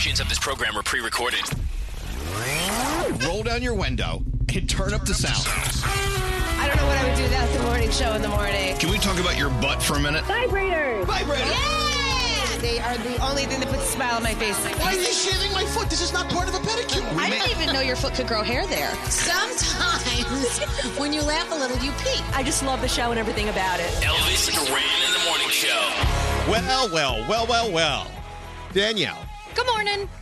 Portions of this program are pre recorded. Roll down your window and turn up the sound. I don't know what I would do without the morning show in the morning. Can we talk about your butt for a minute? Vibrators. Vibrator. Yeah! They are the only thing that puts a smile on my face. Why are you shaving my foot? This is not part of a pedicure. I didn't even know your foot could grow hair there. Sometimes when you laugh a little, you peek. I just love the show and everything about it. Elvis Duran in the morning show. Well, well, well, well, well. Danielle, Good morning.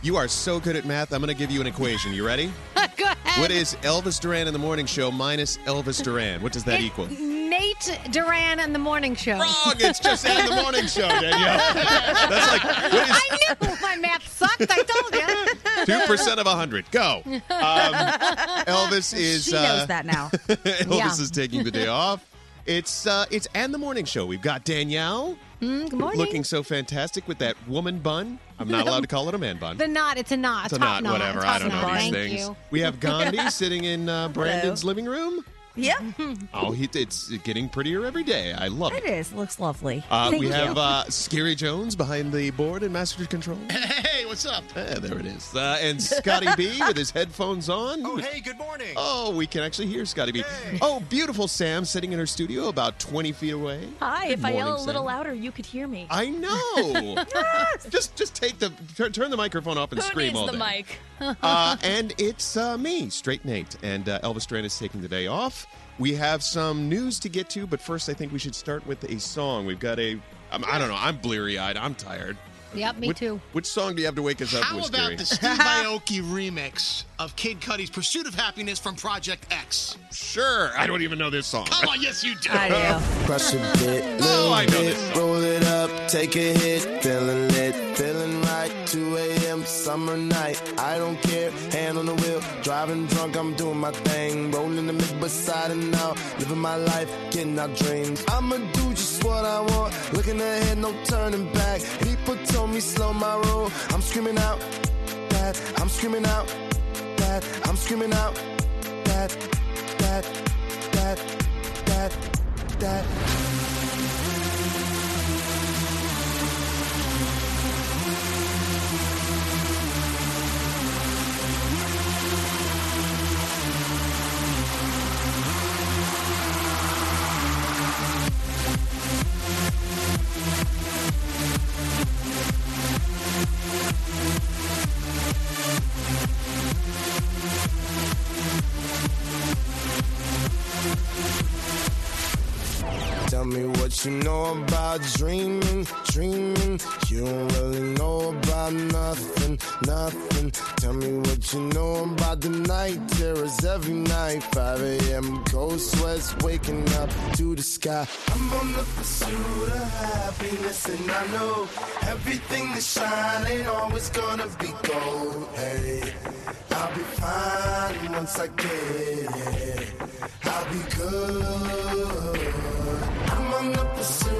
You are so good at math. I'm going to give you an equation. You ready? Go ahead. What is Elvis Duran in the morning show minus Elvis Duran? What does that It- equal? Nate Duran and the Morning Show. Wrong. It's just in the morning show, Danielle. That's like what is I knew my math sucked. I told you. two percent of a hundred? Go. Um, Elvis is. She knows uh, that now. Elvis Yeah. is taking the day off. It's uh, it's and the morning show. We've got Danielle Mm, good morning. looking so fantastic with that woman bun. I'm not allowed to call it a man bun. the knot. It's a knot. It's a top knot, whatever. a I top don't know these Thank things. You. We have Gandhi sitting in uh, Brandon's living room. Yep, Oh, he, it's getting prettier every day. I love it it. is. Looks lovely. Uh, Thank we you. have uh, Skeery Jones behind the board in Master Control. Hey, what's up? Ah, there it is. Uh, and Scotty B with his headphones on. Oh, hey, good morning. Oh, we can actually hear Scotty B. Hey. Oh, beautiful Sam sitting in her studio about 20 feet away. Hi, Good if I yell a little Sam. louder, you could hear me. I know. just just take the turn, turn the microphone off and Who scream needs all the day. mic? uh, and it's uh, me, Straight Nate, and uh, Elvis Duran is taking the day off. We have some news to get to, but first, I think we should start with a song. We've got a, um, I don't know, I'm bleary eyed, I'm tired. Yep, me Which- too. Which song do you have to wake us up How with, about Skeery? the Steve Aoki remix of Kid Cudi's Pursuit of Happiness from Project X? Sure, I don't even know this song. Come on, yes, you do. I do. Crush a bit, Oh, I know bit, this song. roll it up, take a hit, feeling lit, feeling right. 2 a.m. summer night, I don't care. Hand on the wheel, driving drunk, I'm doing my thing, rolling the mid beside and out, living my life, getting our dreams. I'ma do just what I want, looking ahead, no turning back. People told me slow my roll, I'm screaming out that, I'm screaming out that, I'm screaming out that, that, that, that, that. Tell me what you know about dreaming, dreaming. You don't really know about nothing, nothing. Tell me what you know about the night terrors every night. 5 a.m. cold sweats waking up to the sky. I'm on the pursuit of happiness, and I know everything that shine ain't always gonna be gold. Hey, I'll be fine once I get it. I'll be good. The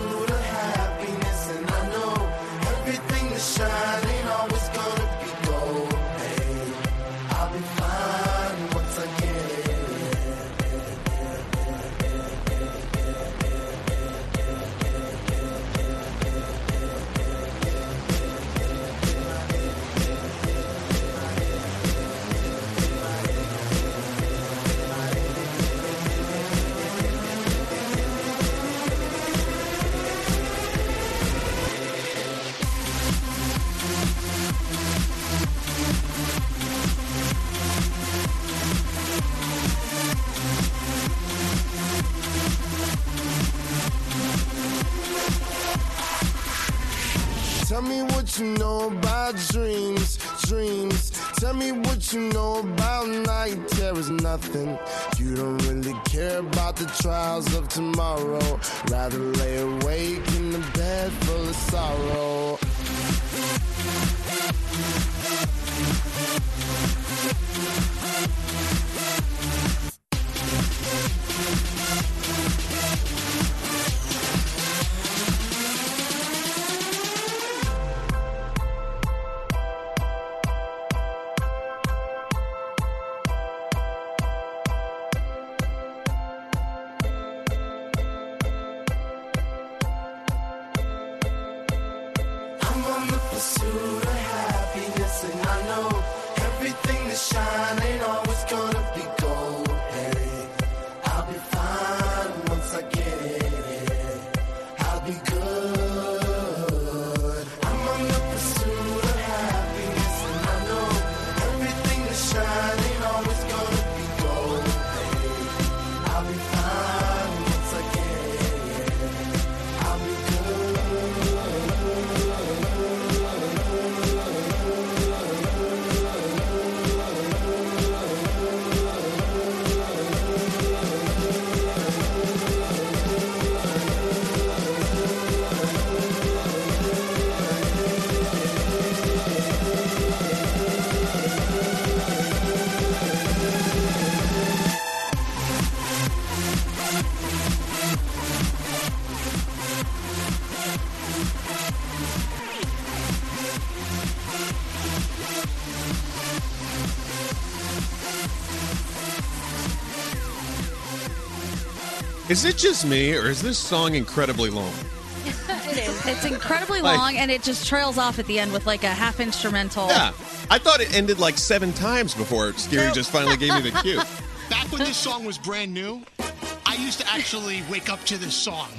Tell me what you know about dreams, dreams. Tell me what you know about night terrors, nothing. You don't really care about the trials of tomorrow. Rather lay awake in the bed full of sorrow. Is it just me, or is this song incredibly long? it is. It's incredibly Like- long, and it just trails off at the end with like a half instrumental. Yeah. I thought it ended like seven times before Skeery just finally gave me the cue. Back when this song was brand new, I used to actually wake up to this song.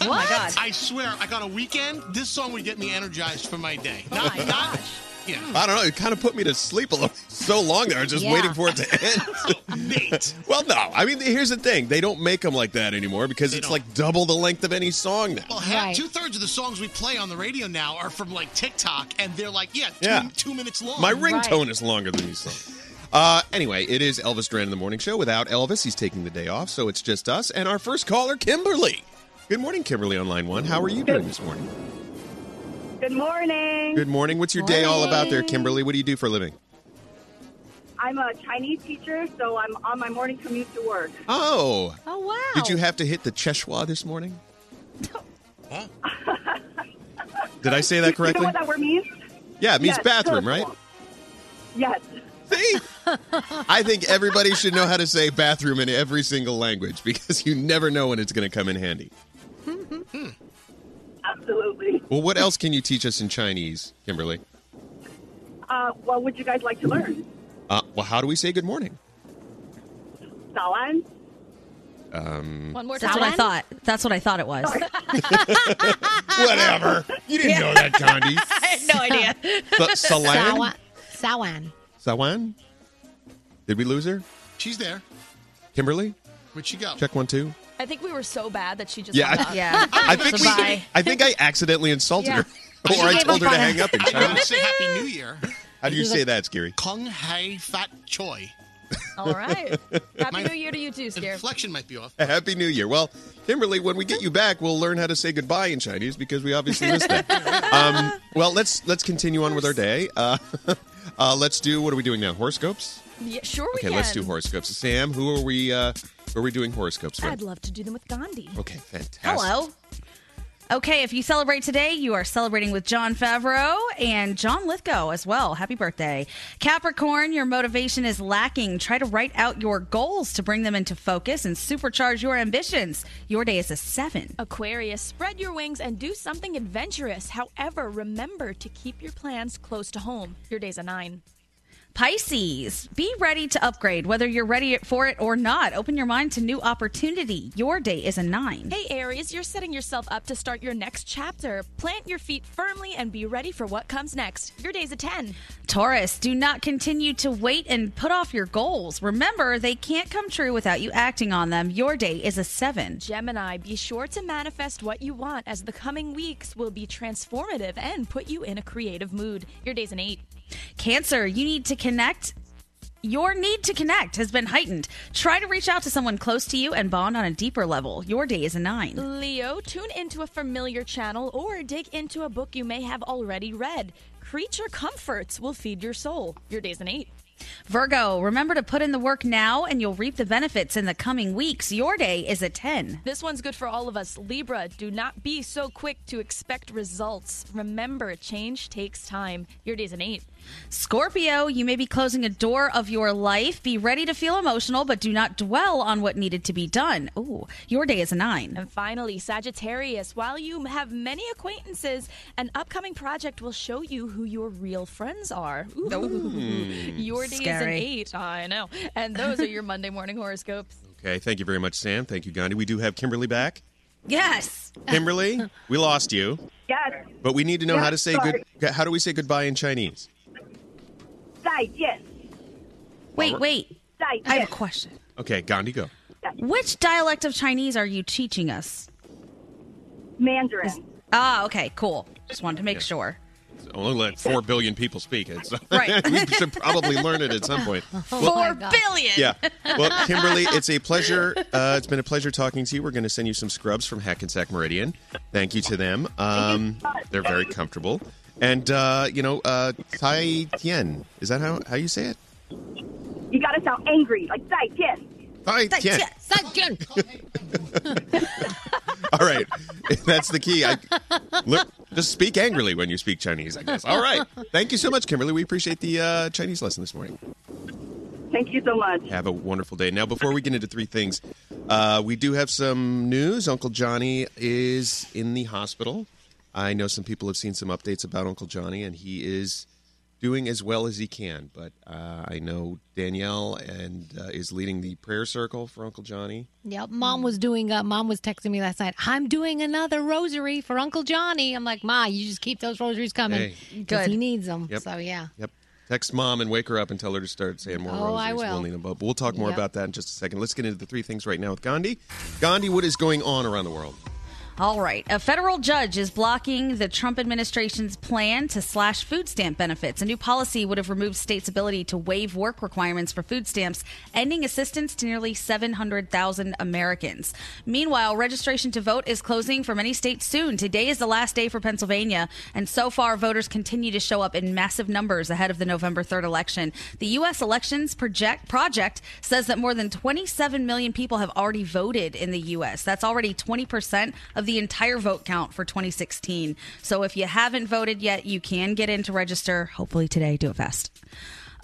Oh my God. I swear, like on a weekend, this song would get me energized for my day. Oh Not, not, yeah. I don't know. It kind of put me to sleep a little so long there. I was just Yeah. waiting for it to end. Nate. well, no. I mean, here's the thing. They don't make them like that anymore because it's like double the length of any song now. Well, half, two thirds of the songs we play on the radio now are from like TikTok, and they're like, yeah, two, Yeah. two minutes long. My ringtone is longer than these songs. Uh, anyway, it is Elvis Duran in the morning show. Without Elvis, he's taking the day off, so it's just us and our first caller, Kimberly. Good morning, Kimberly on line one. How are you doing this morning? Good morning. Good morning. What's your day all about there, Kimberly? What do you do for a living? I'm a Chinese teacher, so I'm on my morning commute to work. Oh. Oh, wow. Did you have to hit the Cheshwa this morning? Did I say that You know correctly? what that word means? Yeah, it means Yes, bathroom, good. right? Yes. See? I think everybody should know how to say bathroom in every single language because you never know when it's going to come in handy. Hmm. Absolutely. Well, what else can you teach us in Chinese, Kimberly? Uh, what would you guys like to learn? Uh, well, how do we say good morning? Sawan? Um, One more time. That's what I thought. That's what I thought it was. Whatever. You didn't know that, Gandhi. I had no idea. Sa- Salan? Sawan. Sawan. Sawan? Did we lose her? She's there. Kimberly? Where'd she go? Check one, two. I think we were so bad that she just Yeah, hung I- up. Yeah. I think we, Bye. I think I accidentally insulted Yeah. her, or I told her to hang up in I want Chinese. say Happy New Year. How do you say that, Skeery? Kung Hai Fat Choi. All right. Happy My New Year to you too, Scare. inflection might be off. Happy New Year. Well, Kimberly, when we get you back, we'll learn how to say goodbye in Chinese because we obviously missed that. Um, well, let's let's continue on with our day. Uh, uh, let's do what are we doing now? Horoscopes. Yeah, sure we can. Okay, can. let's do horoscopes. Sam, who are we? Uh, who are we doing horoscopes with? I'd love to do them with Gandhi. Okay, fantastic. Hello. Okay, if you celebrate today, you are celebrating with Jon Favreau and John Lithgow as well. Happy birthday. Capricorn, your motivation is lacking. Try to write out your goals to bring them into focus and supercharge your ambitions. Your day is a seven. Aquarius, spread your wings and do something adventurous. However, remember to keep your plans close to home. Your day's a nine. Pisces, be ready to upgrade, whether you're ready for it or not. Open your mind to new opportunity. Your day is a nine. Hey, Aries, you're setting yourself up to start your next chapter. Plant your feet firmly and be ready for what comes next. Your day's a 10. Taurus, do not continue to wait and put off your goals. Remember, they can't come true without you acting on them. Your day is a seven. Gemini, be sure to manifest what you want as the coming weeks will be transformative and put you in a creative mood. Your day's an 8. Cancer, you need to connect. Your need to connect has been heightened. Try to reach out to someone close to you and bond on a deeper level. Your day is a nine. Leo, tune into a familiar channel or dig into a book you may have already read. Creature comforts will feed your soul. Your day's an 8. Virgo, remember to put in the work now and you'll reap the benefits in the coming weeks. Your day is a 10. This one's good for all of us. Libra, do not be so quick to expect results. Remember, change takes time. Your day's an 8. Scorpio, you may be closing a door of your life. Be ready to feel emotional, but do not dwell on what needed to be done. Ooh, your day is a 9. And finally, Sagittarius, while you have many acquaintances, an upcoming project will show you who your real friends are. Ooh. Your day is an 8. I know. And those are your Monday morning horoscopes. Okay, thank you very much, Sam. Thank you, Gandhi. We do have Kimberly back. Yes. Kimberly, we lost you, Yes. but we need to know Yeah, how to say sorry. good. How do we say goodbye in Chinese? 再见。Wait, wait. I have a question. Okay, Gandhi, go. Which dialect of Chinese are you teaching us? Mandarin. Is, ah, okay, cool. Just wanted to make yeah. sure. Only let four billion people speak it. So right. we should probably learn it at some point. Well, four oh billion. Yeah. Well, Kimberly, it's a pleasure. Uh, it's been a pleasure talking to you. We're going to send you some scrubs from Hackensack Meridian. Thank you to them. Um, they're very comfortable. And uh, you know, uh, Tai Tien. Is that how how you say it? You got to sound angry, like Tai Tien. Tai Tien. Tai Tien. All right, that's the key. I, look, just speak angrily when you speak Chinese. I guess. All right. Thank you so much, Kimberly. We appreciate the uh, Chinese lesson this morning. Thank you so much. Have a wonderful day. Now, before we get into three things, uh, we do have some news. Uncle Johnny is in the hospital. I know some people have seen some updates about Uncle Johnny, and he is doing as well as he can. But uh, I know Danielle and uh, is leading the prayer circle for Uncle Johnny. Yep, mom was doing. Uh, mom was texting me last night. I'm doing another rosary for Uncle Johnny. I'm like, Ma, you just keep those rosaries coming Hey. because he needs them. Yep. So yeah. Yep. Text mom and wake her up and tell her to start saying more Oh, I rosaries. will. We'll need them both. But we'll talk more Yep. about that in just a second. Let's get into the three things right now with Gandhi. Gandhi, what is going on around the world? All right. A federal judge is blocking the Trump administration's plan to slash food stamp benefits. A new policy would have removed states' ability to waive work requirements for food stamps, ending assistance to nearly 700,000 Americans. Meanwhile, registration to vote is closing for many states soon. Today is the last day for Pennsylvania, and so far, voters continue to show up in massive numbers ahead of the November 3rd election. The U.S. Elections Project, Project says that more than 27 million people have already voted in the U.S. That's already 20% of the entire vote count for 2016. So if you haven't voted yet, you can get in to register. Hopefully today, do it fast.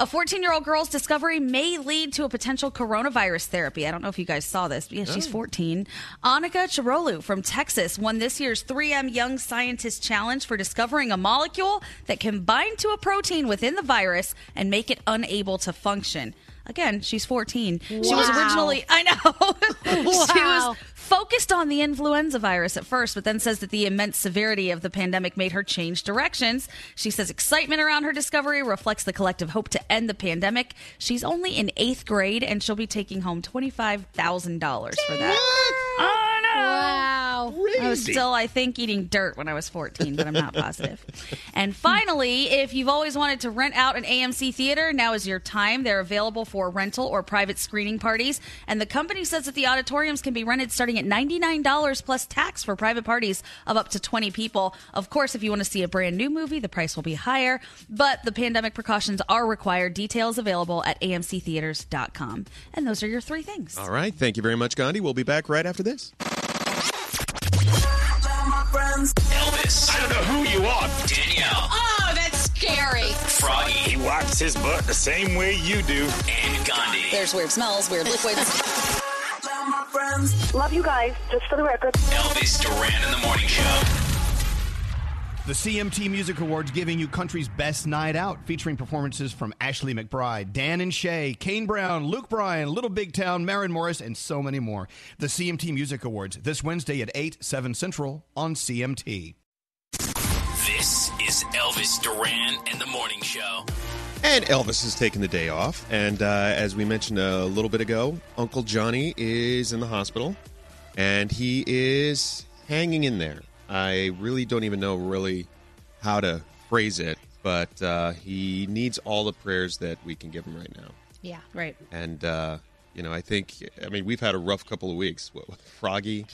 A 14 year old girl's discovery may lead to a potential coronavirus therapy. I don't know if you guys saw this, but yeah, she's 14. Anika Chebrolu from Texas won this year's 3M Young Scientist Challenge for discovering a molecule that can bind to a protein within the virus and make it unable to function. Again, she's 14. She was originally, I know, she was focused on the influenza virus at first, but then says that the immense severity of the pandemic made her change directions. She says excitement around her discovery reflects the collective hope to end the pandemic. She's only in eighth grade, and she'll be taking home $25,000 for that. I know. Wow. I was still, I think, eating dirt when I was 14, but I'm not positive. and finally, if you've always wanted to rent out an AMC theater, now is your time. They're available for rental or private screening parties. And the company says that the auditoriums can be rented starting at $99 plus tax for private parties of up to 20 people. Of course, if you want to see a brand new movie, the price will be higher, but the pandemic precautions are required. Details available at amctheaters.com. And those are your three things. All right. Thank you very much, Gandhi. We'll be back right after this. Elvis. I don't know who you are. Danielle. Oh, that's scary. Froggy. He wipes his butt the same way you do. And Gandhi. There's weird smells, weird liquids. Love you guys, just for the record. Elvis Duran in the morning show. The CMT Music Awards giving you country's best night out, featuring performances from Ashley McBryde, Dan and Shay, Kane Brown, Luke Bryan, Little Big Town, Maren Morris, and so many more. The CMT Music Awards this Wednesday at 8, 7 Central on CMT. This is Elvis Duran in the morning show. And Elvis has taken the day off. And uh, as we mentioned a little bit ago, Uncle Johnny is in the hospital and he is hanging in there. I really don't even know really how to phrase it, but uh, he needs all the prayers that we can give him right now. Yeah, right. And, uh, you know, I think, I mean, we've had a rough couple of weeks with Froggy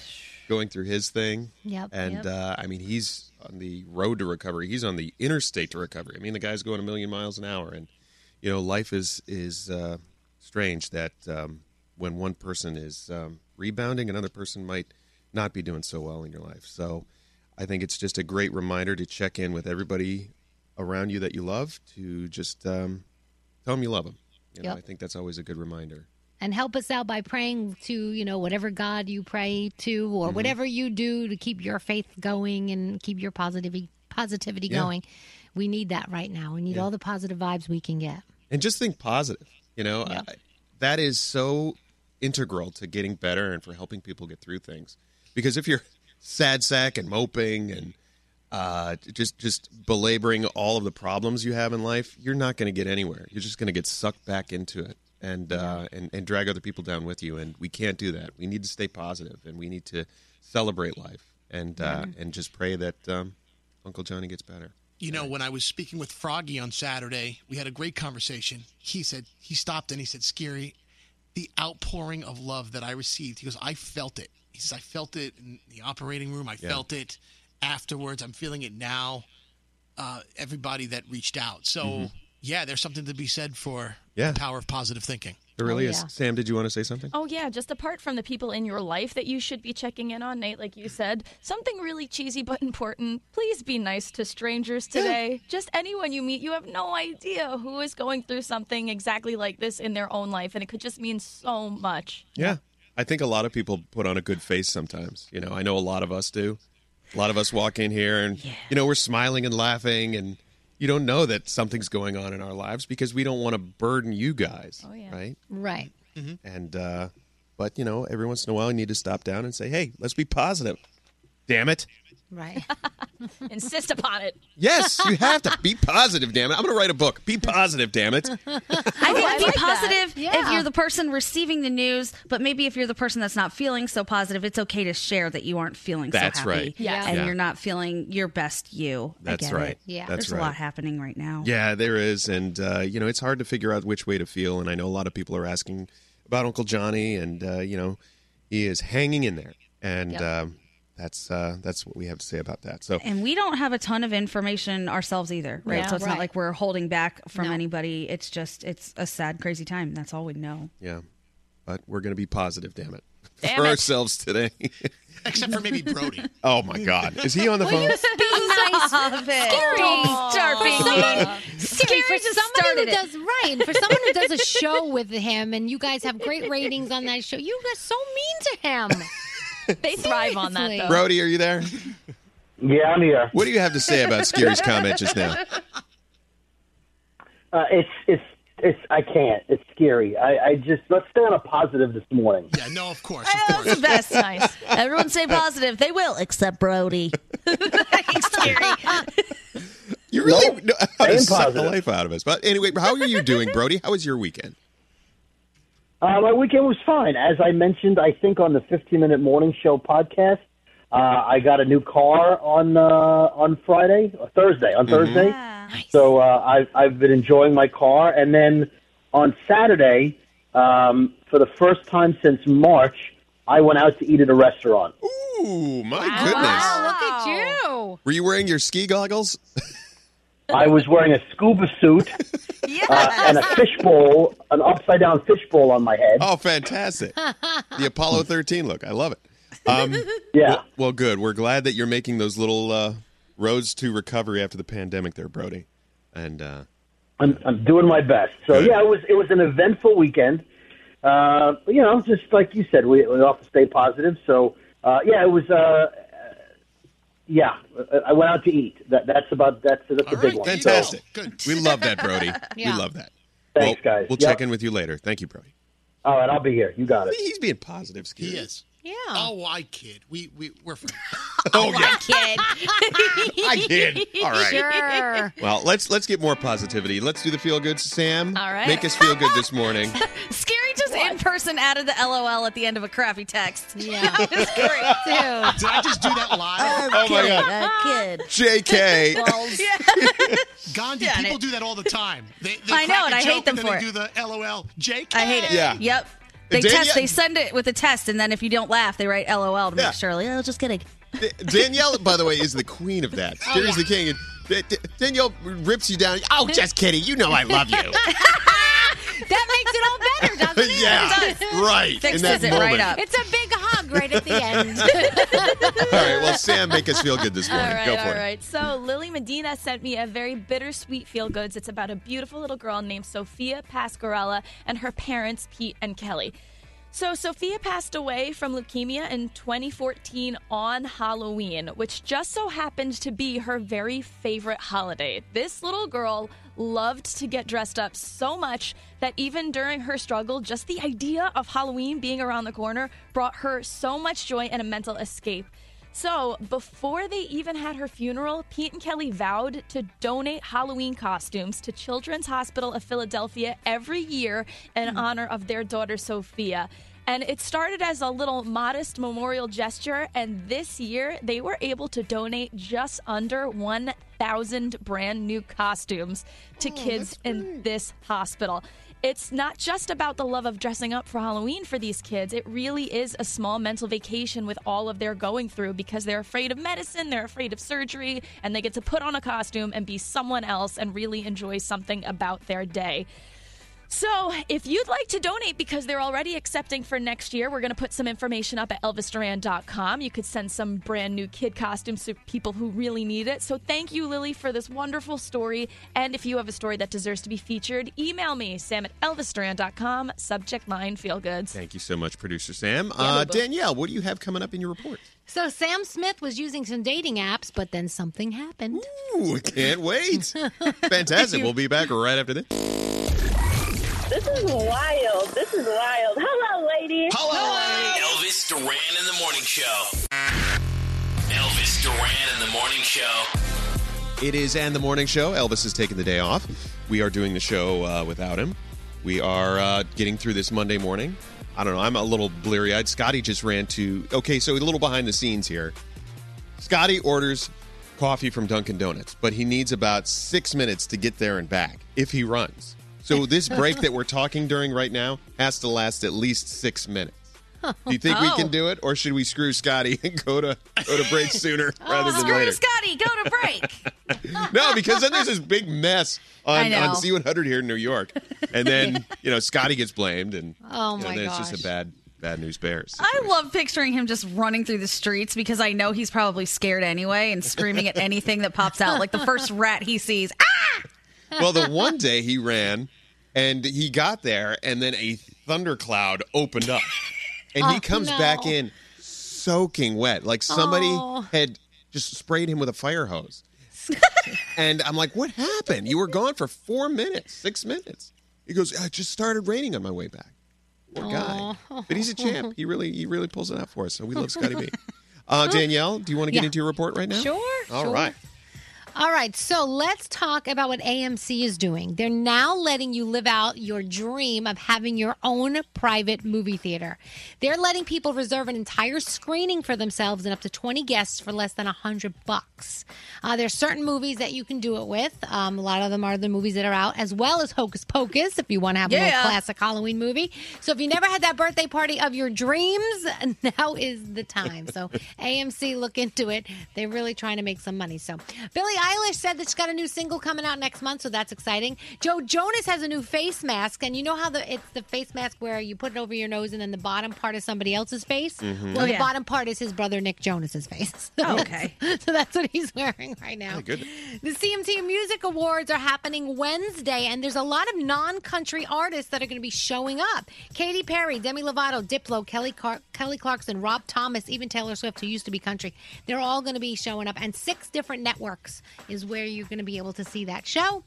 going through his thing. Yep, And, yep. Uh, I mean, he's on the road to recovery. He's on the interstate to recovery. I mean, the guy's going a million miles an hour. And, you know, life is is uh, strange that um, when one person is um, rebounding, another person might not be doing so well in your life. So I think it's just a great reminder to check in with everybody around you that you love to just um, tell them you love them. You know, Yep. I think that's always a good reminder. and help us out by praying to you know whatever god you pray to or Mm-hmm. whatever you do to keep your faith going and keep your positivity positivity Yeah. going we need that right now we need all the positive vibes we can get and just think positive. You know, I, that is so integral to getting better and for helping people get through things. Because if you're sad sack and moping and uh, just just belaboring all of the problems you have in life, you're not going to get anywhere. You're just going to get sucked back into it and uh, and and drag other people down with you. And we can't do that. We need to stay positive and we need to celebrate life and uh, and just pray that um, Uncle Johnny gets better. You know, when I was speaking with Froggy on Saturday, we had a great conversation. He said, he stopped and he said, Skeery, the outpouring of love that I received, he goes, I felt it. He says, I felt it in the operating room. I Yeah. felt it afterwards. I'm feeling it now. Uh, everybody that reached out. So, Mhm. yeah, there's something to be said for Yeah. the power of positive thinking. There really is. Sam, did you want to say something? Oh yeah, just apart from the people in your life that you should be checking in on, Nate, like you said, something really cheesy but important. Please be nice to strangers today. Just anyone you meet, you have no idea who is going through something exactly like this in their own life, and it could just mean so much. Yeah. I think a lot of people put on a good face sometimes. You know, I know a lot of us do. A lot of us walk in here and, you know, we're smiling and laughing, and you don't know that something's going on in our lives because we don't want to burden you guys. Oh, yeah. Right? right And, uh, but, you know, every once in a while you need to stop down and say, hey, let's be positive. Damn it. Right Insist upon it. Yes, you have to be positive, damn it. I'm going to write a book. Be positive, damn it. I think I be like that. positive Yeah. if you're the person receiving the news, but maybe if you're the person that's not feeling so positive, it's okay to share that you aren't feeling That's so happy. right. Yeah. And Yeah. you're not feeling your best you. I That's get right. It. Yeah. That's There's right. a lot happening right now. Yeah, there is, and uh, you know it's hard to figure out which way to feel. And I know a lot of people are asking about Uncle Johnny, and uh, you know he is hanging in there, and Yep. um, that's uh, that's what we have to say about that. So And we don't have a ton of information ourselves either, right? Yeah. so it's Right. not like we're holding back from No. anybody. It's just it's a sad, crazy time. That's all we know. yeah, but we're going to be positive, damn it, Damn for it. ourselves today. Except for maybe Brody. oh my God, is he on the phone? be nice Stop it. Skeery. Don't start For being someone- Skeery for just who it. does right, for someone who does a show with him, and you guys have great ratings on that show. You guys so mean to him. They thrive on that though. Brody, are you there? Yeah, I'm here. What do you have to say about Skeery's comment just now? Uh, it's it's it's. I can't. It's scary. I, I just let's stay on a positive this morning. Yeah, no, of course, of That's the best. Nice. Everyone say positive. They will, except Brody. Skeery. You really know how to staying suck the positive. life out of us. But anyway, how are you doing, Brody? How was your weekend? Uh, my weekend was fine. As I mentioned, I think on the 15 Minute Morning Show podcast, uh, I got a new car on uh, on Friday, or Thursday, on Thursday. So uh, I've I've been enjoying my car, and then on Saturday, um, for the first time since March, I went out to eat at a restaurant. Ooh, my goodness. Wow, look at you. Were you wearing your ski goggles? I was wearing a scuba suit uh, and a fishbowl, an upside down fishbowl on my head. Oh, fantastic. the Apollo 13 look. I love it. Um, Yeah. Well, well, good. We're glad that you're making those little uh, roads to recovery after the pandemic there, Brody. And uh, I'm, I'm doing my best. So Good. yeah, it was it was an eventful weekend. Uh, you know, just like you said, we, we have to stay positive. So uh, yeah, it was. Uh, yeah, I went out to eat. That that's about that's that's a All big right, one. fantastic. go. Good. We love that, Brody. Yeah. We love that. Thanks, well, guys. We'll Yep. check in with you later. Thank you, Brody. All right, I'll be here. You got it. He's being positive, Skeery. He is. Yeah. Oh, I kid. We we we're friends. Oh, oh yeah. Kid. I kid. All right. Sure. Well, let's let's get more positivity. Let's do the feel good, Sam. All right. Make us feel good this morning. Skeery just in person added the LOL at the end of a crappy text. Yeah. It's great. Dude. Did I just do that live? Oh my God. kid. J.K. Gandhi, Yeah, people it- do that all the time. They, they I know, crack and a I hate them and then for they it. do the LOL. Jake, I hate it. Yeah. Yep. They Danielle- test. They send it with a test, and then if you don't laugh, they write LOL to Yeah. make sure. Like, oh, just kidding. Danielle, by the way, is the queen of that. Skeery's the king. And D- D- Danielle rips you down. Oh, just kidding. You know I love you. That makes it all better, doesn't it? Yeah, It does. right, in Fixes that it right up. It's a big hug right at the end. All right, well, Sam, make us feel good this morning. right, Go for all it. right. So Lily Medina sent me a very bittersweet feel goods. It's about a beautiful little girl named Sophia Pasquarella and her parents, Pete and Kelly. So Sophia passed away from leukemia in 2014 on Halloween, which just so happened to be her very favorite holiday. This little girl loved to get dressed up so much that even during her struggle, just the idea of Halloween being around the corner brought her so much joy and a mental escape. So, before they even had her funeral, Pete and Kelly vowed to donate Halloween costumes to Children's Hospital of Philadelphia every year in hmm. honor of their daughter Sophia. And it started as a little modest memorial gesture, and this year they were able to donate just under 1,000 brand new costumes to oh, kids in this hospital it's not just about the love of dressing up for Halloween for these kids. It really is a small mental vacation with all of their going through because they're afraid of medicine, they're afraid of surgery, and they get to put on a costume and be someone else and really enjoy something about their day. So, if you'd like to donate because they're already accepting for next year, we're going to put some information up at elvisduran.com. You could send some brand new kid costumes to people who really need it. So, thank you, Lily, for this wonderful story. And if you have a story that deserves to be featured, email me, sam at elvisduran.com, subject line feel goods. Thank you so much, producer Sam. Uh, Danielle, what do you have coming up in your report? so Sam Smith was using some dating apps, but then something happened. Ooh, can't wait. Fantastic. We'll be back right after this. This is wild. This is wild. Hello, ladies. Hello. Elvis Duran in the morning show. Elvis Duran in the morning show. It is and the morning show. Elvis is taking the day off. We are doing the show uh, without him. We are uh, getting through this Monday morning. I don't know. I'm a little bleary eyed. Scotty just ran to. Okay, so a little behind the scenes here. Scotty orders coffee from Dunkin' Donuts, but he needs about six minutes to get there and back if he runs. So this break that we're talking during right now has to last at least six minutes. Do you think we Oh. can do it, or should we screw Scotty and go to go to break sooner rather than Screw later? Scotty, go to break. No, because then there's this big mess on, on Z100 here in New York, and then you know Scotty gets blamed, and Oh, you know, my then it's just a bad bad news bears. I love picturing him just running through the streets because I know he's probably scared anyway and screaming at anything that pops out. Like the first rat he sees. Ah! Well, the one day he ran, and he got there, and then a thundercloud opened up, and he Oh, comes no. back in soaking wet, like somebody Oh. had just sprayed him with a fire hose. and I'm like, "What happened? You were gone for four minutes, six minutes." He goes, "I just started raining on my way back." Poor guy, but he's a champ. He really, he really pulls it out for us. So we love Scotty B. Uh, Danielle, do you want to get Yeah. into your report right now? Sure, All sure. right. All right, so let's talk about what AMC is doing. They're now letting you live out your dream of having your own private movie theater. They're letting people reserve an entire screening for themselves and up to 20 guests for less than 100 bucks. Uh, there's certain movies that you can do it with. Um, a lot of them are the movies that are out, as well as Hocus Pocus, if you want to have a Yeah. little classic Halloween movie. So if you never had that birthday party of your dreams, now is the time. So AMC, look into it. They're really trying to make some money. So Billie Eilish said that she's got a new single coming out next month, so that's exciting. Joe Jonas has a new face mask, and you know how the it's the face mask where you put it over your nose and then the bottom part is somebody else's face. Mhm. Well, Oh, the yeah. bottom part is his brother Nick Jonas's face. Oh, okay. so that's what he's wearing right now. Oh, goodness. The CMT Music Awards are happening Wednesday, and there's a lot of non-country artists that are going to be showing up. Katy Perry, Demi Lovato, Diplo, Kelly Car- Kelly Clarkson, Rob Thomas, even Taylor Swift, who used to be country. They're all going to be showing up, and six different networks is where you're going to be able to see that show.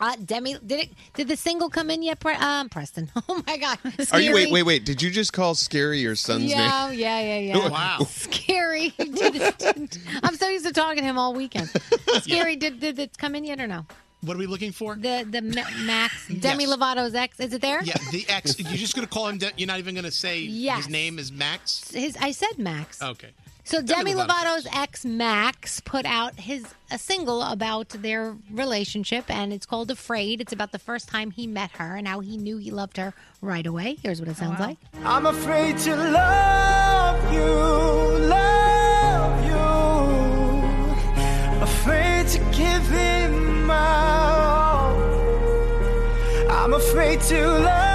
Uh, Demi, did it? Did the single come in yet, Pre- um, Preston? Oh my God! Are you wait, wait, wait? Did you just call Skeery your son's Yeah, name? yeah, yeah, yeah. Yeah. Wow. Skeery. Did- I'm so used to talking to him all weekend. Skeery. Did, did it come in yet or no? What are we looking for? The the Ma- Max Demi Yes. Lovato's ex. Is it there? Yeah, the X. You're just going to call him. De- you're not even going to say Yes. his name is Max. His. I said Max. Okay. So Demi, Demi Lovato's ex Max put out his a single about their relationship, and it's called "Afraid." It's about the first time he met her and how he knew he loved her right away. Here's what it sounds oh, wow. like: I'm afraid to love you, love you, afraid to give him my all. I'm afraid to love.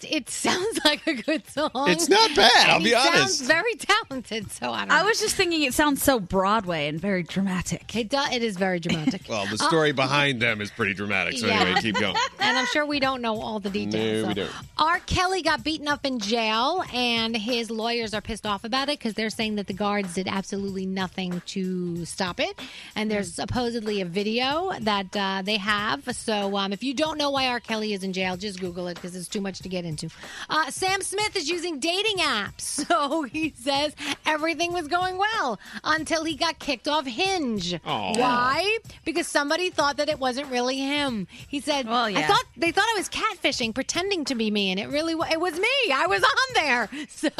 Be honest, it sounds like a good song. It's not bad, I'll be he honest. Sounds very talented. So I don't. I know. was just thinking it sounds so Broadway and very dramatic. It does. It is very dramatic. Well, the story behind them is pretty dramatic. So Yeah. anyway, keep going. and I'm sure we don't know all the details. No, we don't. R. Kelly got beaten up in jail, and his lawyers are pissed off about it because they're saying that the guards did absolutely nothing to stop it. And there's supposedly a video that uh, they have. So um, if you don't know why R. Kelly is in jail, just Google it because it's too much to get into. Uh, Sam Smith is using dating apps. So he says everything was going well until he got kicked off Hinge. Aw. Why? Because somebody thought that it wasn't really him. He said, I yeah. thought they thought I was catfishing, pretending to be me, and it really it was me. I was on there, so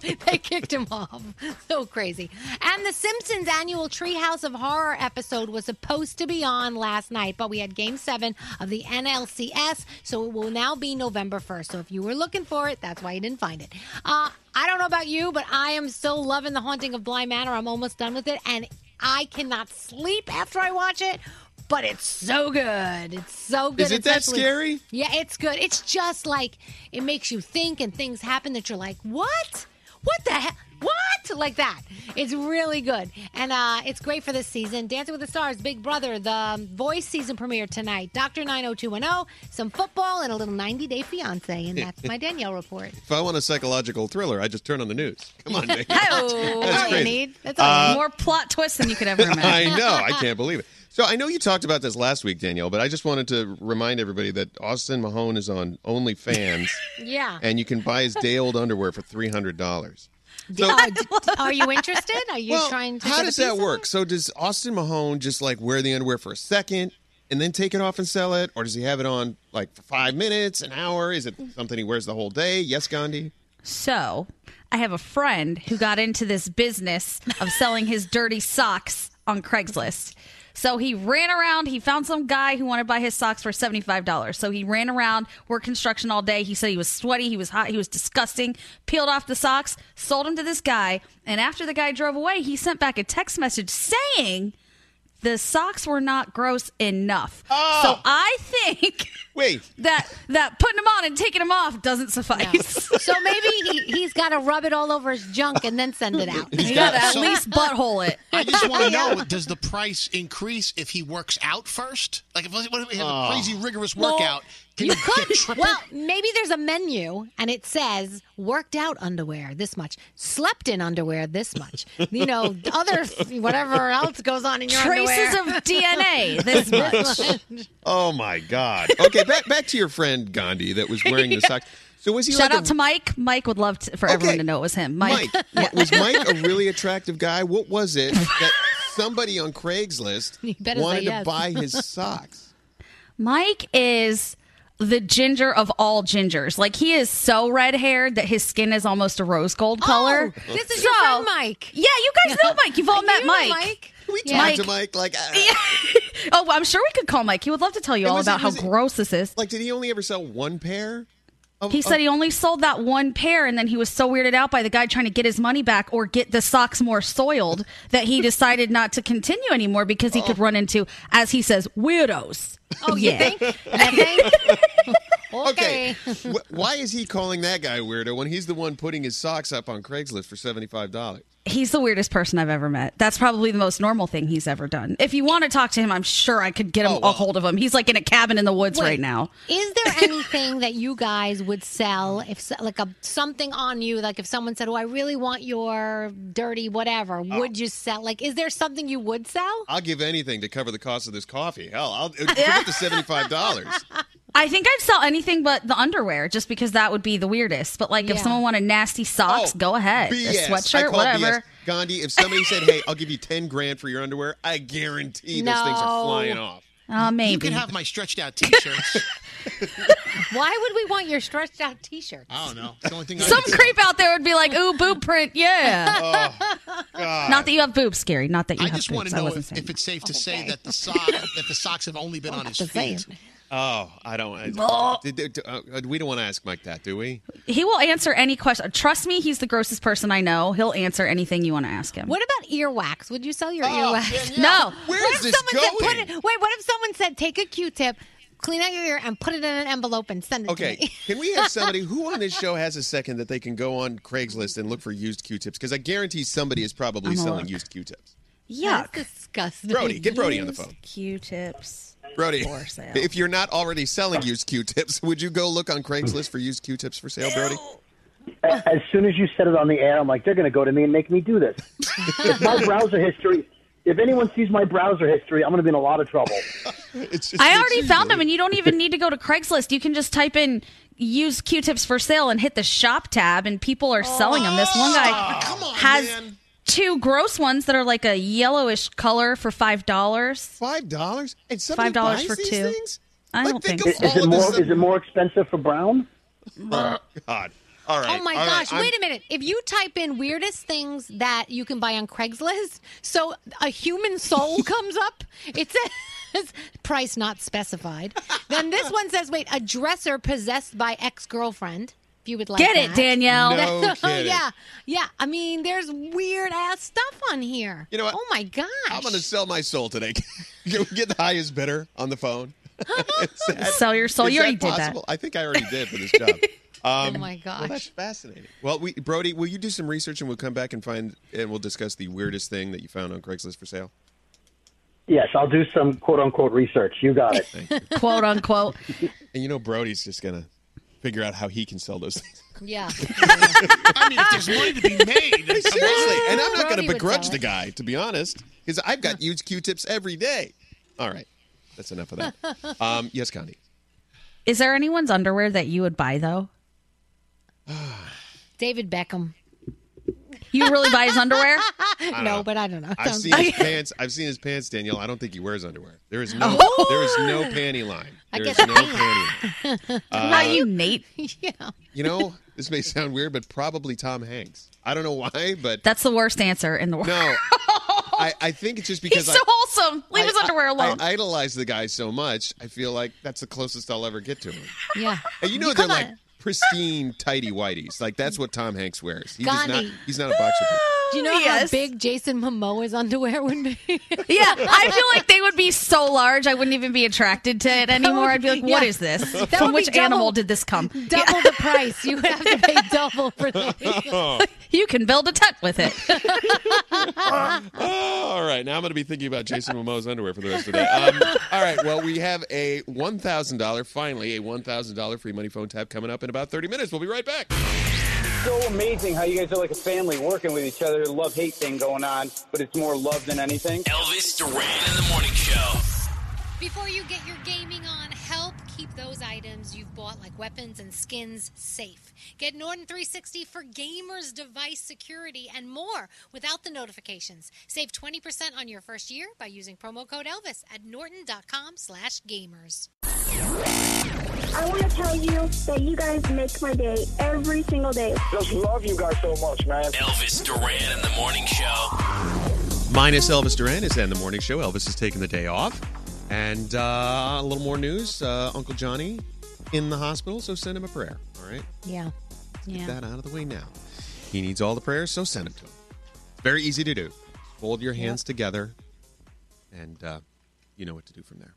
they kicked him off. So crazy. And the Simpsons annual Treehouse of Horror episode was supposed to be on last night, but we had Game Seven of the NLCS, so it will now be November first. So if you were looking for it, that's why you didn't find it. Uh, I don't know about you, but I am still loving the Haunting of Bly Manor. I'm almost done with it, and I cannot sleep after I watch it. But it's so good. It's so good. Is it that scary? Yeah, it's good. It's just like it makes you think and things happen that you're like, what? What the heck? What? Like that. It's really good. And uh, it's great for this season. Dancing with the Stars, Big Brother, the Voice season premiere tonight. Dr. 90210, some football, and a little 90 Day Fiance. And that's my Danielle report. If I want a psychological thriller, I just turn on the news. Come on. Oh, That's all you need. That's all Uh, more plot twists than you could ever imagine. I know. I can't believe it. So I know you talked about this last week, Danielle, but I just wanted to remind everybody that Austin Mahone is on OnlyFans, Yeah. and you can buy his day old underwear for three hundred dollars. D- uh, d- are you interested? Are you Well, trying to How get does that piece of work? So does Austin Mahone just like wear the underwear for a second and then take it off and sell it, or does he have it on like for five minutes, an hour? Is it something he wears the whole day? Yes, Gandhi. So, I have a friend who got into this business of selling his dirty socks on Craigslist. So he ran around. He found some guy who wanted to buy his socks for $75. So he ran around, worked construction all day. He said he was sweaty, he was hot, he was disgusting. Peeled off the socks, sold them to this guy. And after the guy drove away, he sent back a text message saying the socks were not gross enough. Oh. So I think wait that that putting them on and taking them off doesn't suffice. So maybe he, he's got to rub it all over his junk and then send it out. You gotta at least butthole it. I just want to know: Does the price increase if he works out first? Like if, what if he has Oh. a crazy rigorous Well, workout? Can you you could. get? Well, maybe there's a menu and it says worked out underwear this much, slept in underwear this much. You know, other whatever else goes on in your Traces underwear. of DNA this much. Oh my God. Okay, back back to your friend Gandhi that was wearing the socks. So was he Shout like out a- to Mike. Mike would love to, for everyone to know it was him. Mike. Mike. Was Mike a really attractive guy? What was it that somebody on Craigslist You better wanted to yes. buy his socks? Mike is the ginger of all gingers. Like he is so red haired that his skin is almost a rose gold color. Oh, this is your friend Mike. Yeah, you guys know Mike. You've all met You Mike. Mike. We Yeah. talked to Mike like. uh, Oh, I'm sure we could call Mike. He would love to tell you And all was it- about how was it- gross this is. Like, did he only ever sell one pair? Of, He said he only sold that one pair, and then he was so weirded out by the guy trying to get his money back or get the socks more soiled that he decided not to continue anymore because he could run into, as he says, weirdos. Oh, you Yeah. think? You think? Okay. Wh- Why is he calling that guy weirdo when he's the one putting his socks up on Craigslist for seventy five dollars? He's the weirdest person I've ever met. That's probably the most normal thing he's ever done. If you want to talk to him, I'm sure I could get him oh, a hold of him. He's like in a cabin in the woods Wait. right now. Is there anything that you guys would sell if like a something on you like if someone said, "Oh, I really want your dirty whatever." Oh. Would you sell? Like is there something you would sell? I'll give anything to cover the cost of this coffee. Hell, I'll forget the seventy five dollars. I think I'd sell anything but the underwear, just because that would be the weirdest. But like, if someone wanted nasty socks, oh, go ahead. A BS. I sweatshirt, call whatever. BS. Gandhi, if somebody said, "Hey, I'll give you ten grand for your underwear," I guarantee those things are flying off. Uh, You maybe. can have my stretched out T-shirts. Why would we want your stretched out T-shirt? I don't know. It's the only thing Some can creep out there would be like, "Ooh, boob print, yeah." Oh, Not that you have boobs, scary. Not that you I have just boobs. want to I know wasn't if, saying if it's safe to say that the sock that the socks have only been on his to say feet. Oh, I don't. I, did- did- uh, we don't want to ask Mike that, do we? He will answer any question. Trust me, he's the grossest person I know. He'll answer anything you want to ask him. What about earwax? Would you sell your Oh, earwax? No. Where what is if this someone said, going? put it, wait, what if someone said, take a Q-tip, clean out your ear, and put it in an envelope and send it Okay, to me? can we have somebody who on this show has a second that they can go on Craigslist and look for used Q-tips? Because I guarantee somebody is probably I'm selling used Q-tips. Yuck. That's disgusting. Brody, get Brody on the phone. Q-tips. Brody, For sale. if you're not already selling used Q-tips, would you go look on Craigslist for used Q-tips for sale, Brody? As soon as you said it on the air, I'm like, they're going to go to me and make me do this. if my browser history, if anyone sees my browser history, I'm going to be in a lot of trouble. I already found them, and you don't even need to go to Craigslist. You can just type in "use Q-tips for sale" and hit the shop tab, and people are selling them. This one guy ah, has two gross ones that are like a yellowish color for five dollars. Five dollars? And somebody five dollars for these two. things? I Like, don't think think. of Is, is it more? Is it more expensive for brown? Oh, God. All right. Oh my all right, gosh! I'm- Wait a minute. If you type in weirdest things that you can buy on Craigslist, so a human soul comes up, it says price not specified. Then this one says, wait, a dresser possessed by ex girlfriend. If you would like Get it, that. Danielle. No That's- kidding. yeah, yeah. I mean, there's weird ass stuff on here. You know what? Oh my gosh! I'm going to sell my soul today. Can we get the highest bidder on the phone? That- Sell your soul. is You already that did that. I think I already did for this job. Um, Oh my Well, gosh. that's fascinating. Well, we, Brody, will you do some research and we'll come back and find and we'll discuss the weirdest thing that you found on Craigslist for sale? Yes, I'll do some quote unquote research. You got it. Quote unquote. And you know, Brody's just going to figure out how he can sell those things. Yeah. I mean, if there's money to be made, then come Seriously, on. and I'm not going Brody to would begrudge sell the it. guy, to be honest, because I've got used Q-tips every day. All right, that's enough of that. Um, yes, Connie. Is there anyone's underwear that you would buy though? David Beckham. You really buy his underwear? don't no, know. but I don't know. I've Sounds- seen his pants. I've seen his pants, Danielle. I don't think he wears underwear. There is no. Oh. There is no panty line. I There is guess no panty line. Uh, Not you, Nate. yeah. You know, this may sound weird, but probably Tom Hanks. I don't know why, but That's the worst answer in the world. no. I, I think it's just because He's so I, wholesome. Leave I- his underwear alone. I idolize the guy so much. I feel like that's the closest I'll ever get to him. Yeah. And you know You they're like on. pristine tighty whities. Like that's what Tom Hanks wears. He does not. He's not a boxer. brief. Do you know Yes. how big Jason Momoa's underwear would be? yeah, I feel like they would be so large I wouldn't even be attracted to it anymore. I'd be like, "What Yeah. is this? That From would be which animal did this come? double the price. You would have to pay double for this. You can build a tent with it. All right, now I'm going to be thinking about Jason Momoa's underwear for the rest of the day. Um, all right, well, we have a one thousand dollar, finally a one thousand dollar free money phone tap coming up in about thirty minutes. We'll be right back. So amazing how you guys are like a family working with each other. Love hate thing going on, but it's more love than anything. Elvis Duran in the morning show. Before you get your gaming on, help keep those items you've bought, like weapons and skins, safe. Get Norton 360 for gamers, device security, and more without the notifications. Save 20% on your first year by using promo code Elvis at norton.com slash gamers. I want to tell you that you guys make my day every single day. Just love you guys so much, man. Elvis Duran in the morning show. Minus Elvis Duran is in the morning show. Elvis is taking the day off, and uh, a little more news. Uh, Uncle Johnny in the hospital, so send him a prayer. All right, Yeah. get Yeah. that out of the way now. He needs all the prayers, so send them to him. It's very easy to do. Fold your hands together, and uh, you know what to do from there.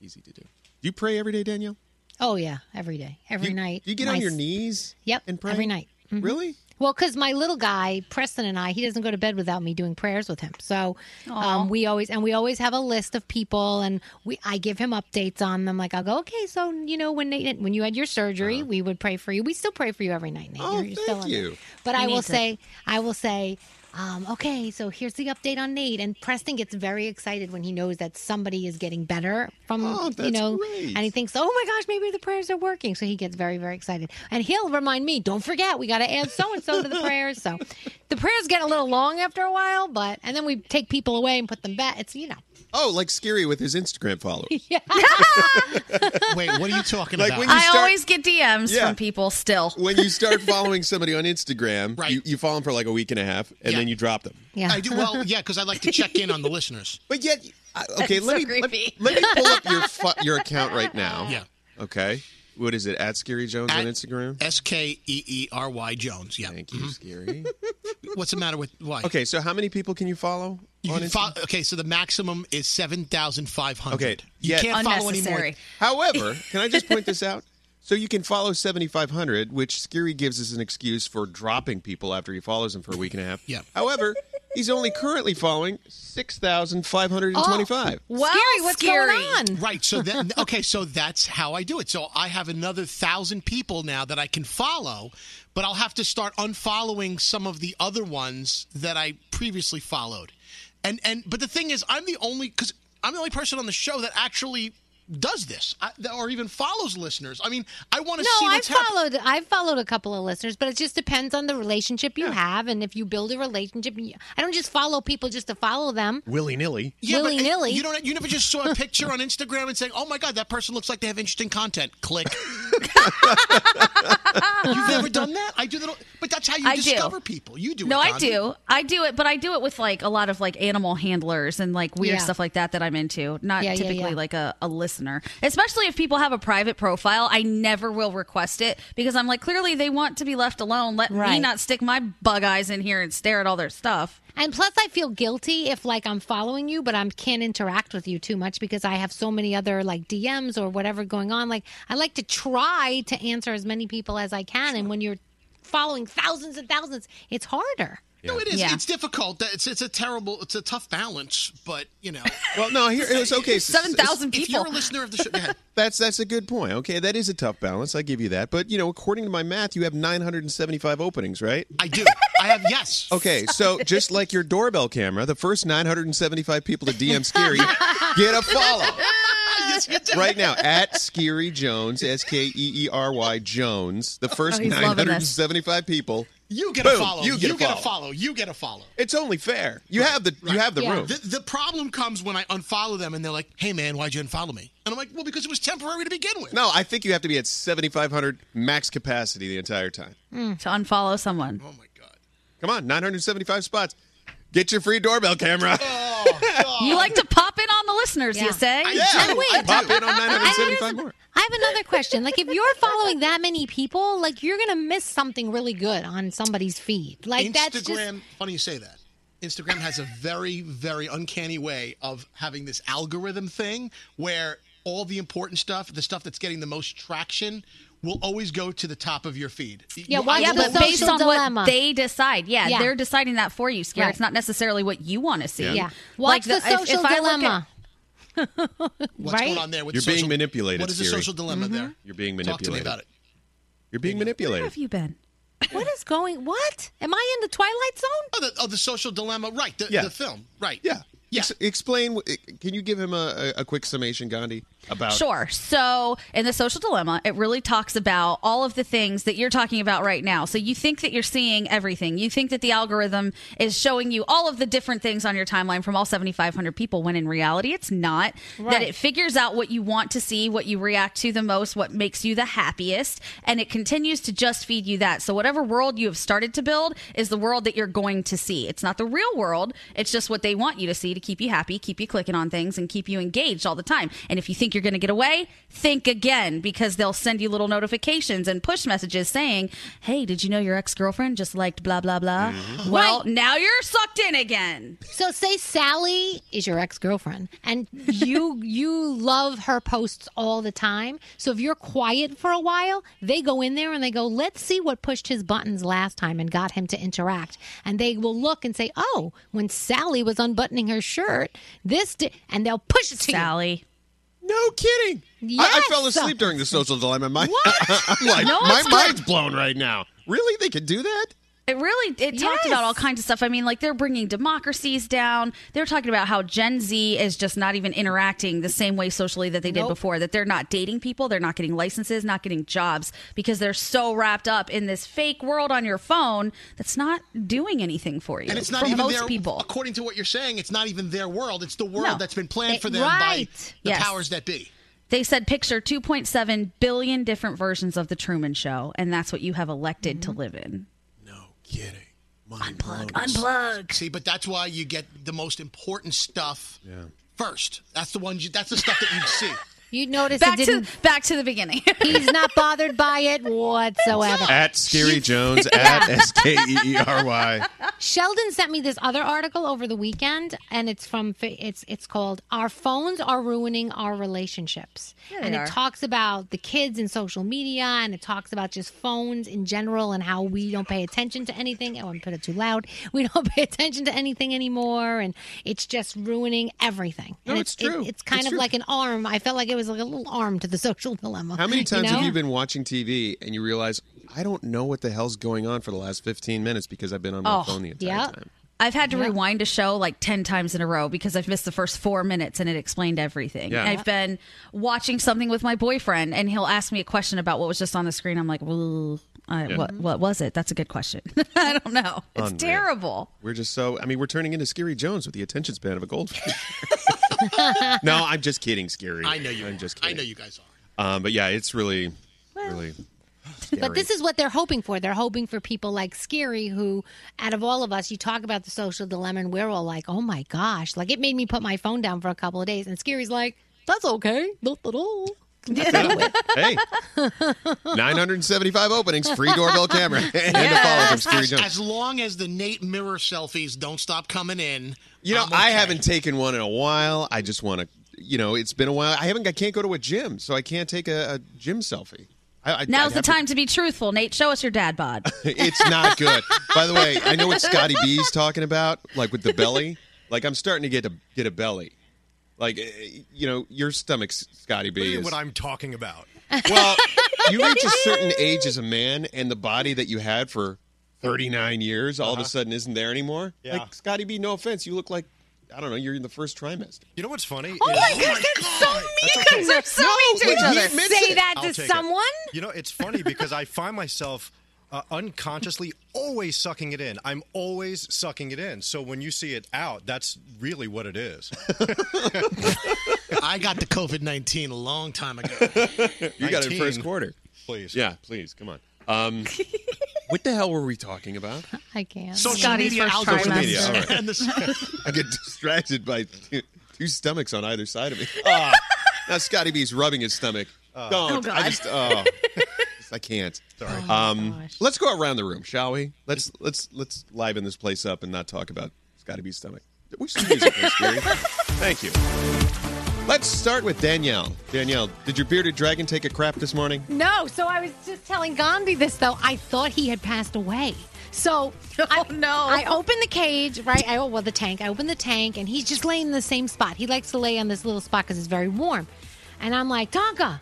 Easy to do. Do you pray every day, Danielle? Oh, yeah. Every day. Every you, night. You get on your knees Yep. and pray Every night. Mhm. Really? Well, because my little guy, Preston and I, he doesn't go to bed without me doing prayers with him. So um, we always and we always have a list of people, and we I give him updates on them. Like I'll go, okay, so you know when Nate, when you had your surgery, we would pray for you. We still pray for you every night, Nate. Uh-huh. Oh, You're, you're thank still you. But You I will to- say, I will say. Um, okay, so here's the update on Nate, and Preston gets very excited when he knows that somebody is getting better from Oh, you know, great. and he thinks, oh my gosh, maybe the prayers are working. So he gets very, very excited. And he'll remind me, don't forget, we got to add so and so to the prayers. So the prayers get a little long after a while, but, and then we take people away and put them back. It's, you know, Oh, like Skeery with his Instagram followers. Yeah. Wait, what are you talking Like about? when you I always get DMs Yeah. from people still. When you start following somebody on Instagram, you, you follow them for like a week and a half, and Yeah. then you drop them. Yeah. I do well, yeah, because I like to check in on the listeners. But yet, I- okay, let so me let, creepy. let me pull up your fu- your account right now. Yeah. Okay. What is it? At Skeery Jones on Instagram. S K E E R Y Jones. Yeah. Thank you, mm-hmm. Skeery. What's the matter with why? Okay, so how many people can you follow You can follow, okay, so the maximum is seven thousand five hundred. Okay, you yet- can't follow anymore. However, can I just point this out? So you can follow 7,500, which Skeery gives us an excuse for dropping people after he follows them for a week and a half. Yeah. However, he's only currently following 6,525. Well, Skeery, what's scary. going on? Right. So then, okay. So that's how I do it. So I have another thousand people now that I can follow, but I'll have to start unfollowing some of the other ones that I previously followed. And and but the thing is, I'm the only because I'm the only person on the show that actually does this I, or even follows listeners. I mean, I want to No, see I've what's happening. followed. I've followed a couple of listeners, but it just depends on the relationship you have, and if you build a relationship. I don't just follow people just to follow them. Willy nilly. Yeah, but, willy-nilly. You don't. You never just saw a picture on Instagram and saying, "Oh my God, that person looks like they have interesting content." Click. You've never done that? I do that, but that's how you I do. discover people. You do. No, it, I do. I do it, but I do it with like a lot of like animal handlers and like weird Yeah. stuff like that that I'm into. Not Yeah, yeah, typically yeah. like a, a listener. Especially if people have a private profile, I never will request it because I'm like, clearly they want to be left alone. Let me not stick my bug eyes in here and stare at all their stuff. And plus, I feel guilty if like I'm following you, but I can't interact with you too much because I have so many other like DMs or whatever going on. Like I like to try to answer as many people as I can, and when you're following thousands and thousands, it's harder. No, it is. Yeah. It's difficult. It's it's a terrible. It's a tough balance. But you know, Well, no, here it was okay. so- Seven thousand if people. you're a listener of the show, go ahead. That's that's a good point. Okay, that is a tough balance. I give you that. But you know, according to my math, you have 975 openings, right? I do. I have yes. Okay, so just like your doorbell camera, the first 975 people to DM Skeery get a follow yes, you do. right now at Skeery Jones, S K E E R Y Jones. The oh, first Oh, he's loving this. 975 people. You get Boom, a follow. you get a a follow. follow. You get a follow. It's only fair. You have the you have the Yeah. room. The, the problem comes when I unfollow them and they're like, "Hey man, why'd you unfollow me?" And I'm like, "Well, because it was temporary to begin with." No, I think you have to be at 7,500 max capacity the entire time. Hmm, to unfollow someone. Oh my god. Come on, 975 spots. Get your free doorbell camera. Oh, Oh, you like to pop in on the listeners, Yeah. you say? I yeah, do. wait, I pop in on 975 more. I have another question. Like, if you're following that many people, like you're gonna miss something really good on somebody's feed. Like that's just Instagram. Funny you say that. Instagram has a very, very uncanny way of having this algorithm thing where all the important stuff, the stuff that's getting the most traction, will always go to the top of your feed. Yeah, You- why- I Yeah, the but based social on dilemma. what they decide. Yeah, Yeah. they're deciding that for you, Scare. Right. It's not necessarily what you want to see. yeah. Like What's the, social if I look at- dilemma? What's right? going on there with You're being social- manipulated, What is the Siri. social dilemma Mm-hmm. there? You're being manipulated. Talk to me manipulated. about it. You're being manipulated. Where have you been? What is going? What am I in the twilight zone? Oh, the, oh, the social dilemma. Right. The, Yeah. the film. Right. Yeah. Yeah. Ex- explain. Can you give him a, a, a quick summation, Gandhi, about? Sure. So, in the social dilemma, it really talks about all of the things that you're talking about right now. So, you think that you're seeing everything. You think that the algorithm is showing you all of the different things on your timeline from all 7,500 people, when in reality, it's not. That it figures out what you want to see, what you react to the most, what makes you the happiest, and it continues to just feed you that. So, whatever world you have started to build is the world that you're going to see. It's not the real world, it's just what they want you to see to keep you happy, keep you clicking on things, and keep you engaged all the time. And if you think you're going to get away, think again because they'll send you little notifications and push messages saying, Hey, did you know your ex girlfriend just liked blah, blah, blah? Mm-hmm. Well, Right. now you're sucked in again. So say Sally is your ex-girlfriend and you you love her posts all the time. So if you're quiet for a while, they go in there and they go, "Let's see what pushed his buttons last time and got him to interact." And they will look and say, "Oh, when Sally was unbuttoning her shirt, this di-, and they'll push it to Sally. No kidding. I, I fell asleep during the social dilemma. My, What? I'm like, No, my mind's blown right now. Really? They could do that? It really it talked about all kinds of stuff. I mean, like they're bringing democracies down. They're talking about how Gen Z is just not even interacting the same way socially that they did before. That they're not dating people, they're not getting licenses, not getting jobs because they're so wrapped up in this fake world on your phone that's not doing anything for you. And it's not for even most their, people. According to what you're saying, it's not even their world. It's the world No. that's been planned It- for them right. by the Yes. powers that be. They said picture 2.7 billion different versions of the Truman Show, and that's what you have elected Mm-hmm. to live in. Unplug, unplug. See, but that's why you get the most important stuff first. That's the ones. You, that's the stuff that you'd see. You notice Back it to didn't. back to the beginning. he's not bothered by it whatsoever. At Skeery Jones at S K E E R Y. Sheldon sent me this other article over the weekend, and it's from it's it's called "Our Phones Are Ruining Our Relationships," Yeah, they and are. it talks about the kids and social media, and it talks about just phones in general and how we don't pay attention to anything. Oh, I put it too loud. We don't pay attention to anything anymore, and it's just ruining everything. No, and it's it- true. it's kind It's of true. like an arm. I felt like it was like a little arm to the social dilemma. How many times know? have you been watching TV and you realize I don't know what the hell's going on for the last 15 minutes because I've been on my Oh, phone the entire yeah. time? I've had to Yeah. rewind a show like 10 times in a row because I've missed the first four minutes and it explained everything. Yeah. I've been watching something with my boyfriend and he'll ask me a question about what was just on the screen. I'm like, well, I, Yeah. what, what was it? That's a good question. I don't know. It's Unreal. terrible. We're just so, I mean, we're turning into Skeery Jones with the attention span of a goldfish. no, I'm just kidding, Skeery. I know you. I'm just I know you guys are. Um, but yeah, it's really, really. But this is what they're hoping for. They're hoping for people like Skeery, who, out of all of us, you talk about the social dilemma, and we're all like, oh my gosh. Like, it made me put my phone down for a couple of days. And Skeery's like, that's okay. Not hey, 975 openings, free doorbell camera, and a follow from Skeery As, Jones. as long as the Nate mirror selfies don't stop coming in. You know, I'm I haven't taken one in a while. I just want to, you know, it's been a while. I haven't. I can't go to a gym, so I can't take a, a gym selfie. I, I, Now's I'd the have to- time to be truthful. Nate, show us your dad bod. it's not good. By the way, I know what Scotty B's talking about, like with the belly. Like I'm starting to get a get a belly. Like eh, you know, your stomach, Scotty B, is what I'm talking about. well. You reach a certain age as a man, and the body that you had for 39 years all of a sudden isn't there anymore. Yeah. Like Scotty B, no offense, you look like I don't know. You're in the first trimester. You know what's funny? Oh is- my gosh, that's so mean. You guys are so mean to but each other. Say that I'll to take it. someone? You know, it's funny because I find myself uh, unconsciously always sucking it in. I'm always sucking it in. So when you see it out, that's really what it is. I got the COVID 19 a long time ago. You got it 19. first quarter. Please. Yeah, please. Come on. Um, what the hell were we talking about? I can't. Social Scotty's media first algorithms. Social media. All right. And the- I get distracted by two, two stomachs on either side of me. now Scotty B's rubbing his stomach. Don't. Oh, God. I just. Oh, I can't. Sorry. um, let's go around the room, shall we? Let's let's let's liven this place up and not talk about Scotty B's stomach. Wish some music, please, Gary. Thank you. Let's start with Danielle. Danielle, did your bearded dragon take a crap this morning? No, so I was just telling Gandhi this though. I thought he had passed away. So I, no. I opened the cage, right? I well the tank. I opened the tank, and he's just laying in the same spot. He likes to lay on this little spot because it's very warm. And I'm like, Tonka,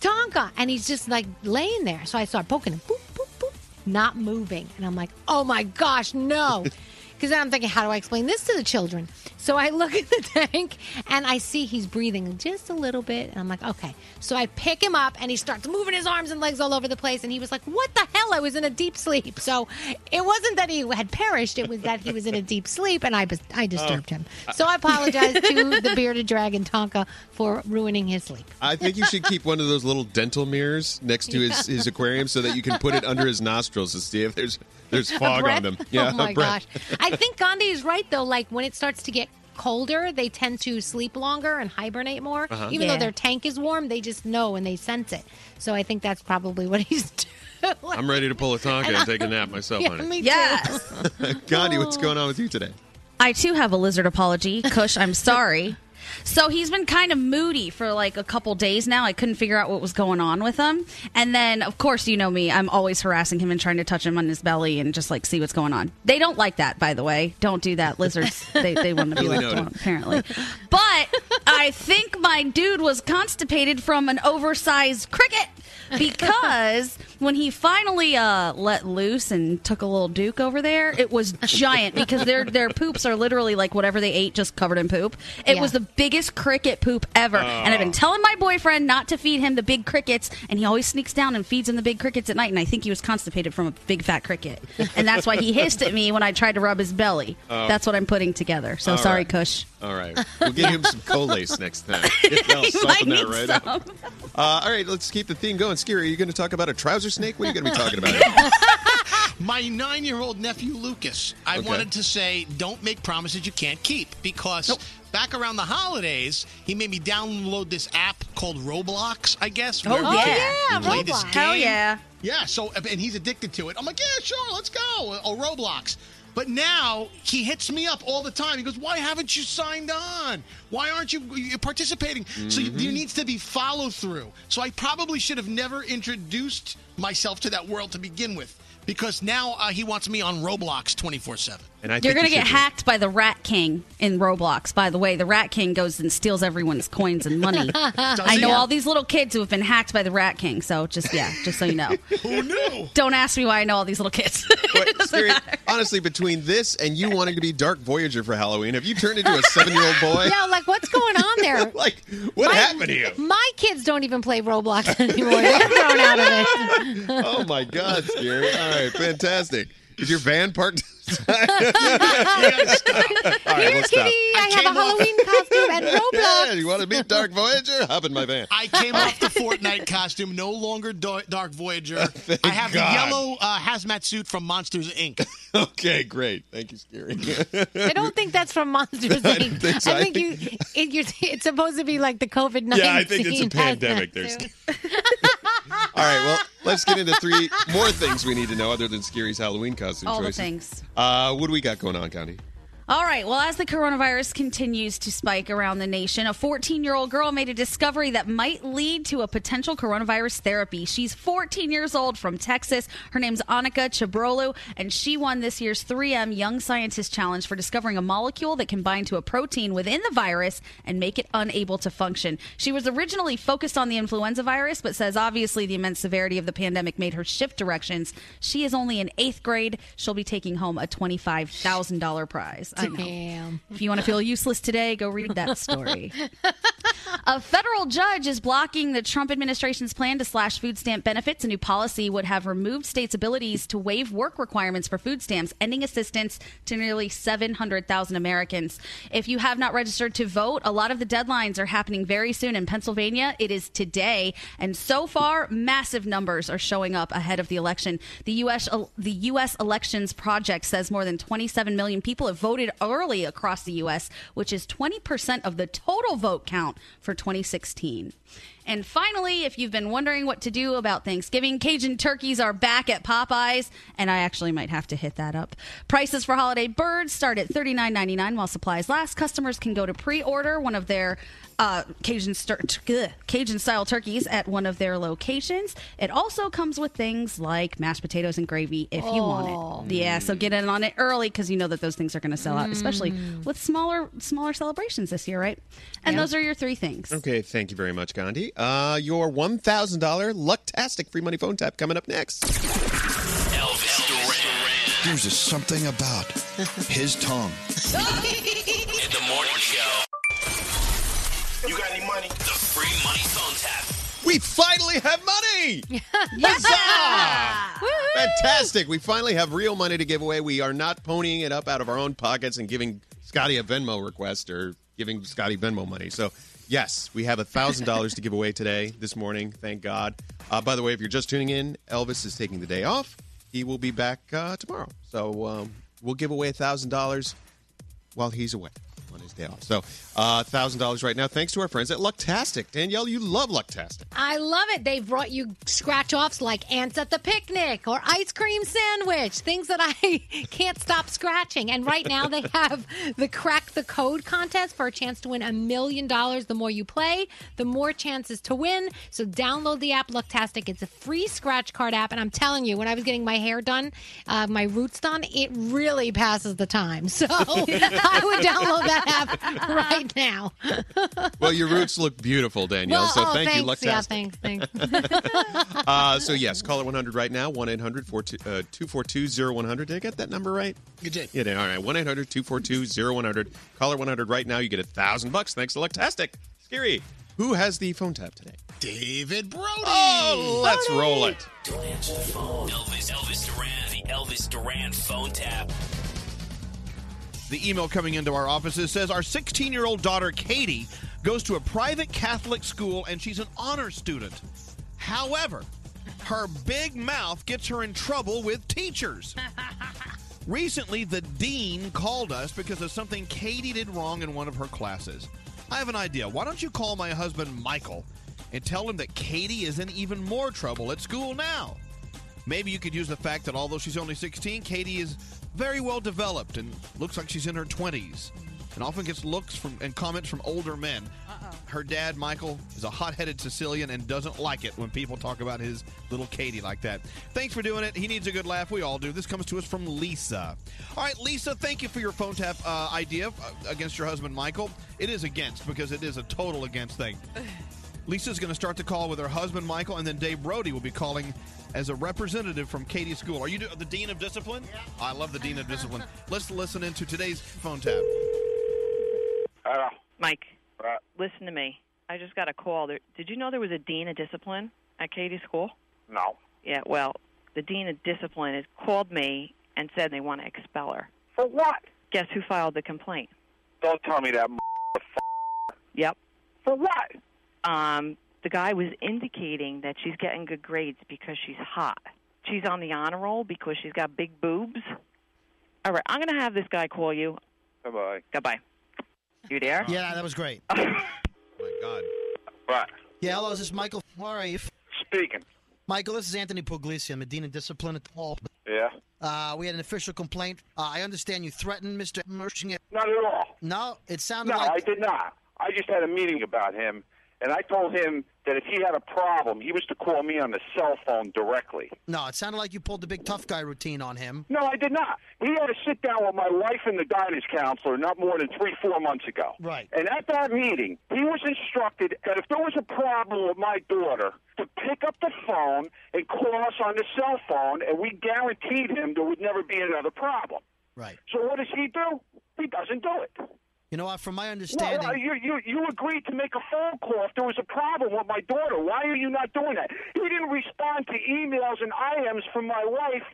Tonka, and he's just like laying there. So I start poking him, boop, boop, boop, not moving, and I'm like, oh my gosh, no. Because then I'm thinking, how do I explain this to the children? So I look at the tank and I see he's breathing just a little bit. And I'm like, okay. So I pick him up and he starts moving his arms and legs all over the place. And he was like, what the hell? I was in a deep sleep. So it wasn't that he had perished, it was that he was in a deep sleep and I, I disturbed oh. him. So I apologize to the bearded dragon Tonka for ruining his sleep. I think you should keep one of those little dental mirrors next to his, his aquarium so that you can put it under his nostrils to see if there's there's A fog breath? on them. oh my gosh. I think Gandhi is right though. Like when it starts to get colder, they tend to sleep longer and hibernate more. Uh-huh. Even Yeah. though their tank is warm, they just know and they sense it. So I think that's probably what he's doing. I'm ready to pull a Tonka and take a nap myself, yeah, honey. me too. Yes. Gandhi, what's going on with you today? I too have a lizard apology. Kush, I'm sorry. So he's been kind of moody for like a couple days now. I couldn't figure out what was going on with him. And then, of course, you know me. I'm always harassing him and trying to touch him on his belly and just like see what's going on. They don't like that, by the way. Don't do that. Lizards, they, they want to be left alone, apparently. But I think my dude was constipated from an oversized cricket because when he finally uh, let loose and took a little duke over there, it was giant because their their poops are literally like whatever they ate, just covered in poop. It Yeah. was the biggest cricket poop ever, and I've been telling my boyfriend not to feed him the big crickets, and he always sneaks down and feeds him the big crickets at night. And I think he was constipated from a big fat cricket, and that's why he hissed at me when I tried to rub his belly. Oh. That's what I'm putting together. So All sorry, right. Kush. All right. We'll give him some Colace next time. That'll He might that need right up. some. Uh, all right, let's keep the theme going. Skeery, are you going to talk about a trouser snake? What are you going to be talking about? My nine year old nephew Lucas, I Okay. wanted to say, don't make promises you can't keep because back around the holidays, he made me download this app called Roblox, I guess. Oh, where we yeah. can play this Roblox. Hell yeah. Yeah, so, and he's addicted to it. I'm like, yeah, sure, let's go. Oh, Roblox. But now he hits me up all the time. He goes, "Why haven't you signed on? Why aren't you participating?" So there mm-hmm. needs to be follow through. So I probably should have never introduced myself to that world to begin with, because now uh, he wants me on Roblox twenty four seven. And I You're going to get hacked by the Rat King in Roblox, by the way. The Rat King goes and steals everyone's coins and money. I know he? all these little kids who have been hacked by the Rat King, so just, yeah, just so you know. Who knew? Don't ask me why I know all these little kids. Wait, Skeery, honestly, between this and you wanting to be Dark Voyager for Halloween, have you turned into a seven-year-old boy? Yeah, like what's going on there? like, what My- happened to you? My kids don't even play Roblox anymore. They're thrown out of it. oh my God, Skeery! All right, fantastic. Is your van parked? All right, Here, we'll stop. kitty, I, have a Halloween costume and Roblox. Yeah, you want to meet Dark Voyager? Hop in my van. I came off the Fortnite costume, no longer Dar- Dark Voyager. I have God. the yellow uh, hazmat suit from Monsters Inc. Okay, great. Thank you, Skeery. I don't think that's from Monsters I Inc. don't think so. I I think you, it, you're, it's supposed to be like the COVID nineteen. Yeah, I think it's a pandemic. There's. All right, well, let's get into three more things we need to know other than Skeery's Halloween costume All the things. Uh, what do we got going on, County? All right. Well, as the coronavirus continues to spike around the nation, a 14 year old girl made a discovery that might lead to a potential coronavirus therapy. She's 14 years old from Texas. Her name's Anika Chebrolu, and she won this year's 3M Young Scientist Challenge for discovering a molecule that can bind to a protein within the virus and make it unable to function. She was originally focused on the influenza virus, but says obviously the immense severity of the pandemic made her shift directions. She is only in eighth grade. She'll be taking home a $25,000 prize. Damn. If you want to feel useless today, go read that story. A federal judge is blocking the Trump administration's plan to slash food stamp benefits. A new policy would have removed states' abilities to waive work requirements for food stamps, ending assistance to nearly 700,000 Americans. If you have not registered to vote, a lot of the deadlines are happening very soon. In Pennsylvania, it is today, and so far, massive numbers are showing up ahead of the election. The U.S. the U.S. Elections Project says more than 27 million people have voted early across the U.S., which is 20% of the total vote count for 2016. And finally, if you've been wondering what to do about Thanksgiving, Cajun turkeys are back at Popeyes, and I actually might have to hit that up. Prices for holiday birds start at $39.99 while supplies last. Customers can go to pre-order one of their uh, Cajun stir- ugh, Cajun style turkeys at one of their locations. It also comes with things like mashed potatoes and gravy if you want it. Yeah, so get in on it early because you know that those things are going to sell out, especially with smaller smaller celebrations this year, right? And those are your three things. Okay, thank you very much, Gandhi. Uh, your $1,000 Lucktastic free money phone tap coming up next. Elvis Duran. There's just something about his tongue. In the morning show. You got any money? The free money phone tap. We finally have money! Huzzah! Fantastic. We finally have real money to give away. We are not ponying it up out of our own pockets and giving Scotty a Venmo request or giving Scotty Venmo money. So, yes, we have $1,000 to give away today, this morning. Thank God. Uh, by the way, if you're just tuning in, Elvis is taking the day off. He will be back uh, tomorrow. So, um, we'll give away $1,000 while he's away on his day off. So, uh, $1,000 right now, thanks to our friends at Lucktastic. Danielle, you love Lucktastic. I love it. They've brought you scratch offs like ants at the picnic or ice cream sandwich, things that I can't stop scratching. And right now they have the crack the code contest for a chance to win a million dollars. The more you play, the more chances to win. So download the app Lucktastic. It's a free scratch card app. And I'm telling you, when I was getting my hair done, uh, my roots done, it really passes the time. So I would download that have right now. Well, your roots look beautiful, Danielle. Well, so oh, thank you. thanks. Lucktastic. Yeah, thanks, thanks. uh, so yes, call it 100 right now. 1 800 242 0100. Did I get that number right? You did. Yeah, did. all right. 1 800 242 0100. Caller 100 right now. You get a thousand bucks. Thanks to Lucktastic. Skeery. Who has the phone tap today? David Brody. Oh, let's roll it. Don't answer the phone. Elvis, Elvis Duran, the Elvis Duran phone tap. The email coming into our offices says our 16 year old daughter, Katie, goes to a private Catholic school and she's an honor student. However, her big mouth gets her in trouble with teachers. Recently, the dean called us because of something Katie did wrong in one of her classes. I have an idea. Why don't you call my husband, Michael, and tell him that Katie is in even more trouble at school now? Maybe you could use the fact that although she's only 16, Katie is very well developed and looks like she's in her 20s and often gets looks from and comments from older men. Her dad, Michael, is a hot-headed Sicilian and doesn't like it when people talk about his little Katie like that. Thanks for doing it. He needs a good laugh. We all do. This comes to us from Lisa. All right, Lisa, thank you for your phone tap uh, idea uh, against your husband, Michael. It is against because it is a total against thing. Lisa's going to start the call with her husband, Michael, and then Dave Brody will be calling as a representative from Katie School. Are you the Dean of Discipline? Yeah. I love the Dean of Discipline. Let's listen into today's phone tap. Uh, Mike, uh, listen to me. I just got a call. There, did you know there was a dean of discipline at Katie School? No. Yeah, well, the dean of discipline has called me and said they want to expel her. For what? Guess who filed the complaint? Don't tell me that. Yep. For what? Um, the guy was indicating that she's getting good grades because she's hot. She's on the honor roll because she's got big boobs. All right, I'm going to have this guy call you. Bye bye. Goodbye. You there? Yeah, that was great. my God. What? Yeah, hello, this is this Michael? How are you? Speaking. Michael, this is Anthony Puglisi. I'm a dean of discipline at the hall. Yeah. Uh, we had an official complaint. Uh, I understand you threatened Mr. Mershing. Not at all. No, it sounded No, like. I did not. I just had a meeting about him, and I told him that if he had a problem, he was to call me on the cell phone directly. No, it sounded like you pulled the big tough guy routine on him. No, I did not. He had to sit down with my wife and the guidance counselor not more than three, four months ago. Right. And at that meeting, he was instructed that if there was a problem with my daughter, to pick up the phone and call us on the cell phone, and we guaranteed him there would never be another problem. Right. So what does he do? He doesn't do it. You know what? From my No, understanding. no, you, you, you agreed to make a phone call if there was a problem with my daughter. Why are you not doing that? He didn't respond to emails and IMs from my wife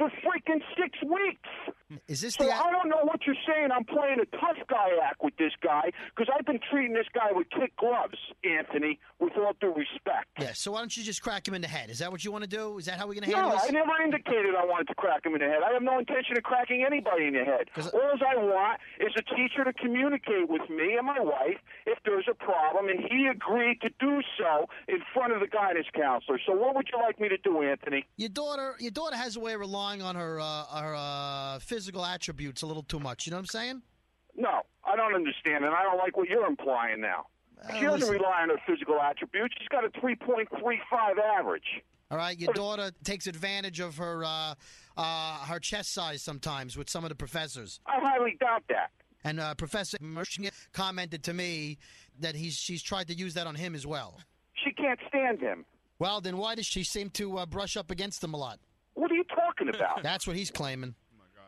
for freaking six weeks. Is this so the? I don't know what you're saying. I'm playing a tough guy act with this guy because I've been treating this guy with kid gloves, Anthony, with all due respect. Yeah. So why don't you just crack him in the head? Is that what you want to do? Is that how we're going to handle this? No, I never indicated I wanted to crack him in the head. I have no intention of cracking anybody in the head. All I want is a teacher to communicate with me and my wife if there's a problem, and he agreed to do so in front of the guidance counselor. So what would you like me to do, Anthony? Your daughter, your daughter has a way of relying on her uh, her uh, physical attributes a little too much. You know what I'm saying? No, I don't understand, and I don't like what you're implying now. she doesn't listen. rely on her physical attributes. She's got a 3.35 average. All right, your daughter takes advantage of her uh, uh, her chest size sometimes with some of the professors. I highly doubt that. And uh, Professor Mershing commented to me that he's she's tried to use that on him as well. She can't stand him. Well, then why does she seem to uh, brush up against him a lot? What are you talking about? That's what he's claiming.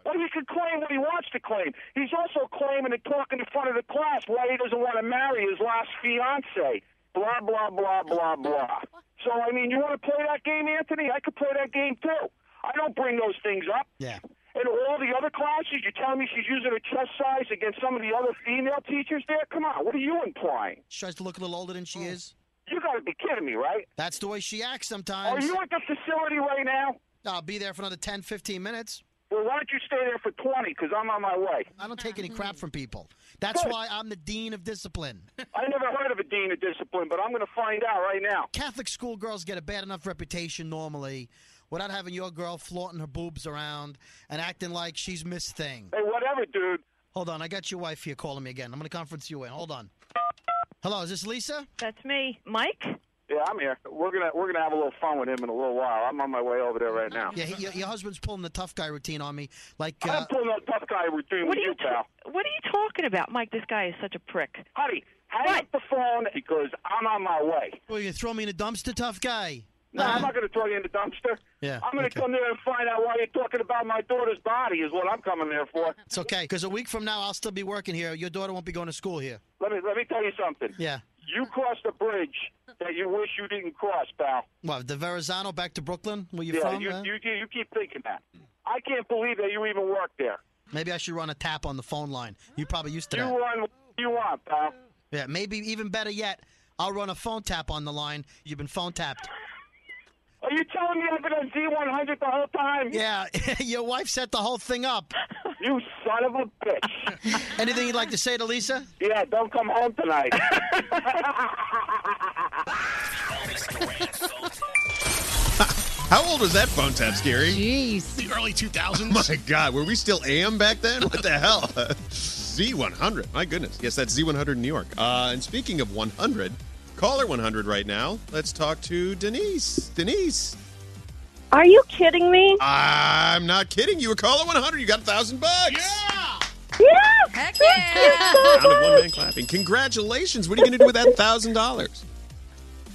Well, he can claim what he wants to claim. He's also claiming and talking in front of the class why he doesn't want to marry his last fiance. Blah blah blah blah blah. So I mean, you want to play that game, Anthony? I could play that game too. I don't bring those things up. Yeah. And all the other classes, you're telling me she's using her chest size against some of the other female teachers there? Come on, what are you implying? She tries to look a little older than she oh. is. You got to be kidding me, right? That's the way she acts sometimes. Are you at the facility right now? I'll be there for another 10, 15 minutes. Well, why don't you stay there for 20? Because I'm on my way. I don't take any mm-hmm. crap from people. That's Good. why I'm the dean of discipline. I never heard of a dean of discipline, but I'm going to find out right now. Catholic schoolgirls get a bad enough reputation normally without having your girl flaunting her boobs around and acting like she's Miss Thing. Hey, whatever, dude. Hold on, I got your wife here calling me again. I'm going to conference you in. Hold on. Hello, is this Lisa? That's me. Mike? Yeah, I'm here. We're gonna we're gonna have a little fun with him in a little while. I'm on my way over there right now. Yeah, he, your, your husband's pulling the tough guy routine on me. Like, uh, I'm pulling no tough guy was doing What with are you, you pal. What are you talking about, Mike? This guy is such a prick. Honey, hang up the phone because I'm on my way. Well, you gonna throw me in a dumpster, tough guy. No, I'm not going to throw you in the dumpster. Yeah, I'm going to okay. come there and find out why you're talking about my daughter's body is what I'm coming there for. It's okay, because a week from now I'll still be working here. Your daughter won't be going to school here. Let me let me tell you something. Yeah. You crossed a bridge that you wish you didn't cross, pal. What, the Verrazano back to Brooklyn? Where you yeah, from? you, man? you you keep thinking that. I can't believe that you even work there. Maybe I should run a tap on the phone line. You probably used to You that. run what you want, pal. Yeah, maybe even better yet, I'll run a phone tap on the line. You've been phone tapped. Are you telling me I've been on Z100 the whole time? Yeah, your wife set the whole thing up. You son of a bitch. Anything you'd like to say to Lisa? Yeah, don't come home tonight. How old was that phone tap, Skeery? Jeez. The early 2000s. Oh my God, were we still AM back then? What the hell? Z100. My goodness. Yes, that's Z100 in New York. Uh, and speaking of 100, caller 100 right now. Let's talk to Denise. Denise. Are you kidding me? I'm not kidding. You were caller 100. You got a thousand bucks. Yeah! Heck yeah. Round of one man clapping. Congratulations. What are you going to do with that thousand dollars?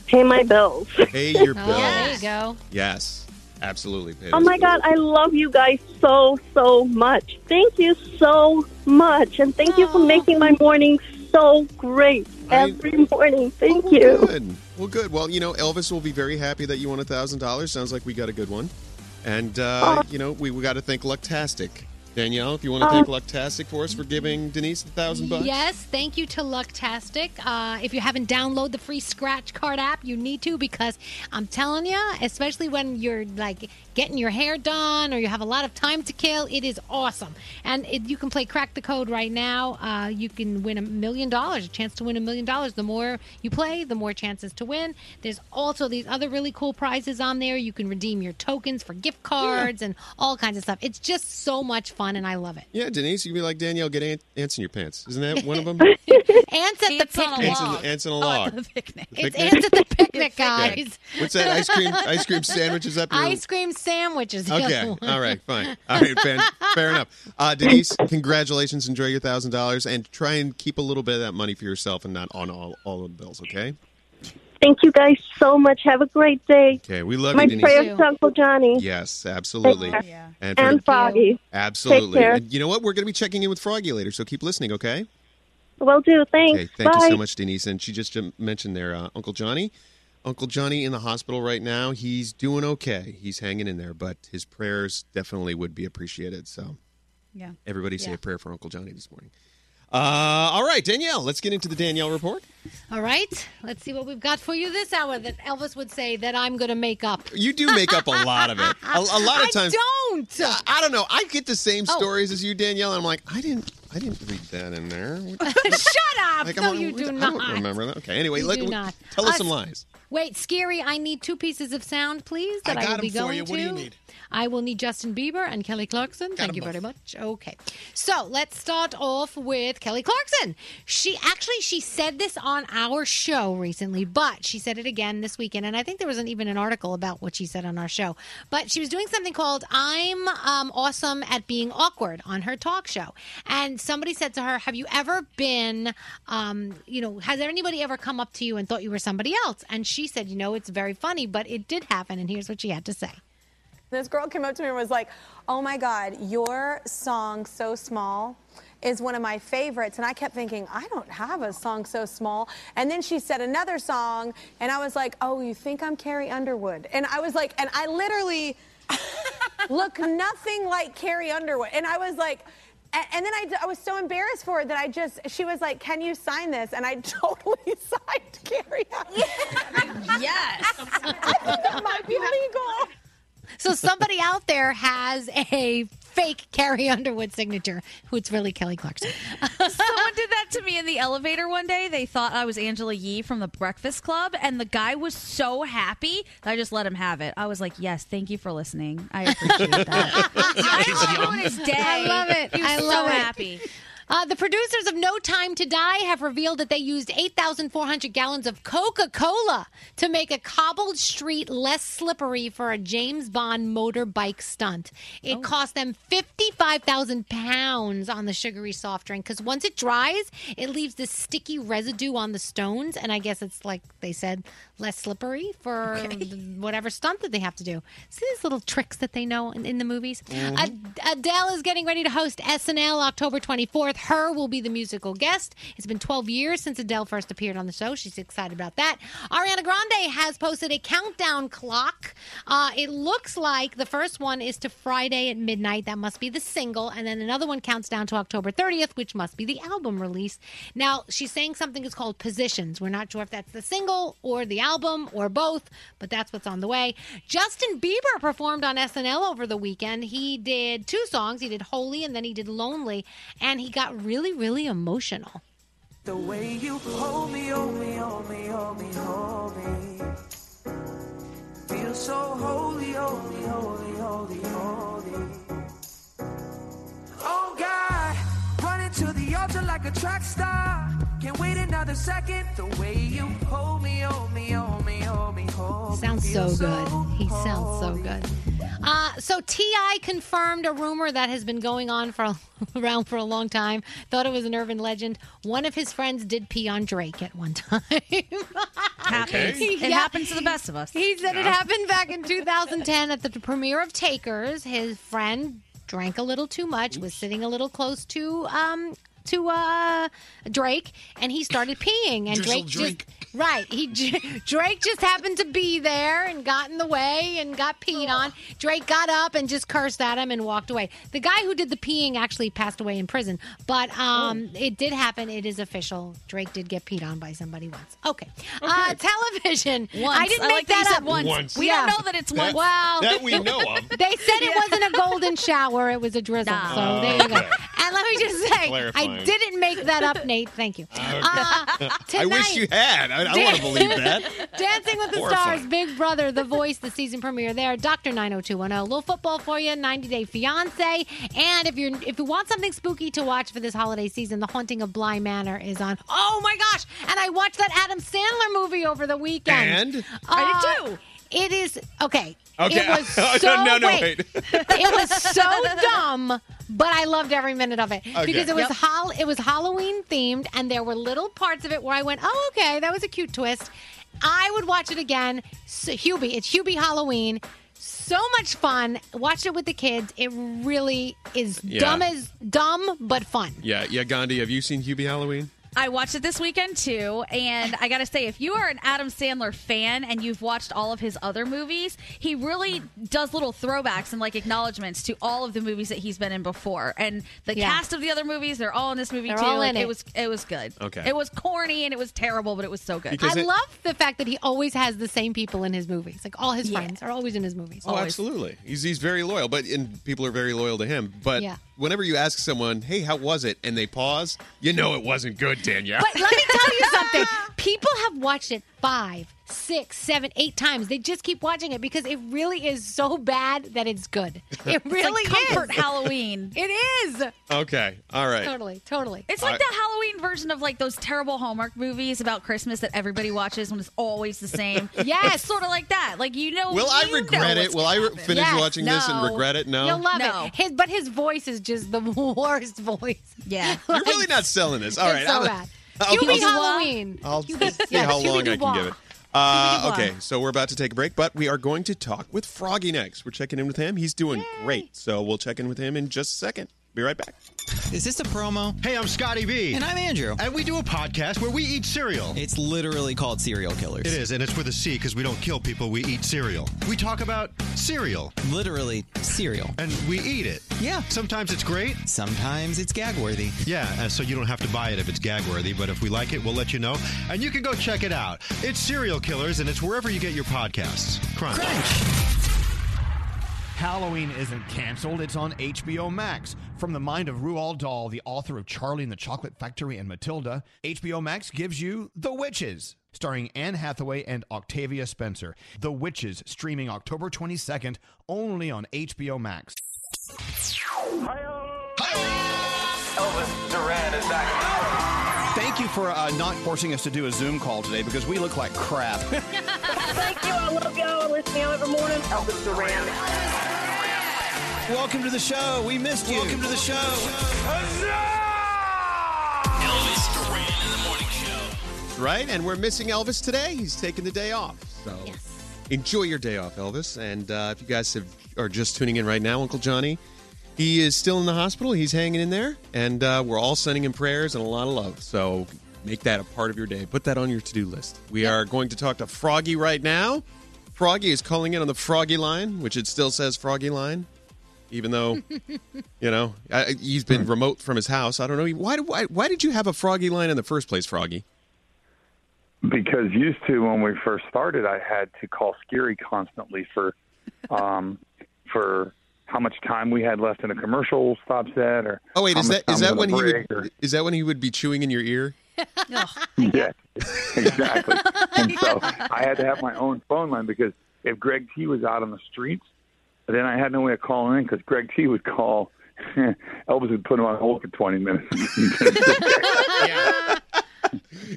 Pay my bills. Pay your Oh, bills. there you go. Yes, absolutely. Pay Oh those my God, I love you guys so, so much. Thank you so much. And thank you for making my morning so great every morning. Thank you. Good. Well, good. Well, you know, Elvis will be very happy that you won a thousand dollars. Sounds like we got a good one. And uh, you know, we, we got to thank Lucktastic. Danielle, if you want to Uh, thank Lucktastic for us for giving Denise a thousand bucks. Yes, thank you to Lucktastic. Uh, if you haven't downloaded the free scratch card app, you need to because I'm telling you, especially when you're like getting your hair done or you have a lot of time to kill, it is awesome. And it, you can play Crack the Code right now. Uh, you can win a million dollars, a chance to win a million dollars. The more you play, the more chances to win. There's also these other really cool prizes on there. You can redeem your tokens for gift cards and all kinds of stuff. It's just so much fun, and I love it. Yeah, Denise, you can be like Danielle, get ant- ants in your pants. Isn't that one of them? Ants at the picnic. ants, in, ants in a log. It's Picnic? ants at the picnic, Yeah. guys. What's that? Ice cream? Ice cream sandwiches up your. Ice cream sandwiches. the Okay. All right. Fine. All right. Fair, fair enough. Uh, Denise, congratulations. Enjoy your thousand dollars, and try and keep a little bit of that money for yourself and not on all all of the bills. Okay. Thank you guys so much. Have a great day. Okay. We love my you, Denise. prayers to Uncle Johnny. Yes, absolutely. Take care. And, And Froggy. Absolutely. Take care. And you know what? We're going to be checking in with Froggy later, so keep listening, okay? Will do. Thanks. Okay. Thank Bye. you so much, Denise. And she just mentioned there, uh, Uncle Johnny. Uncle Johnny in the hospital right now. He's doing okay. He's hanging in there, but his prayers definitely would be appreciated. So, Yeah. everybody say Yeah. a prayer for Uncle Johnny this morning. Uh, all right, Danielle, let's get into the Danielle report. All right. Let's see what we've got for you this hour that Elvis would say that I'm going to make up. You do make up a lot of it. A, a lot of I times. don't. I, I don't know. I get the same Oh. stories as you, Danielle, and I'm like, I didn't, I didn't read that in there. Shut up. Like, no, I'm- you do I not. don't remember that. Okay. Anyway, You let, tell us Uh, some lies. Wait, Skeery, I need two pieces of sound, please, that I I, got will be 'em for going you. to. What do you need? I will need Justin Bieber and Kelly Clarkson. Thank you both. very much. Okay. So let's start off with Kelly Clarkson. She actually she said this on our show recently, but she said it again this weekend. And I think there was an, even an article about what she said on our show. But she was doing something called I'm um, Awesome at Being Awkward on her talk show. And somebody said to her, Have you ever been, um, you know, has anybody ever come up to you and thought you were somebody else? And she said, You know, it's very funny, but it did happen. And here's what she had to say. This girl came up to me and was like, "Oh my God, your song "So Small" is one of my favorites." And I kept thinking, I don't have a song so small. And then she said another song, and I was like, "Oh, you think I'm Carrie Underwood?" And I was like, and I literally look nothing like Carrie Underwood. And I was like. And then I, I was so embarrassed for her that I just, she was like, Can you sign this? And I totally signed Carrie. Underwood. Yes. I think that might be legal. So somebody out there has a fake Carrie Underwood signature, who it's really Kelly Clarkson. Someone did that to me in the elevator one day. They thought I was Angela Yee from the Breakfast Club, and the guy was so happy that I just let him have it. I was like, "Yes, thank you for listening. I appreciate that." I his day. I love it. He was I so love it. happy. Uh, the producers of No Time to Die have revealed that they used 8,400 gallons of Coca Cola to make a cobbled street less slippery for a James Bond motorbike stunt. It cost them 55,000 pounds on the sugary soft drink because once it dries, it leaves this sticky residue on the stones. And I guess it's like they said, less slippery for the- whatever stunt that they have to do. See these little tricks that they know in, in the movies? Mhm. Ad- Adele is getting ready to host SNL October 24th. Her will be the musical guest. It's been 12 years since Adele first appeared on the show. She's excited about that. Ariana Grande has posted a countdown clock. Uh, it looks like the first one is to Friday at midnight. That must be the single. And then another one counts down to October 30th, which must be the album release. Now, she's saying something is called Positions. We're not sure if that's the single or the album or both, but that's what's on the way. Justin Bieber performed on SNL over the weekend. He did two songs. He did Holy and then he did Lonely, and he got really, really emotional. The way you hold me, hold me, hold me, hold me, hold me. Feel so holy, holy, holy, holy, holy. Oh God, running to the altar like a track star. Can't wait another second. The way you hold me, hold me, hold me, hold me, hold me. Sounds so Feel good. He sounds so good. Uh, so T.I. confirmed a rumor that has been going on for around for a long time. Thought it was an urban legend. One of his friends did pee on Drake at one time. Happens. It happens to the best of us. He said it happened back in 2010 at the premiere of Takers. His friend drank a little too much, was sitting a little close to um to uh Drake, and he started peeing. And Drizzle Drake Drake. just right, he Drake just happened to be there and got in the way and got peed on. Drake got up and just cursed at him and walked away. The guy who did the peeing actually passed away in prison, but um it did happen. It is official. Drake did get peed on by somebody once. Okay, uh, television. Once. I didn't I make like that that up. once. Once. We don't know that it's once. Well, that we know of. They said it wasn't a golden shower; it was a drizzle. Nah. So there you go. Okay. And let me just say, I didn't make that up, Nate. Thank you. Uh, I tonight- wish you had. I, I want to believe that. Dancing with the Horrifying. Stars, Big Brother, The Voice, the season premiere there. Doctor 90210, little football for you, 90 Day Fiance, and if you're if you want something spooky to watch for this holiday season, The Haunting of Bly Manor is on. Oh my gosh! And I watched that Adam Sandler movie over the weekend. And? Uh, I did too. It is okay. Okay. It was No, oh, so no, no, wait. wait. it was so dumb, but I loved every minute of it Okay. because it was Yep. hol- it was Halloween themed, and there were little parts of it where I went, "Oh, okay, that was a cute twist." I would watch it again. So, Hubie, it's Hubie Halloween. So much fun. Watch it with the kids. It really is Yeah. dumb as dumb, but fun. Yeah, yeah, Gandhi, have you seen Hubie Halloween? I watched it this weekend too, and I gotta say, if you are an Adam Sandler fan and you've watched all of his other movies, he really does little throwbacks and like acknowledgments to all of the movies that he's been in before. And the Yeah. cast of the other movies, they're all in this movie They're too. all Like, in it. was it was good. Okay. It was corny and it was terrible, but it was so good. I love the fact that he always has the same people in his movies. Like all his friends are always in his movies. Oh, absolutely. He's he's very loyal, but and people are very loyal to him. But Yeah. Whenever you ask someone, "Hey, how was it?" and they pause, you know it wasn't good, Danielle. But let me tell you something. People have watched it five, six, seven, eight times. They just keep watching it because it really is so bad that it's good. It really it's like comfort is. Halloween. It is. okay, all right. Totally, totally. It's like I- the Halloween version of like those terrible Hallmark movies about Christmas that everybody watches when it's always the same. Yes. it's sort of like that. Like you know, Will I you know regret it? what's Will I re- finish Yes, watching this and regret it? No. You'll love No. it. His, but his voice is just the worst voice. Yeah. You're really not selling this. All It's right, so I'll, bad. I'll- Hubie I'll- Halloween. I'll see Yeah, how long I can Dubois. give it. Uh, okay, so we're about to take a break, but we are going to talk with Froggy next. We're checking in with him. He's doing great, so we'll check in with him in just a second. Be right back. Is this a promo? Hey, I'm Scotty B. And I'm Andrew. And we do a podcast where we eat cereal. It's literally called Cereal Killers. It is, and it's with a C because we don't kill people, we eat cereal. We talk about cereal. Literally cereal. And we eat it. Yeah. Sometimes it's great. Sometimes it's gag worthy. Yeah, and so you don't have to buy it if it's gag worthy, but if we like it, we'll let you know. And you can go check it out. It's Cereal Killers, and it's wherever you get your podcasts. Crunch. Crunch. Halloween isn't canceled, it's on HBO Max. From the mind of Roald Dahl, the author of Charlie and the Chocolate Factory and Matilda, HBO Max gives you The Witches, starring Anne Hathaway and Octavia Spencer. The Witches, streaming October 22nd, only on HBO Max. Elvis Duran in a second. Thank you for uh, not forcing us to do a Zoom call today because we look like crap. Thank you. I love y'all. I listen to y'all every morning. Elvis Duran. Welcome to the show. We missed you. Welcome to the show. Elvis Duran in the morning show. Right? And we're missing Elvis today. He's taking the day off. So enjoy your day off, Elvis. And uh, if you guys have, are just tuning in right now, Uncle Johnny, he is still in the hospital. He's hanging in there. And uh, we're all sending him prayers and a lot of love. So make that a part of your day. Put that on your to do list. We are going to talk to Froggy right now. Froggy is calling in on the Froggy line, which it still says Froggy line. Even though, you know, I, he's been remote from his house. I don't know. Why, why, why did you have a Froggy line in the first place, Froggy? Because used to when we first started, I had to call Skeery constantly for, um, for how much time we had left in a commercial stop set, or Oh wait, is that is that when he would or- is that when he would be chewing in your ear? Oh, yeah, exactly. and so I had to have my own phone line because if Greg T was out on the streets, then I had no way of calling in because Greg T would call. Elvis would put him on hold for 20 minutes.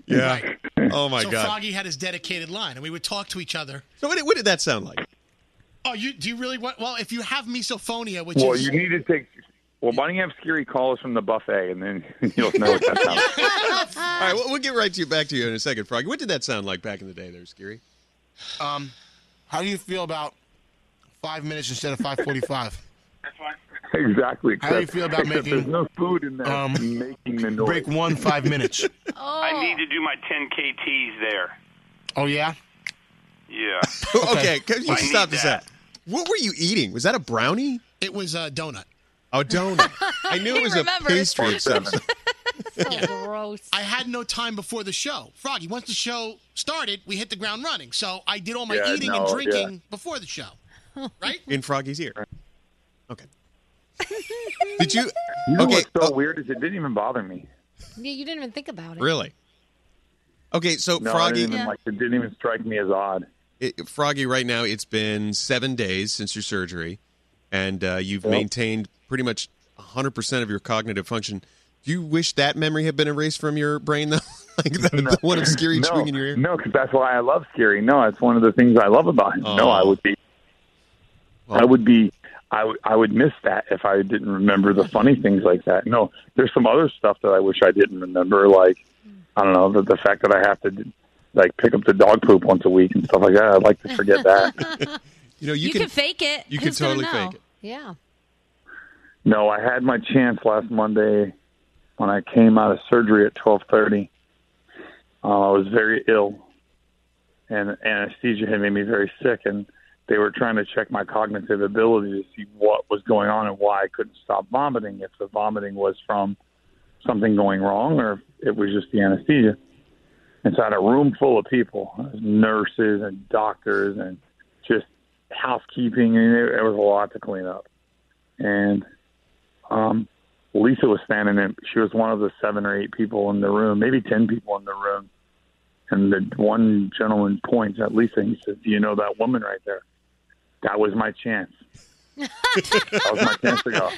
Yeah. Oh my so god. Froggy had his dedicated line, and we would talk to each other. So what did, what did that sound like? Oh, you do you really want? Well, if you have misophonia, which well, is you need to take. Well, why don't you have Skeery call us from the buffet, and then you'll know what that sounds like. All right, well, we'll get right to you back to you in a second, Froggy. What did that sound like back in the day, there, Skeery? Um, how do you feel about five minutes instead of five forty-five? Exactly. How do you feel about making- There's no food in there Um, making the noise. Break one five minutes. I need to do my 10 KTs there. Oh yeah. Yeah. okay, can you I stop this that. at? What were you eating? Was that a brownie? It was a donut. Oh, donut. I knew it was a pastry of some sort. gross. I had no time before the show. Froggy, once the show started, we hit the ground running. So I did all my Yeah, eating no, and drinking yeah. before the show. Right? in Froggy's ear. Okay. Did you? You know okay. what's so uh, weird is it didn't even bother me. Yeah, you didn't even think about it. Really? Okay, so No, Froggy, didn't even, like it didn't even strike me as odd. it, Froggy, right now it's been seven days since your surgery, and uh, you've Yep. maintained pretty much 100 percent of your cognitive function. Do you wish that memory had been erased from your brain, though? like the, the one of Skeery no, chewing in your ear? No, because that's why I love Skeery. No, it's one of the things I love about him. No, I would be, I would be, I would, I would miss that if I didn't remember the funny things like that. No, there's some other stuff that I wish I didn't remember, like I don't know the, the fact that I have to like pick up the dog poop once a week and stuff like that. I'd like to forget that. You know, You, can, fake it. you can Who's gonna totally fake it. Yeah. No, I had my chance last Monday when I came out of surgery at twelve thirty. Uh, I was very ill, and anesthesia had made me very sick, and they were trying to check my cognitive ability to see what was going on and why I couldn't stop vomiting. If the vomiting was from something going wrong, or if it was just the anesthesia. And so I had a room full of people, nurses and doctors, and just housekeeping, and it, it was a lot to clean up. And um, Lisa was standing in. She was one of the seven or eight people in the room, maybe ten people in the room. And the one gentleman points at Lisa. and He says, "Do you know that woman right there? That was my chance. that was my chance to go.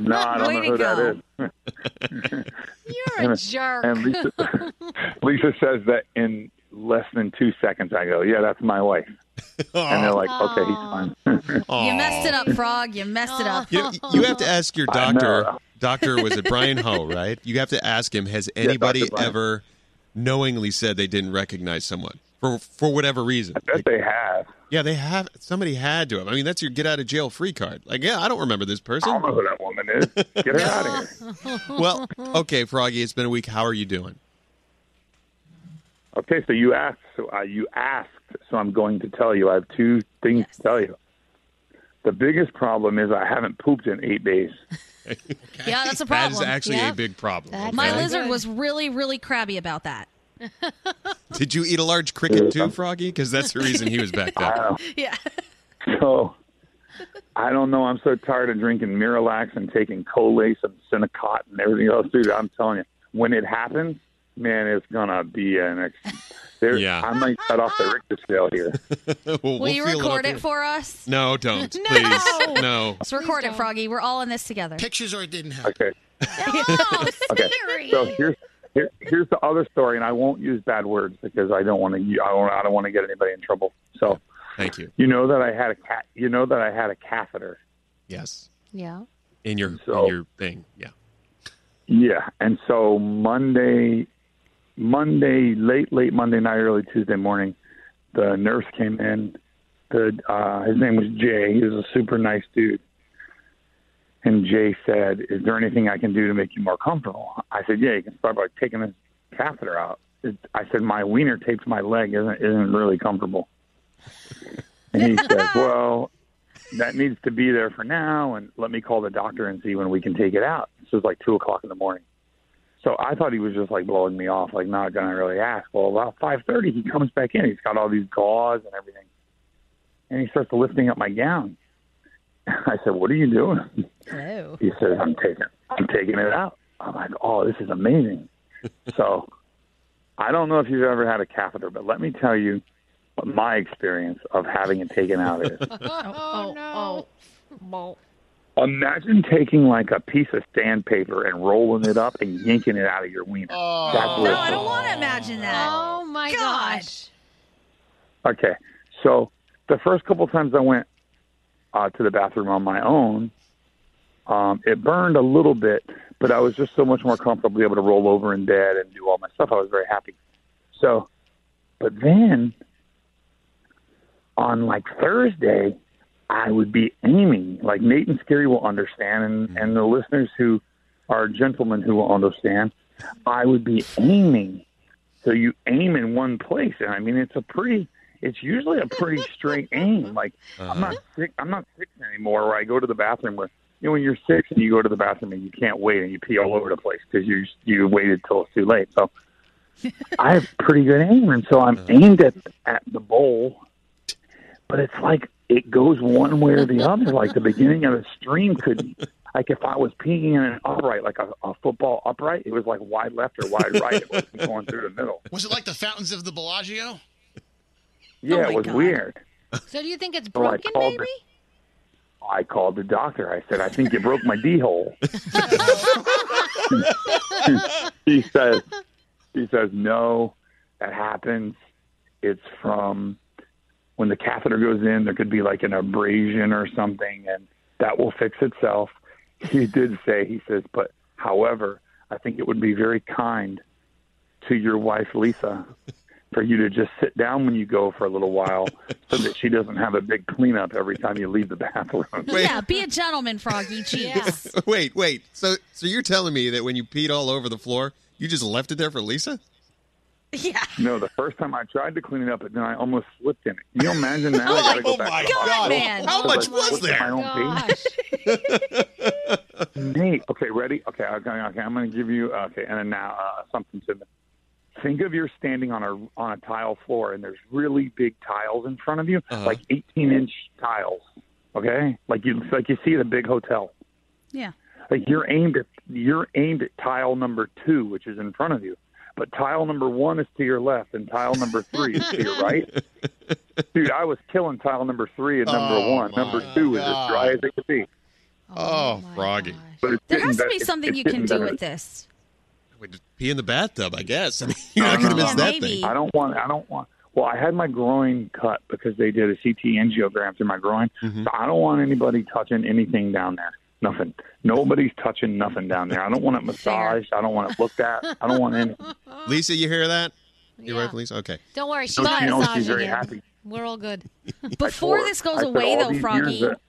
No, I don't Way know who go. that is." You're a And- jerk. And Lisa, Lisa says that in less than two seconds. I go, "Yeah, that's my wife." And they're like, "Okay, he's fine." You messed it up, Frog. You messed it up. You, you have to ask your doctor. Doctor was it Brian Ho, right? You have to ask him. Has anybody Dr. Brian. ever knowingly said they didn't recognize someone for for whatever reason? I bet they have. Yeah, they have. Somebody had to have. I mean, that's your get out of jail free card. Like, yeah, I don't remember this person. I don't know who that woman is. Get her out of here. well, okay, Froggy, it's been a week. How are you doing? Okay, so you asked. So uh, you asked. So I'm going to tell you. I have two things to tell you. The biggest problem is I haven't pooped in eight days. Yeah, that's a problem. is actually Yeah. a big problem. My lizard was really, really crabby about that. Did you eat a large cricket too, Froggy? Because that's the reason he was back I there. Yeah. So I don't know. I'm so tired of drinking Miralax and taking Colace and Senokot and everything else, dude. I'm telling you, when it happens, man, it's gonna be an. Ex- there, Yeah. I might cut off the Richter scale here. we'll, Will you record up it for us? No, don't. No. Please. No. Let's record it, Froggy. We're all in this together. Pictures or it didn't happen. Okay. okay. So here's here, here's the other story, and I won't use bad words because I don't want to. I don't, I don't want to get anybody in trouble. So Thank you. you know that I had a cat. You know that I had a catheter. Yes. Yeah. In your So- in your thing. Yeah. Yeah, and so Monday, Monday, late late Monday night, early Tuesday morning, the nurse came in. The uh, his name was Jay. He was a super nice dude. And Jay said, "Is there anything I can do to make you more comfortable?" I said, "Yeah, you can start by taking this catheter out." It, I said, "My wiener taped to my leg isn't isn't really comfortable." And he said, "Well, that needs to be there for now, and let me call the doctor and see when we can take it out." This was like two o'clock in the morning. So I thought he was just like blowing me off, like not gonna really ask. Well, about five thirty, he comes back in. He's got all these gauze and everything, and he starts lifting up my gown. I said, "What are you doing?" Oh. He says, "I'm taking, I'm taking it out." I'm like, "Oh, this is amazing." so I don't know if you've ever had a catheter, but let me tell you what my experience of having it taken out is. oh, no. Oh. oh, oh. Imagine taking like a piece of sandpaper and rolling it up and yanking it out of your wiener. That's No, I don't want to imagine that. Oh my gosh. Okay, so the first couple times I went uh, to the bathroom on my own, um, it burned a little bit, but I was just so much more comfortable able to roll over in bed and do all my stuff. I was very happy. So, but then on like Thursday, I would be aiming. Like Nate and Skeery will understand, and, mm. and the listeners who are gentlemen who will understand, I would be aiming. So you aim in one place, and I mean it's a pretty. It's usually a pretty straight aim. Like I'm not uh-huh. sick. I'm not six anymore. Where I go to the bathroom where you know when you're six and you go to the bathroom and you can't wait and you pee all over the place because you you waited till it's too late. So I have pretty good aim, and so I'm uh-huh. aimed at at the bowl, but it's like it goes one way or the other. Like the beginning of a stream could, like if I was peeing in an upright, like a, a football upright, it was like wide left or wide right. It wasn't going through the middle. Was it like the fountains of the Bellagio? Yeah, oh my it was God. weird. So do you think it's broken, called maybe? the, I called the doctor. I said, I think you broke my D hole. he says, he says, no, that happens. It's from when the catheter goes in. There could be like an abrasion or something, and that will fix itself. He did say, he says, but however, I think it would be very kind to your wife, Lisa, for you to just sit down when you go for a little while so that she doesn't have a big cleanup every time you leave the bathroom. Yeah, be a gentleman, Froggy. Jeez. wait, wait. So so you're telling me that when you peed all over the floor, you just left it there for Lisa? Yeah. No, the first time I tried to clean it up, and then I almost slipped in it. Can you imagine that? I go Oh back my to the God, man. How because much I was there? My own pee. Nate, okay, ready? Okay, okay, okay. I'm going to give you okay, and then now uh, something to think of you're standing on a on a tile floor, and there's really big tiles in front of you, Uh-huh. like 18 inch tiles. Okay, like you like you see at a big hotel. Yeah. Like you're aimed at you're aimed at tile number two, which is in front of you. But tile number one is to your left, and tile number three is to your right. Dude, I was killing tile number three and number Oh, one. Number my two is as dry as it could be. Oh, Froggy. But There has to be it's- something it's you can do better. with this. Pee in the bathtub, I guess. I mean, you're not going to miss Uh, that thing. I don't want. I don't want. Well, I had my groin cut because they did a CT angiogram through my groin. Mm-hmm. So I don't want anybody touching anything down there. Nothing. Nobody's touching nothing down there. I don't want it massaged. I don't want it looked at. I don't want anything. Lisa, you hear that? You yeah. wife, Lisa? Okay. Don't worry, she's not she knows she's massaging very him. happy. We're all good. Before this goes away, though, Froggy, years that-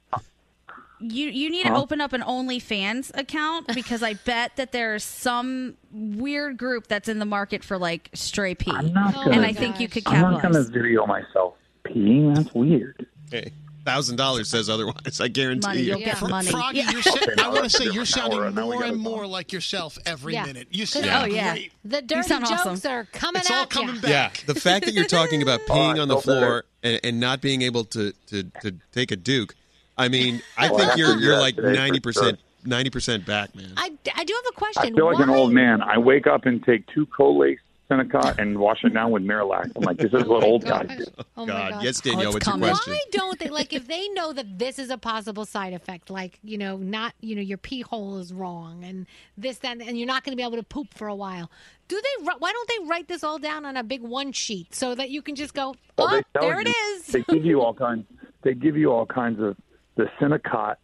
you you need to open up an OnlyFans account because I bet that there's some weird group that's in the market for like stray pee, not gonna- and I think you could capitalize. I'm not going to video myself peeing. That's weird. Hey, thousand dollars says otherwise. I guarantee Money, you. you'll get money. Froggy, Yeah. you're sa- I want to say you're sounding hour, and now we more and more like yourself every Yeah. minute. You 'Cause- sound Oh, yeah. great. The dirty jokes awesome. are coming It's all coming you. back. Yeah, the fact that you're talking about Oh, peeing on the floor and, and not being able to, to, to take a duke, I mean, I Well, think I you're have to do you're like ninety percent ninety percent back, man. I, I do have a question. I feel like an old man. I wake up and take two Colace Senokot and wash it down with Miralax. I'm like, this is what old oh guys do. Oh my God. Yes, Danielle, what's your question? Why don't they like if they know that this is a possible side effect, like you know, not you know your pee hole is wrong and this that, and you're not going to be able to poop for a while. Do they? Why don't they write this all down on a big one sheet so that you can just go, Well, oh, they there it you- is. They give you all kinds. They give you all kinds of. The Senokot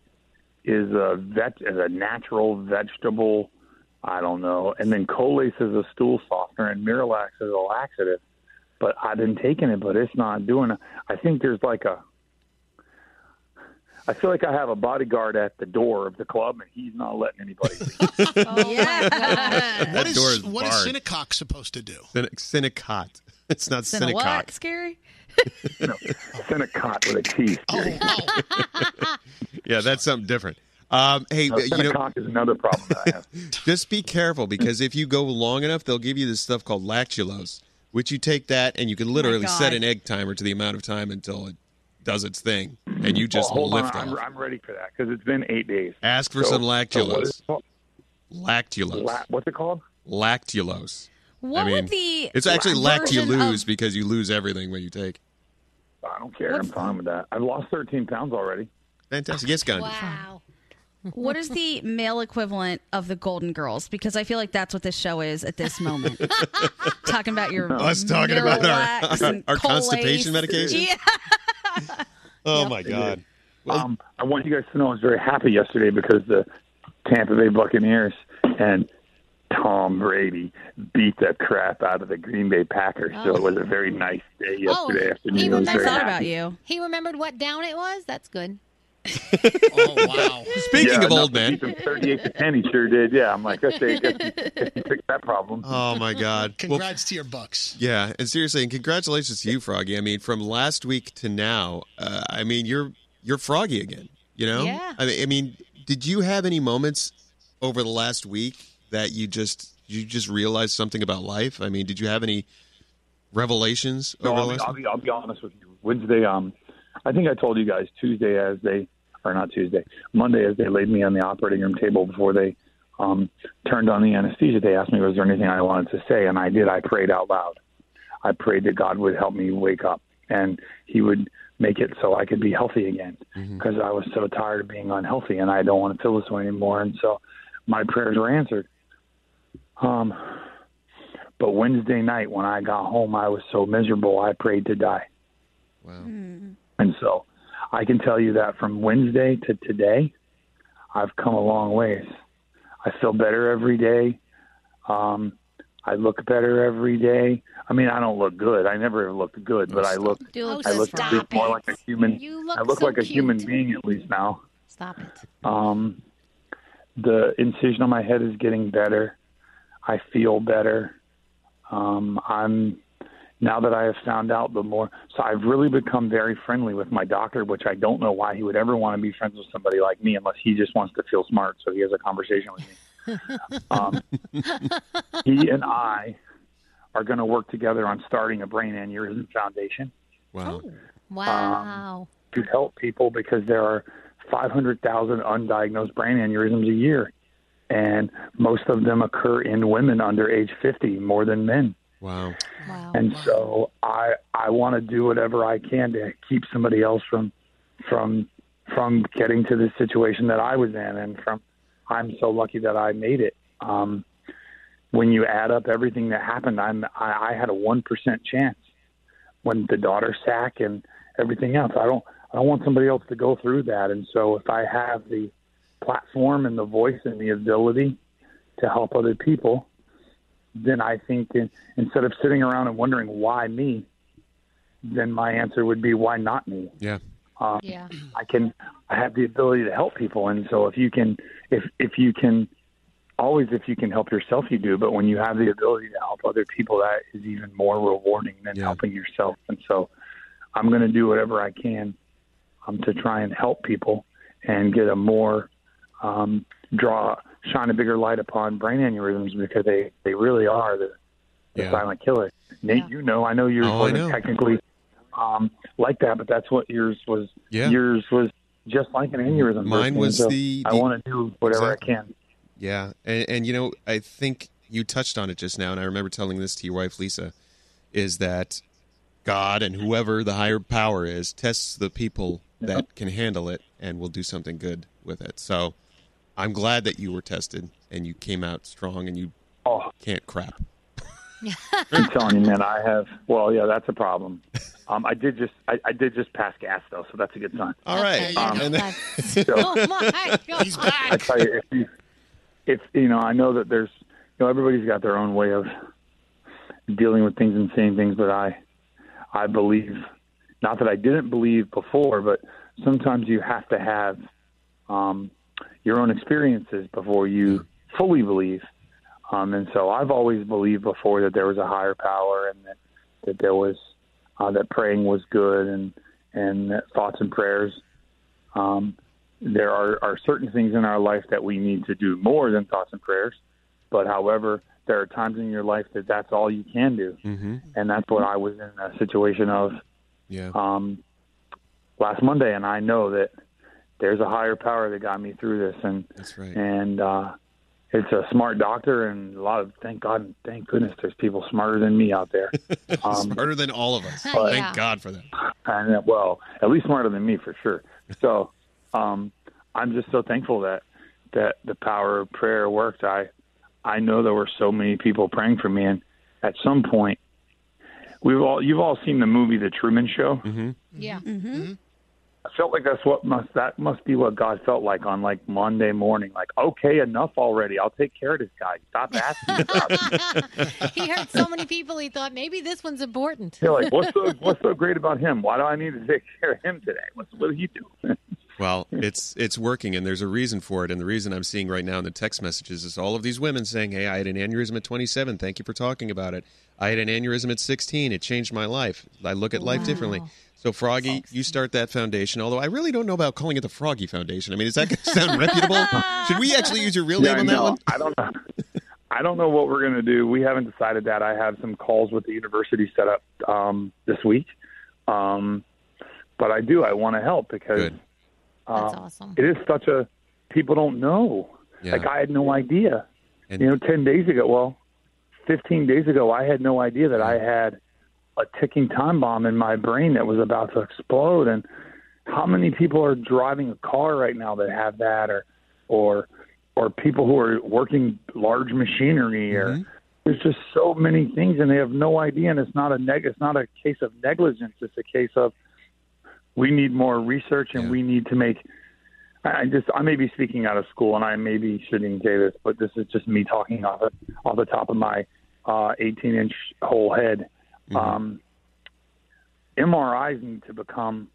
is a vet is a natural vegetable. I don't know, and then Colace is a stool softener, and Miralax is a laxative. But I've been taking it, but it's not doing it. I think there's like a. I feel like I have a bodyguard at the door of the club, and he's not letting anybody. Oh what That is, door is what is barred. Cinecock supposed to do? Cine- It's not Cine what, Cinecock. Skeery? Senokot with a T. Oh. oh. Yeah, that's something different. Um, hey, No, you know, Cinecock is another problem that I have. just be careful because if you go long enough, they'll give you this stuff called lactulose, which you take that and you can literally God. set an egg timer to the amount of time until it does its thing, and you just Well, hold lift on, off. I'm, I'm ready for that because it's been eight days. Ask for So- some so what is lactulose. it called? Lactulose. La- what's it called? Lactulose. What I mean, would the it's actually version lactulose of- because you lose everything when you take. I don't care. I'm fine with that. I've lost 13 pounds already. Fantastic. Yes, Gandhi. Wow. What is the male equivalent of the Golden Girls? Because I feel like that's what this show is at this moment. talking about your Us talking about our- Miralax our constipation medication? Yeah. Oh my God. Um, I want you guys to know I was very happy yesterday because the Tampa Bay Buccaneers and Tom Brady beat the crap out of the Green Bay Packers. So it was a very nice day yesterday oh, afternoon. he I was remembered very happy. He remembered what down it was. That's good. Oh wow! Speaking Yeah, of old man. beat them 38 to 10, he sure did. Yeah, I'm like, guess they, guess, guess he fixed that problem. Oh my God. Well, Congrats to your Bucs. Yeah, and seriously, and congratulations to you, Froggy. I mean, from last week to now, uh, I mean, you're you're Froggy again. You know? Yeah. I mean, I mean, did you have any moments over the last week that you just you just realized something about life? I mean, did you have any revelations No, over I'll the be. I'll be I'll be honest with you. Wednesday, um, I think I told you guys Tuesday as they or not Tuesday, Monday as they laid me on the operating room table before they um, turned on the anesthesia. They asked me was there anything I wanted to say, and I did. I prayed out loud. I prayed that God would help me wake up and He would make it so I could be healthy again because I was so tired of being unhealthy and I don't want to feel this way anymore. And so my prayers were answered. Um, but Wednesday night when I got home, I was so miserable. I prayed to die. Wow. And so I can tell you that from Wednesday to today, I've come a long ways. I feel better every day. Um, I look better every day. I mean, I don't look good. I never looked good, but I look. Look I look stop at least more it. like a human. You look I look so like a cute. human being at least now. Stop it. Um, the incision on my head is getting better. I feel better. Um, I'm now that I have found out the more. So I've really become very friendly with my doctor, which I don't know why he would ever want to be friends with somebody like me unless he just wants to feel smart. So he has a conversation with me. Um, he and I are going to work together on starting a brain aneurysm foundation Wow. Wow. to help people because there are 500,000 undiagnosed brain aneurysms a year, and most of them occur in women under age 50 more than men. Wow. And so I I want to do whatever I can to keep somebody else from from from getting to the situation that I was in, and from I'm so lucky that I made it. Um, when you add up everything that happened, I'm I, I had a one percent chance when the daughter sack and everything else. I don't I don't want somebody else to go through that, and so if I have the platform and the voice and the ability to help other people, then I think in, instead of sitting around and wondering why me, then my answer would be why not me. Yeah. Um, yeah. I can I have the ability to help people, and so if you can if if you can always if you can help yourself you do, but when you have the ability to help other people, that is even more rewarding than helping yourself. And so I'm going to do whatever I can um, to try and help people and get a more um, draw shine a bigger light upon brain aneurysms because they they really are the, the Yeah. silent killer. Nate, you know, I know yours Oh, I wasn't know. technically um, like that, but that's what yours was. Yeah. Yours was just like an aneurysm. Mine And was so the- I want to do whatever Exactly. I can. Yeah, and, and you know, I think you touched on it just now, and I remember telling this to your wife Lisa, is that God and whoever the higher power is tests the people that can handle it and will do something good with it. So I'm glad that you were tested and you came out strong and you can't crap. I'm telling you, man, I have. Well, yeah, that's a problem. Um, I did just, I, I did just pass gas though, so that's a good sign. All right. Um, And then- so- oh my god. He's back. I tell you, if you, if you know, I know that there's, you know, everybody's got their own way of dealing with things and saying things, but I, I believe, not that I didn't believe before, but sometimes you have to have um, your own experiences before you fully believe. Um, and so I've always believed before that there was a higher power and that, that there was uh, that praying was good and and that thoughts and prayers. Um, there are, are certain things in our life that we need to do more than thoughts and prayers. But however, there are times in your life that that's all you can do, mm-hmm. and that's what I was in a situation of Yeah. um, last Monday, and I know that there's a higher power that got me through this, and That's right. and uh, it's a smart doctor, and a lot of thank God, thank goodness, there's people smarter than me out there. Um, Smarter than all of us. But- Thank God for that. and uh, well, at least smarter than me for sure. So um, I'm just so thankful that that the power of prayer worked. I I know there were so many people praying for me, and at some point, we've all you've all seen the movie The Truman Show. Mm-hmm. Yeah. Mm-hmm. I felt like that's what must that must be what God felt like on like Monday morning. Like, okay, enough already. I'll take care of this guy. Stop asking. About it. he heard so many people. He thought maybe this one's important. You're like, what's so what's so great about him? Why do I need to take care of him today? What's what did he do? Well, it's it's working, and there's a reason for it. And the reason I'm seeing right now in the text messages is all of these women saying, "Hey, I had an aneurysm at 27. Thank you for talking about it. I had an aneurysm at 16. It changed my life. I look at life differently." So, Froggy, you start that foundation. Although I really don't know about calling it the Froggy Foundation. I mean, is that going to sound reputable? Should we actually use your real Yeah, name on I that know. one? I don't know. I don't know what we're going to do. We haven't decided that. I have some calls with the university set up um, this week, um, but I do. I want to help because That's um, awesome. it is such a people don't know. Yeah. Like I had no idea. And- you know, ten days ago, well, fifteen days ago, I had no idea that I had a ticking time bomb in my brain that was about to explode. And how many people are driving a car right now that have that, or or or people who are working large machinery, or there's just so many things, and they have no idea. And it's not a neg- it's not a case of negligence. It's a case of we need more research, and we need to make. I just I may be speaking out of school, and I maybe shouldn't say this, but this is just me talking off the, off the top of my uh, 18 inch whole head. Um, MRIs need to become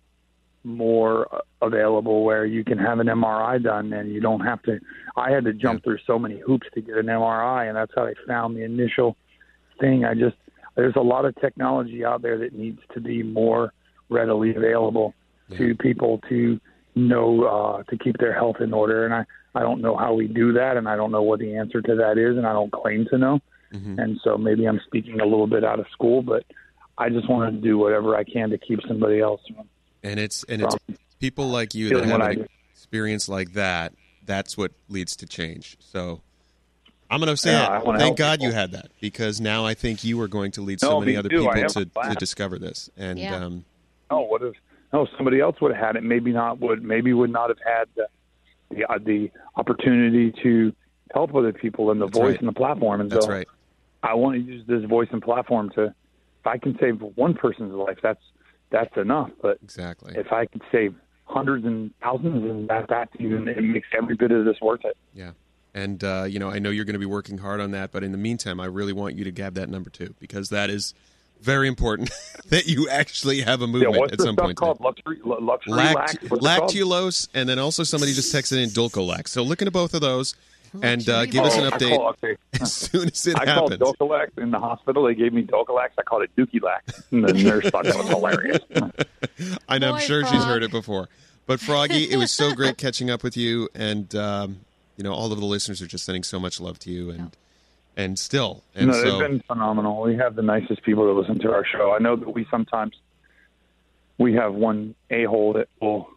more available where you can have an MRI done and you don't have to. I had to jump through so many hoops to get an MRI, and that's how I found the initial thing. I just there's a lot of technology out there that needs to be more readily available to people to know uh, to keep their health in order. And I I don't know how we do that, and I don't know what the answer to that is, and I don't claim to know. And so maybe I'm speaking a little bit out of school, but I just want to do whatever I can to keep somebody else from And it's and it's people like you that have what an experience like that. That's what leads to change. So I'm going to say Yeah, I it. Thank help God you had that because now I think you are going to lead No, so many other too. People to, to discover this. And Yeah. um, Oh, what if? No, somebody else would have had it. Maybe not. Would maybe would not have had the the, uh, the opportunity to help other people and the That's voice right. and the platform. And That's so right. I want to use this voice and platform to. If I can save one person's life, that's that's enough. But exactly, if I could save hundreds and thousands, and that that's even it makes every bit of this worth it. Yeah. And, uh, you know, I know you're going to be working hard on that, but in the meantime, I really want you to grab that number two because that is very important that you actually have a Yeah, movement what's at some stuff point. called? Luxury, lu- luxury Lact- lax. Lactulose, and then also somebody just texted in Dulcolax. So looking at both of those and uh, give us an update call- okay. as soon as it I happens. called Docalax in the hospital. They gave me Docalax. I called it Dookie Lax. And the nurse thought that was hilarious. and I'm Boy, sure she's heard it before. But Froggy, it was so great catching up with you, and um, you know all of the listeners are just sending so much love to you, and and still, and no, so they've been phenomenal. We have the nicest people that listen to our show. I know that we sometimes we have one a hole that will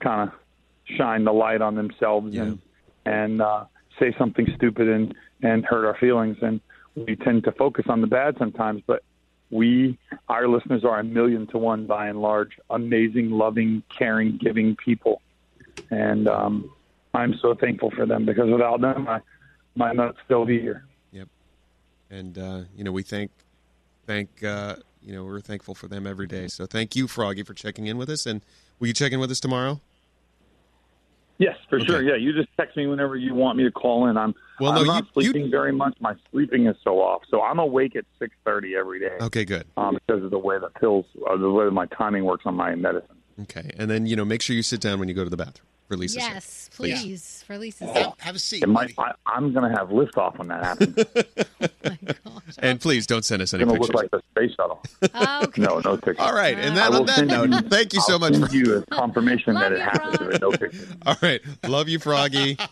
kind of shine the light on themselves and and uh, say something stupid, and and hurt our feelings. And we tend to focus on the bad sometimes, but we, our listeners are a million to one by and large, amazing, loving, caring, giving people. And um, I'm so thankful for them because without them, I might not still be here. Yep. And uh, you know, we thank thank uh, you know we're thankful for them every day. So thank you, Froggy, for checking in with us. And will you check in with us tomorrow? Yes, for sure. Yeah, you just text me whenever you want me to call in. I'm Well, I'm not you- you- sleeping very much. My sleeping is so off, so I'm awake at six thirty every day. Okay, good. Um, because of the way the pills, uh, the way my timing works on my medicine. Okay, and then you know make sure you sit down when you go to the bathroom for Lisa's sake. Yes, please, for Lisa's Oh, sake. have a seat. It might, I, I'm going to have liftoff when that happens. And please don't send us any It's going to pictures. look like the space shuttle. okay. No, no pictures. All right, and that, then on that note, you- thank you so I'll much. Send For, you a confirmation that it happened. But no pictures. all right, love you, Froggy.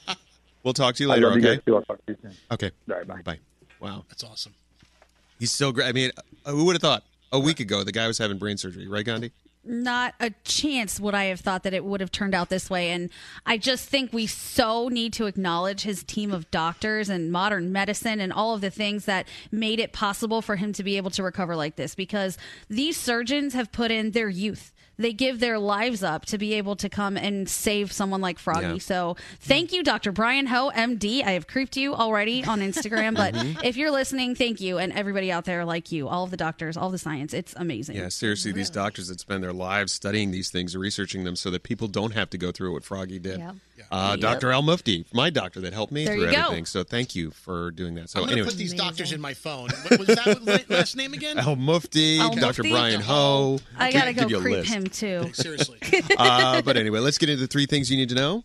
We'll talk to you I later. love you okay. guys too. I'll talk to you soon. Okay. All right, bye. Bye. Wow, That's awesome. he's so great. I mean, uh, who would have thought a week ago the guy was having brain surgery, right, Gandhi? Not a chance would I have thought that it would have turned out this way. And I just think we so need to acknowledge his team of doctors and modern medicine and all of the things that made it possible for him to be able to recover like this because these surgeons have put in their youth. They give their lives up to be able to come and save someone like Froggy. Yeah. So thank you, Dr. Brian Ho, MD. I have creeped you already on Instagram, but Mhm. if you're listening, thank you. And everybody out there like you, all of the doctors, all the science. It's amazing. Yeah, seriously, these doctors that spend their lives studying these things and researching them so that people don't have to go through what Froggy did. Yep. Uh, Yep. Dr. Al Mufti, my doctor that helped me There through you go. everything. So thank you for doing that. So I'm going to anyway, put these doctors in my phone. What was that last name again? Al Mufti, Al Dr. Mufti? Brian Ho. I gotta go give you a creep list. Him too. Seriously. uh, but anyway, let's get into the three things you need to know.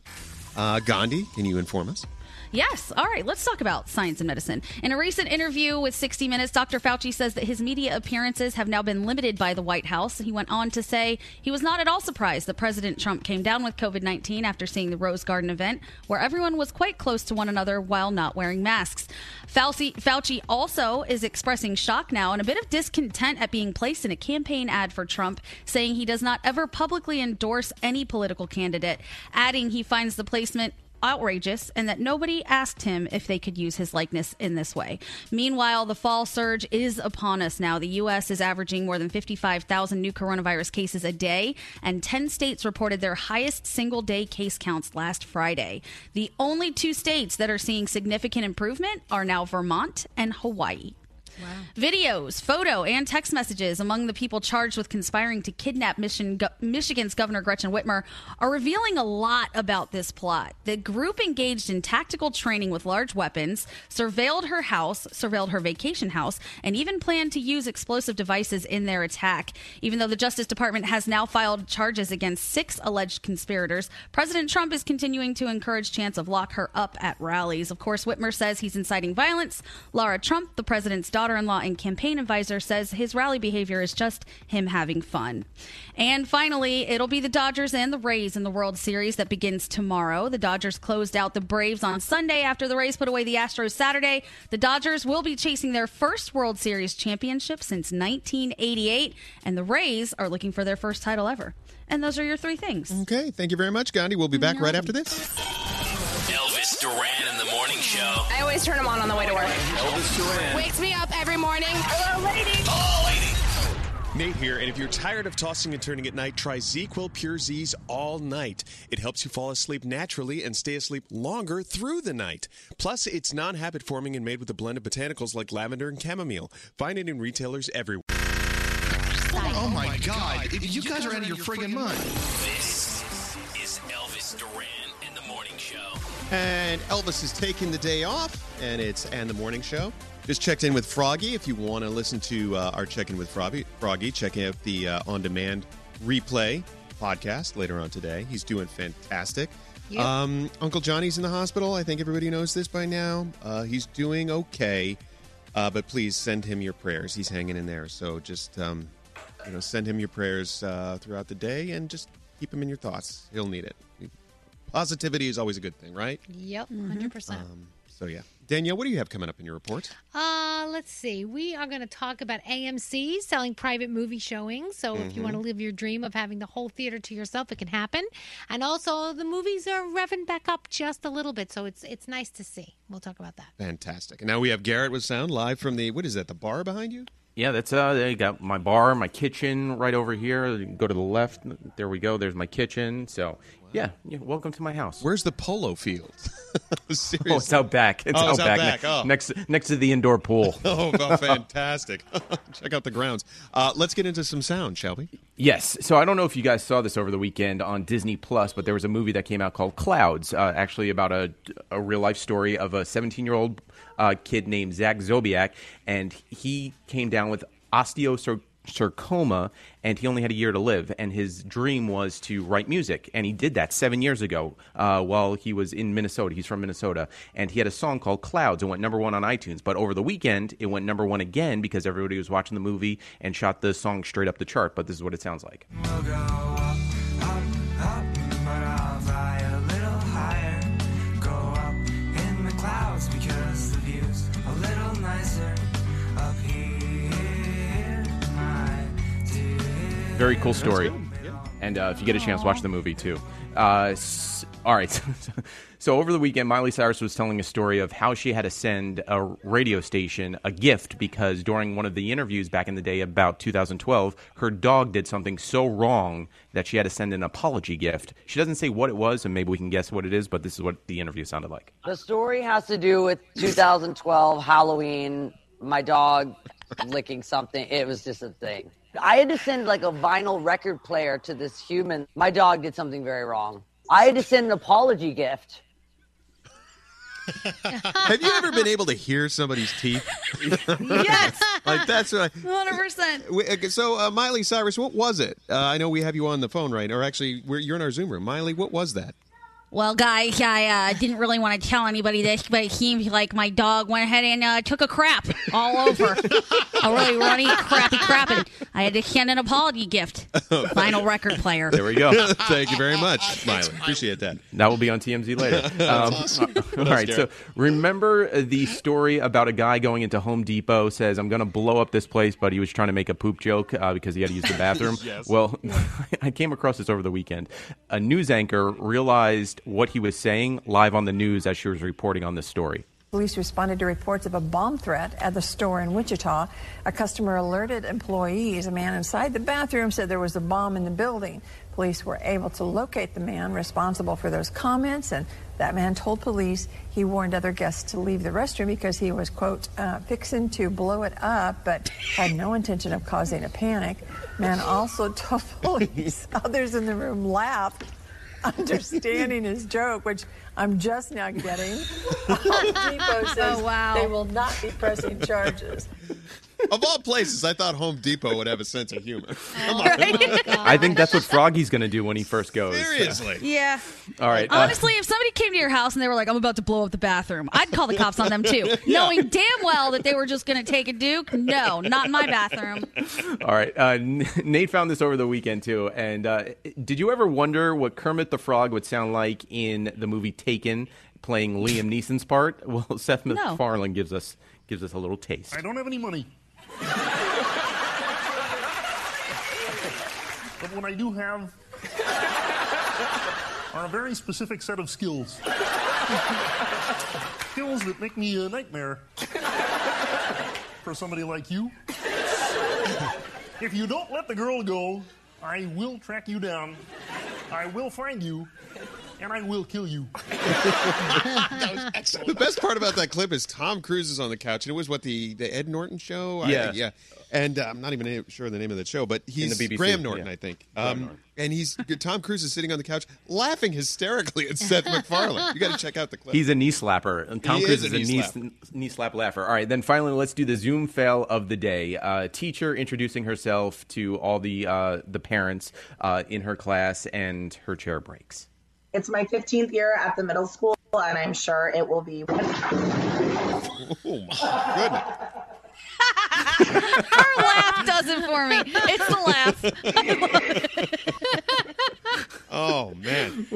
Uh, Gandhi, can you inform us? Yes. All right. Let's talk about science and medicine. In a recent interview with 60 Minutes, Dr. Fauci says that his media appearances have now been limited by the White House. He went on to say he was not at all surprised that President Trump came down with COVID 19 after seeing the Rose Garden event, where everyone was quite close to one another while not wearing masks. Fauci, Fauci also is expressing shock now and a bit of discontent at being placed in a campaign ad for Trump, saying he does not ever publicly endorse any political candidate, adding he finds the placement outrageous and that nobody asked him if they could use his likeness in this way. Meanwhile, the fall surge is upon us now. The U.S. is averaging more than 55,000 new coronavirus cases a day, and 10 states reported their highest single day case counts last Friday. The only two states that are seeing significant improvement are now Vermont and Hawaii. Videos, photo, and text messages among the people charged with conspiring to kidnap Michigan, Michigan's Governor Gretchen Whitmer are revealing a lot about this plot. The group engaged in tactical training with large weapons, surveilled her house, surveilled her vacation house, and even planned to use explosive devices in their attack. Even though the Justice Department has now filed charges against six alleged conspirators, President Trump is continuing to encourage chants of lock her up at rallies. Of course, Whitmer says he's inciting violence. Laura Trump, the president's daughter in law and campaign advisor, says his rally behavior is just him having fun. And finally, it'll be the Dodgers and the Rays in the World Series that begins tomorrow. The Dodgers closed out the Braves on Sunday after the Rays put away the Astros Saturday. The Dodgers will be chasing their first World Series championship since 1988, and the Rays are looking for their first title ever. And those are your three things. Okay, thank you very much, Gandhi. We'll be back right after this. Elvis Duran in the morning show. I always turn them on on the way to work. Elvis Duran. Wakes me up every morning. Hello, lady. Nate here, and if you're tired of tossing and turning at night, try ZzzQuil Pure Z's all night. It helps you fall asleep naturally and stay asleep longer through the night. Plus, it's non habit forming and made with a blend of botanicals like lavender and chamomile. Find it in retailers everywhere. Oh my God! You guys are out of your friggin' mind. This And Elvis is taking the day off, and it's and the morning show. Just checked in with Froggy. If you want to listen to uh, our check in with Froggy, Froggy, check out the uh, on demand replay podcast later on today. He's doing fantastic. Yep. Um, Uncle Johnny's in the hospital. I think everybody knows this by now. Uh, he's doing okay, uh, but please send him your prayers. He's hanging in there. So just um, you know, send him your prayers uh, throughout the day, and just keep him in your thoughts. He'll need it. Positivity is always a good thing, right? Yep, 100%. Um, so yeah, Danielle, what do you have coming up in your report? Uh, let's see. We are going to talk about AMC selling private movie showings. So if you Mm-hmm. want to live your dream of having the whole theater to yourself, it can happen. And also, the movies are revving back up just a little bit, so it's it's nice to see. We'll talk about that. Fantastic. And now we have Garrett with sound live from the what is that? The bar behind you? Yeah, that's uh. They got my bar, my kitchen right over here. Go to the left. There we go. There's my kitchen. So yeah, yeah welcome to my house. Where's the polo field? Seriously. Oh, it's out back. It's Oh, out it's out back. back. Oh. Next next to the indoor pool. Oh, fantastic! Check out the grounds. Uh, let's get into some sound, shall we? Yes. So I don't know if you guys saw this over the weekend on Disney Plus, but there was a movie that came out called Clouds, uh, actually about a, a real life story of a 17 year old uh, kid named Zach Sobiech, and he came down with osteosarcoma, and he only had a year to live. And his dream was to write music, and he did that seven years ago uh, while he was in Minnesota. He's from Minnesota, and he had a song called Clouds. and went number one on iTunes, but over the weekend it went number one again because everybody was watching the movie and shot the song straight up the chart. But this is what it sounds like. Very cool story. And uh, if you get a chance, watch the movie too. Uh, s- all right. so over the weekend, Miley Cyrus was telling a story of how she had to send a radio station a gift because during one of the interviews back in the day, about 2012, her dog did something so wrong that she had to send an apology gift. She doesn't say what it was, and maybe we can guess what it is, but this is what the interview sounded like. The story has to do with 2012 Halloween. My dog licking something. It was just a thing. I had to send like a vinyl record player to this human. My dog did something very wrong. I had to send an apology gift. Have you ever been able to hear somebody's teeth? Yes. like that's what. I, 100%. so uh, Miley Cyrus, what was it? Uh, I know we have you on the phone, right? Or actually, we're, you're in our Zoom room. Miley, what was that? Well, guys, I uh, didn't really want to tell anybody this, but it seems like my dog went ahead and uh, took a crap all over. a really runny, crappy crap, and I had to send an apology gift. Vinyl record player. There we go. Thank you very much, Miley. Appreciate that. That will be on TMZ later. Um, awesome. What all. So remember uh, the story about a guy going into Home Depot says, "I'm going to blow up this place," but he was trying to make a poop joke uh, because he had to use the bathroom. Yes. Well, I came across this over the weekend. A news anchor realized what he was saying live on the news as she was reporting on this story. Police responded to reports of a bomb threat at the store in Wichita. A customer alerted employees. A man inside the bathroom said there was a bomb in the building. Police were able to locate the man responsible for those comments, and that man told police he warned other guests to leave the restroom because he was, quote, uh, fixing to blow it up, but had no intention of causing a panic. Man also told police others in the room laughed understanding his joke, which I'm just now getting. Home Depot says Oh, wow. they will not be pressing charges. Of all places, I thought Home Depot would have a sense of humor. Come on. I think that's what Froggy's going to do when he first goes. Seriously. Yeah. All right. uh, Honestly, if somebody came to your house and they were like, I'm about to blow up the bathroom, I'd call the cops on them too. Knowing damn well that they were just going to take a Duke. No, not in my bathroom. All right. Uh, Nate found this over the weekend too. And uh, did you ever wonder what Kermit the Frog would sound like in the movie Taken, playing Liam Neeson's part? Well, Seth No. MacFarlane gives us gives us a little taste. I don't have any money. But what I do have are a very specific set of skills. skills that make me a nightmare for somebody like you. if you don't let the girl go, I will track you down. I will find you. And I will kill you. The best part about that clip is Tom Cruise is on the couch, and it was what the, the Ed Norton show. I- Yeah. yeah. And uh, I'm not even sure the name of the show, but he's the BBC, Graham Norton, yeah. I think. Um, Norton. and he's Tom Cruise is sitting on the couch laughing hysterically at Seth MacFarlane. You got to check out the clip. He's a knee slapper. And Tom He Cruise is is a a, knee knee, slapper. knee slap laugher. All right, then finally, let's do the Zoom fail of the day. Uh, teacher introducing herself to all the uh, the parents uh, in her class, and her chair breaks. It's my 15th year at the middle school, and I'm sure it will be. Oh my goodness! Her laugh does it for me. It's the laugh. Oh man!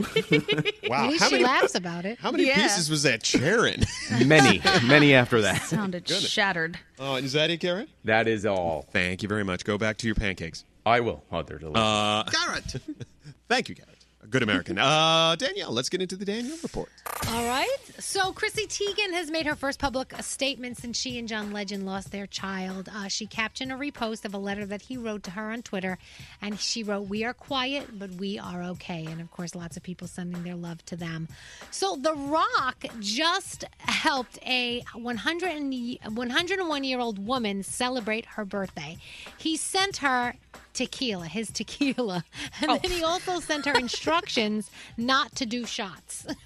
wow. At least How she many, laughs about it. how many Yeah. pieces was that chair in? Many, many after that. Sounded Goodness. shattered. Oh, is that it, Garrett? That is all. Thank you very much. Go back to your pancakes. I will. Oh, they're delicious. Uh, Garrett. thank you, Garrett. Good American. Uh, Danielle, let's get into the Danielle report. All right. So Chrissy Teigen has made her first public statement since she and John Legend lost their child. Uh, she captioned a repost of a letter that he wrote to her on Twitter, and she wrote, "We are quiet, but we are okay." And of course, lots of people sending their love to them. So The Rock just helped a 100 101 year old woman celebrate her birthday. He sent her tequila, his tequila, and then he also sent her instructions not to do shots.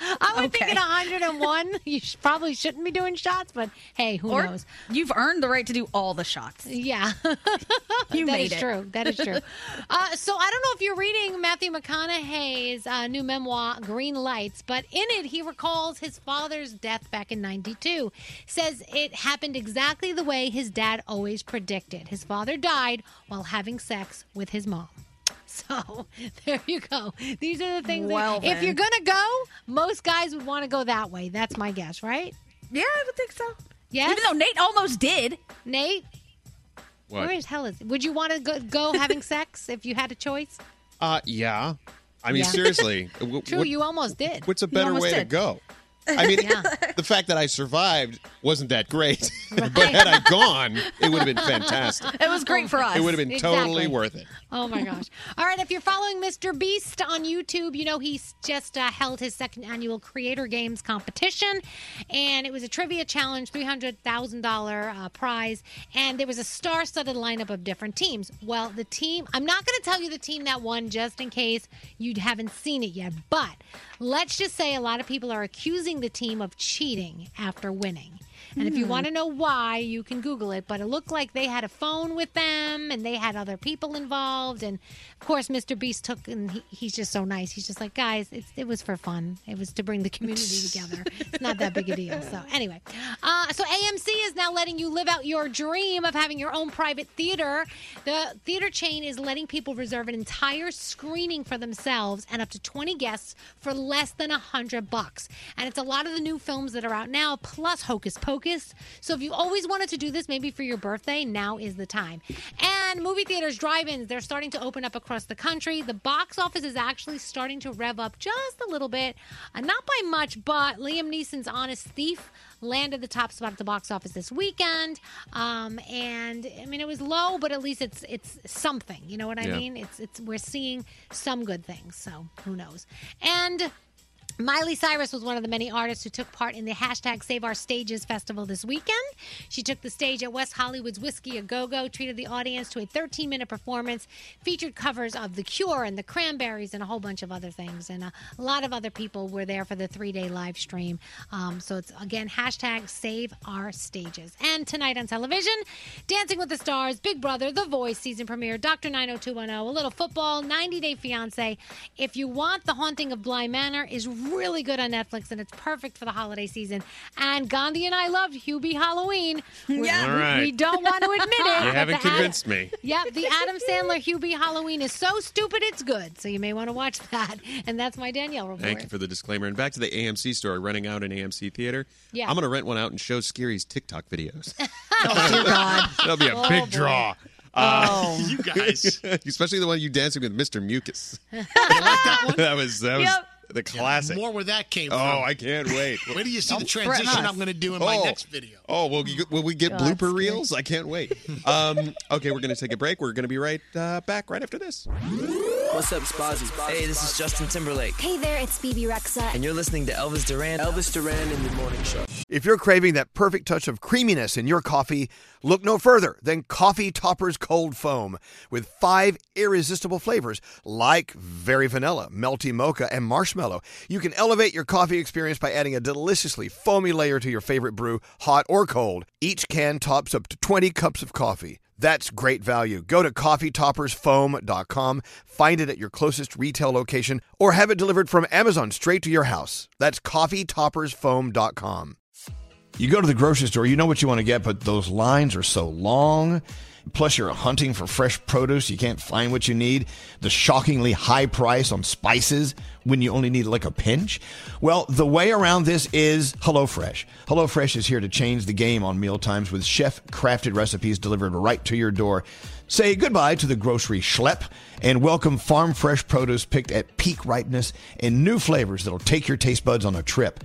I would think at 101, you probably shouldn't be doing shots, but hey, who or knows? you've earned the right to do all the shots. Yeah, You That made is it. true. That is true. uh, so I don't know if you're reading Matthew McConaughey's uh, new memoir, Green Lights, but in it he recalls his father's death back in '92. Says it happened exactly the way his dad always predicted. His father died while having sex with his mom. So there you go. These are the things. Well, that, if you're gonna go, most guys would want to go that way. That's my guess, right? Yeah, I would think so. Yeah. Even though Nate almost did. Nate, What? where the hell is? Would you want to go, go having sex if you had a choice? Uh, yeah. I mean, Yeah. seriously. w- True, what- you almost did. what's a better almost way to did. go? I mean, Yeah. the fact that I survived wasn't that great, but had I gone, it would have been fantastic. It was great for us. It would have been Exactly. totally worth it. Oh my gosh. All right, if you're following Mr. Beast on YouTube, you know he's just uh, held his second annual Creator Games competition. And it was a trivia challenge, $300,000 uh, prize. And there was a star studded lineup of different teams. Well, the team, I'm not going to tell you the team that won just in case you haven't seen it yet. But let's just say a lot of people are accusing the team of cheating after winning. And if you Hmm. want to know why, you can Google it. But it looked like they had a phone with them and they had other people involved. And course, Mr. Beast took, and he, he's just so nice. He's just like, guys, it's, it was for fun. It was to bring the community together. It's not that big a deal. So, anyway, uh, so AMC is now letting you live out your dream of having your own private theater. The theater chain is letting people reserve an entire screening for themselves and up to 20 guests for less than a hundred bucks. And it's a lot of the new films that are out now, plus Hocus Pocus. So if you always wanted to do this, maybe for your birthday, now is the time. And movie theaters, drive-ins, they're starting to open up across the country. The box office is actually starting to rev up just a little bit, uh, not by much, but Liam Neeson's Honest Thief landed the top spot at the box office this weekend. Um, and I mean, it was low, but at least it's it's something. You know what I Yeah. mean? It's it's we're seeing some good things. So who knows? And Miley Cyrus was one of the many artists who took part in the hashtag Save Our Stages festival this weekend. She took the stage at West Hollywood's Whisky A Go Go, treated the audience to a 13 minute performance, featured covers of The Cure and The Cranberries and a whole bunch of other things. And a lot of other people were there for the three day live stream. Um, so it's again hashtag Save Our Stages. And tonight on television, Dancing with the Stars, Big Brother, The Voice season premiere, Dr. 90210, a little football, 90 Day Fiance. If you want The Haunting of Bly Manor, is really good on Netflix and it's perfect for the holiday season. And Gandhi and I loved Hubie Halloween. We- Yeah. We- right. We don't want to admit it. You haven't the Ad- convinced me. Yep, the Adam Sandler Hubie Halloween is so stupid it's good. So you may want to watch that. And that's my Danielle report. Thank you for the disclaimer. And back to the AMC story, running out in AMC theater. Yeah. I'm going to rent one out and show Skeery's TikTok videos. oh, dear God. That'll be a Oh, big boy. draw. Oh. Uh, you guys, especially the one you dancing with Mr. Mucus. that was that was Yep. The classic. More where that came Oh, from. Oh, I can't wait. Wait do you see the Don't transition. I'm going to do in my Oh. next video. Oh, will, you, will we get God, blooper reels? I can't wait. Um, okay, we're going to take a break. We're going to be right uh, back right after this. What's up, Spazzy? Hey, this is Justin Timberlake. Hey there, it's Bebe Rexha. And you're listening to Elvis Duran. Elvis Duran in the Morning Show. If you're craving that perfect touch of creaminess in your coffee, look no further than Coffee Topper's Cold Foam with five irresistible flavors like very vanilla, melty mocha, and marshmallow. You can elevate your coffee experience by adding a deliciously foamy layer to your favorite brew, hot or cold. Each can tops up to 20 cups of coffee. That's great value. Go to coffeetoppersfoam.com, find it at your closest retail location, or have it delivered from Amazon straight to your house. That's coffeetoppersfoam.com. You go to the grocery store, you know what you want to get, but those lines are so long. Plus, you're hunting for fresh produce. You can't find what you need. The shockingly high price on spices when you only need like a pinch. Well, the way around this is HelloFresh. HelloFresh is here to change the game on mealtimes with chef crafted recipes delivered right to your door. Say goodbye to the grocery schlep and welcome farm fresh produce picked at peak ripeness and new flavors that'll take your taste buds on a trip.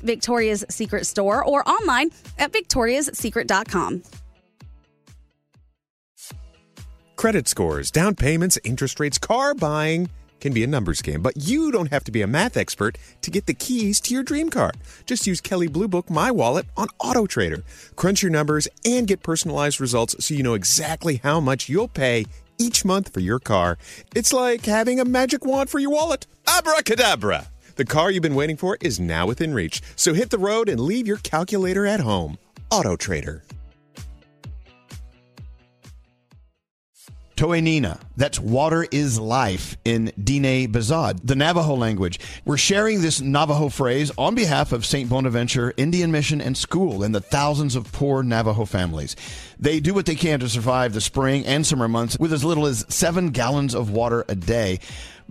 Victoria's Secret store or online at victoriassecret.com. Credit scores, down payments, interest rates, car buying can be a numbers game, but you don't have to be a math expert to get the keys to your dream car. Just use Kelley Blue Book My Wallet on Auto Trader. Crunch your numbers and get personalized results so you know exactly how much you'll pay each month for your car. It's like having a magic wand for your wallet. Abracadabra! The car you've been waiting for is now within reach, so hit the road and leave your calculator at home. Auto Trader. Toenina. That's water is life in Diné Bizaad, the Navajo language. We're sharing this Navajo phrase on behalf of St. Bonaventure Indian Mission and School and the thousands of poor Navajo families. They do what they can to survive the spring and summer months with as little as seven gallons of water a day.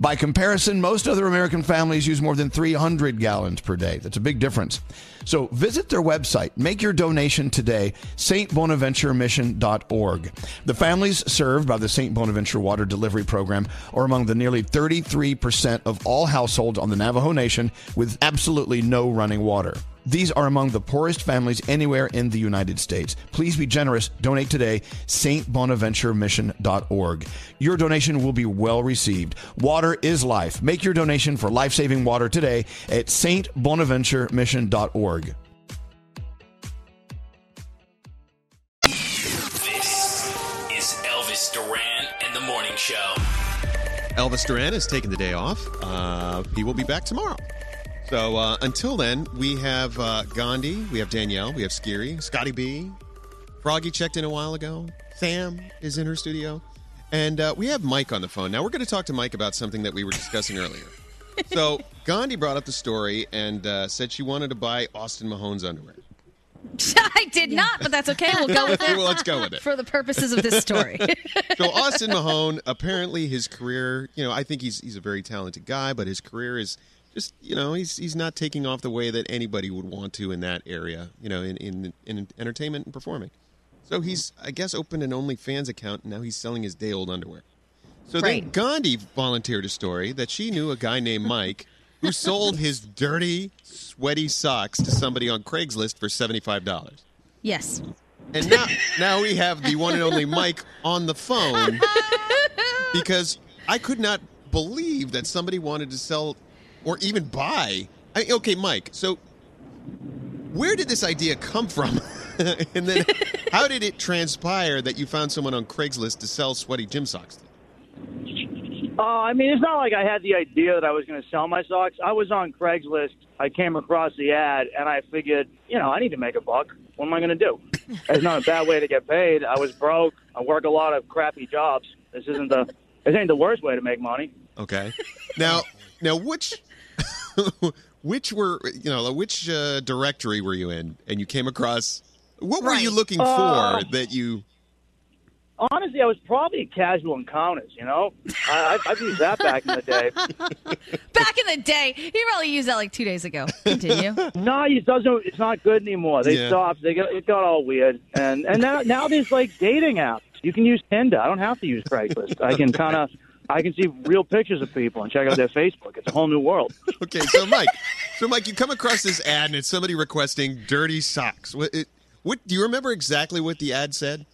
By comparison, most other American families use more than 300 gallons per day. That's a big difference. So visit their website. Make your donation today, stbonaventuremission.org. The families served by the St. Bonaventure Water Delivery Program are among the nearly 33% of all households on the Navajo Nation with absolutely no running water. These are among the poorest families anywhere in the United States. Please be generous. Donate today, stbonaventuremission.org. Your donation will be well received. Water is life. Make your donation for life saving water today at stbonaventuremission.org. This is Elvis Duran and the Morning Show. Elvis Duran is taking the day off. Uh, he will be back tomorrow. So uh, until then, we have uh, Gandhi, we have Danielle, we have Skeery, Scotty B. Froggy checked in a while ago. Sam is in her studio. And uh, we have Mike on the phone. Now, we're going to talk to Mike about something that we were discussing earlier. So, Gandhi brought up the story and uh, said she wanted to buy Austin Mahone's underwear. I did not, but that's okay. We'll go with it. Well, let's go with it. For the purposes of this story. So Austin Mahone, apparently his career, you know, I think he's he's a very talented guy, but his career is just, you know, he's he's not taking off the way that anybody would want to in that area, you know, in in, in entertainment and performing. So he's, I guess, opened an OnlyFans account, and now he's selling his day old underwear. So then Gandhi volunteered a story that she knew a guy named Mike who sold his dirty, sweaty socks to somebody on Craigslist for seventy five dollars. yes. And now, now we have the one and only Mike on the phone because I could not believe that somebody wanted to sell or even buy. I okay, Mike. So, where did this idea come from? and then, how did it transpire that you found someone on Craigslist to sell sweaty gym socks? to? Uh, I mean, it's not like I had the idea that I was going to sell my socks. I was on Craigslist. I came across the ad, and I figured, you know, I need to make a buck. What am I going to do? it's not a bad way to get paid. I was broke. I work a lot of crappy jobs. This isn't the this ain't the worst way to make money. Okay. Now, now which which were you know which uh, directory were you in, and you came across? What were you looking for Uh, that you? Honestly, I was probably casual encounters. You know, I, I, I've used that back in the day. Back in the day, he probably used that like two days ago. Continue. No, it doesn't. It's not good anymore. They Yeah. stopped. They got it got all weird, and and now now there's like dating apps. You can use Tinder. I don't have to use Craigslist. I can kind of I can see real pictures of people and check out their Facebook. It's a whole new world. Okay, so Mike, so Mike, you come across this ad, and it's somebody requesting dirty socks. What? It, what do you remember exactly what the ad said?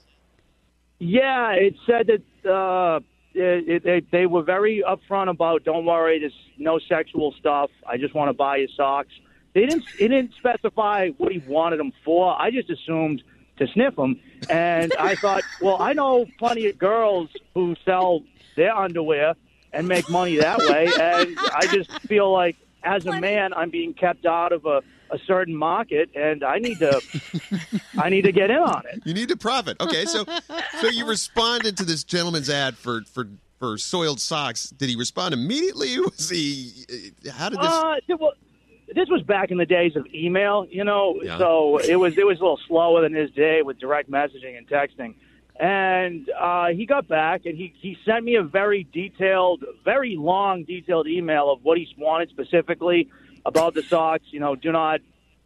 Yeah, it said that uh, it, it, they, they were very upfront about. Don't worry, there's no sexual stuff. I just want to buy you socks. They didn't. It didn't specify what he wanted them for. I just assumed to sniff them, and I thought, well, I know plenty of girls who sell their underwear and make money that way, and I just feel like as a man, I'm being kept out of a, a certain market, and I need to. I need to get in on it. You need to profit. Okay, so so you responded to this gentleman's ad for for for soiled socks. Did he respond immediately? Was he? How did this? Uh, well, this was back in the days of email, you know. Yeah. So it was it was a little slower than his day with direct messaging and texting. And uh, he got back and he he sent me a very detailed, very long, detailed email of what he wanted specifically about the socks. You know, do not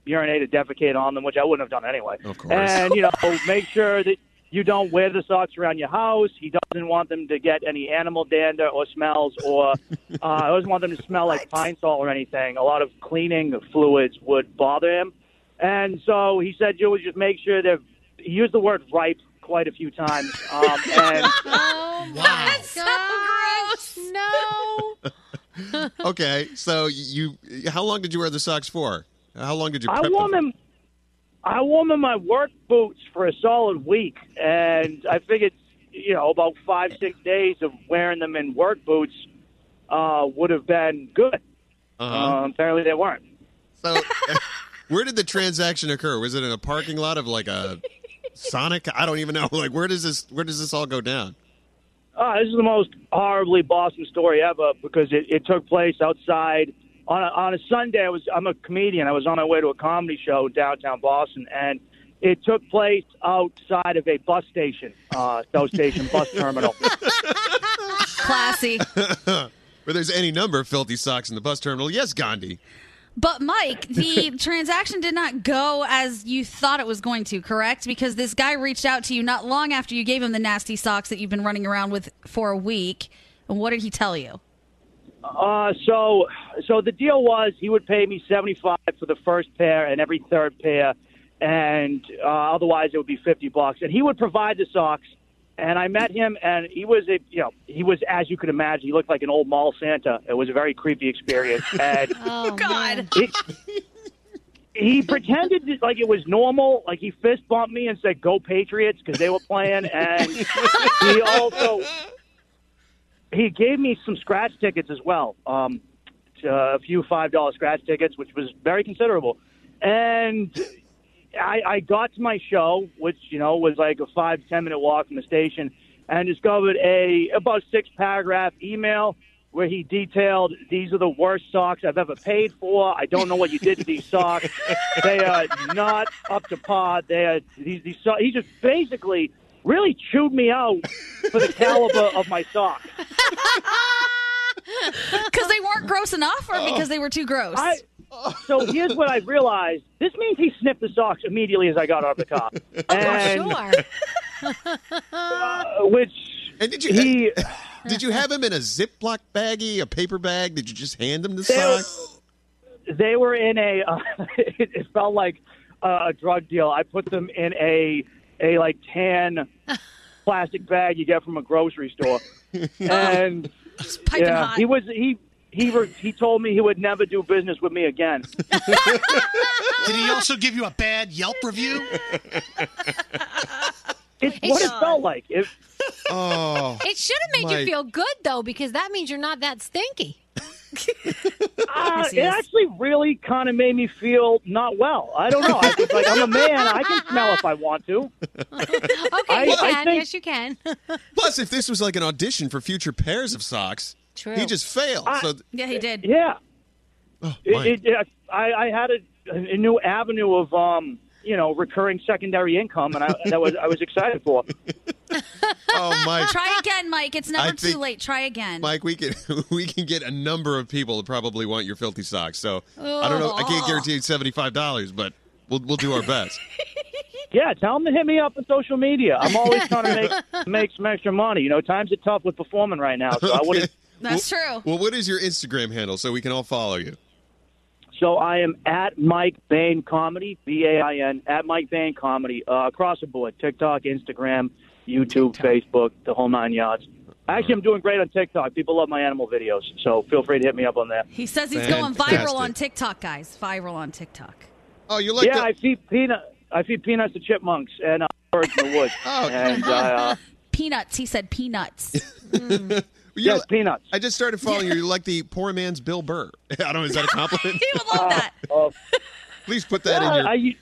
urinate or defecate on them, which I wouldn't have done anyway. Of course. And you know, make sure that you don't wear the socks around your house. He doesn't want them to get any animal dander or smells, or uh, he doesn't want them to smell like pine sol or anything. A lot of cleaning fluids would bother him, and so he said you would just make sure that he used the word ripe quite a few times. Um, and Oh, that's so gross. No. Okay, so you how long did you wear the socks for? How long did you? I wore them? them. I wore them in my work boots for a solid week, and I figured, you know, about five six days of wearing them in work boots uh, would have been good. Uh-huh. Um, apparently, they weren't. So, where did the transaction occur? Was it in a parking lot of like a Sonic? I don't even know. Like, where does this where does this all go down? Uh, this is the most horribly Boston story ever because it, it took place outside on a, on a Sunday. I was I'm a comedian. I was on my way to a comedy show downtown Boston, and it took place outside of a bus station, uh, South Station bus terminal. Classy. Where there's any number of filthy socks in the bus terminal? Yes, Gandhi. But Mike, the transaction did not go as you thought it was going to, correct? Because this guy reached out to you not long after you gave him the nasty socks that you've been running around with for a week. And what did he tell you? Uh, so so the deal was he would pay me seventy five for the first pair and every third pair, and uh, otherwise it would be fifty bucks. And he would provide the socks. And I met him, and he was a you know he was as you could imagine. He looked like an old mall Santa. It was a very creepy experience. And Oh, God. he, he pretended that, like it was normal. Like he fist bumped me and said "Go Patriots" because they were playing, and he also he gave me some scratch tickets as well. Um, a few five dollar scratch tickets, which was very considerable. And I, I got to my show, which you know was like a five ten minute walk from the station, and discovered a about six paragraph email where he detailed these are the worst socks I've ever paid for. I don't know what you did to these socks. they are not up to par. They are these these so- He just basically really chewed me out for the caliber of my socks. Because they weren't gross enough or oh. because they were too gross? I, so here's what I realized. This means he sniffed the socks immediately as I got out of the car. And, uh, which and did you he did you have him in a Ziploc baggie, a paper bag? Did you just hand him the They- socks? they were in a uh, it, it felt like a drug deal. I put them in a a like tan plastic bag you get from a grocery store. and piping yeah, hot. he was he he re- he told me he would never do business with me again. Did he also give you a bad Yelp review? It's what it felt like. If oh, It should have made you feel good though, because that means you're not that stinky. Uh, it actually really kind of made me feel not well. I don't know. I was like, I'm a man. I can smell if I want to. Okay, I- you I can. think- yes, you can. Plus, if this was like an audition for future pairs of socks, True. he just failed. so Yeah, he did. Yeah. Mike. It, it, I, I had a, a new avenue of, um, you know, recurring secondary income, and I, that was I was excited for. oh, Mike. Try again, Mike. It's never I too think- late. Try again. Mike, we can we can get a number of people to probably want your filthy socks. So I don't know. I can't guarantee seventy five dollars, but we'll we'll do our best. Yeah, tell them to hit me up on social media. I'm always trying to make make some extra money. You know, times are tough with performing right now, so I wouldn't. That's true. Well, what is your Instagram handle so we can all follow you? So I am at Mike Bain Comedy, B A I N, at Mike Bain Comedy, uh, across the board TikTok, Instagram, YouTube, Facebook, the whole nine yards. Actually, I'm doing great on TikTok. People love my animal videos, so feel free to hit me up on that. He says he's going viral on TikTok, guys. Viral on TikTok. Oh, you yeah, I feed peanut. I feed peanuts to chipmunks and uh, birds in the woods. Oh, and uh, Peanuts. He said peanuts. yes, peanuts. I just started following you. You're like the poor man's Bill Burr. I don't know. Is that a compliment? he would love that. Please put that yeah, in your. I, u-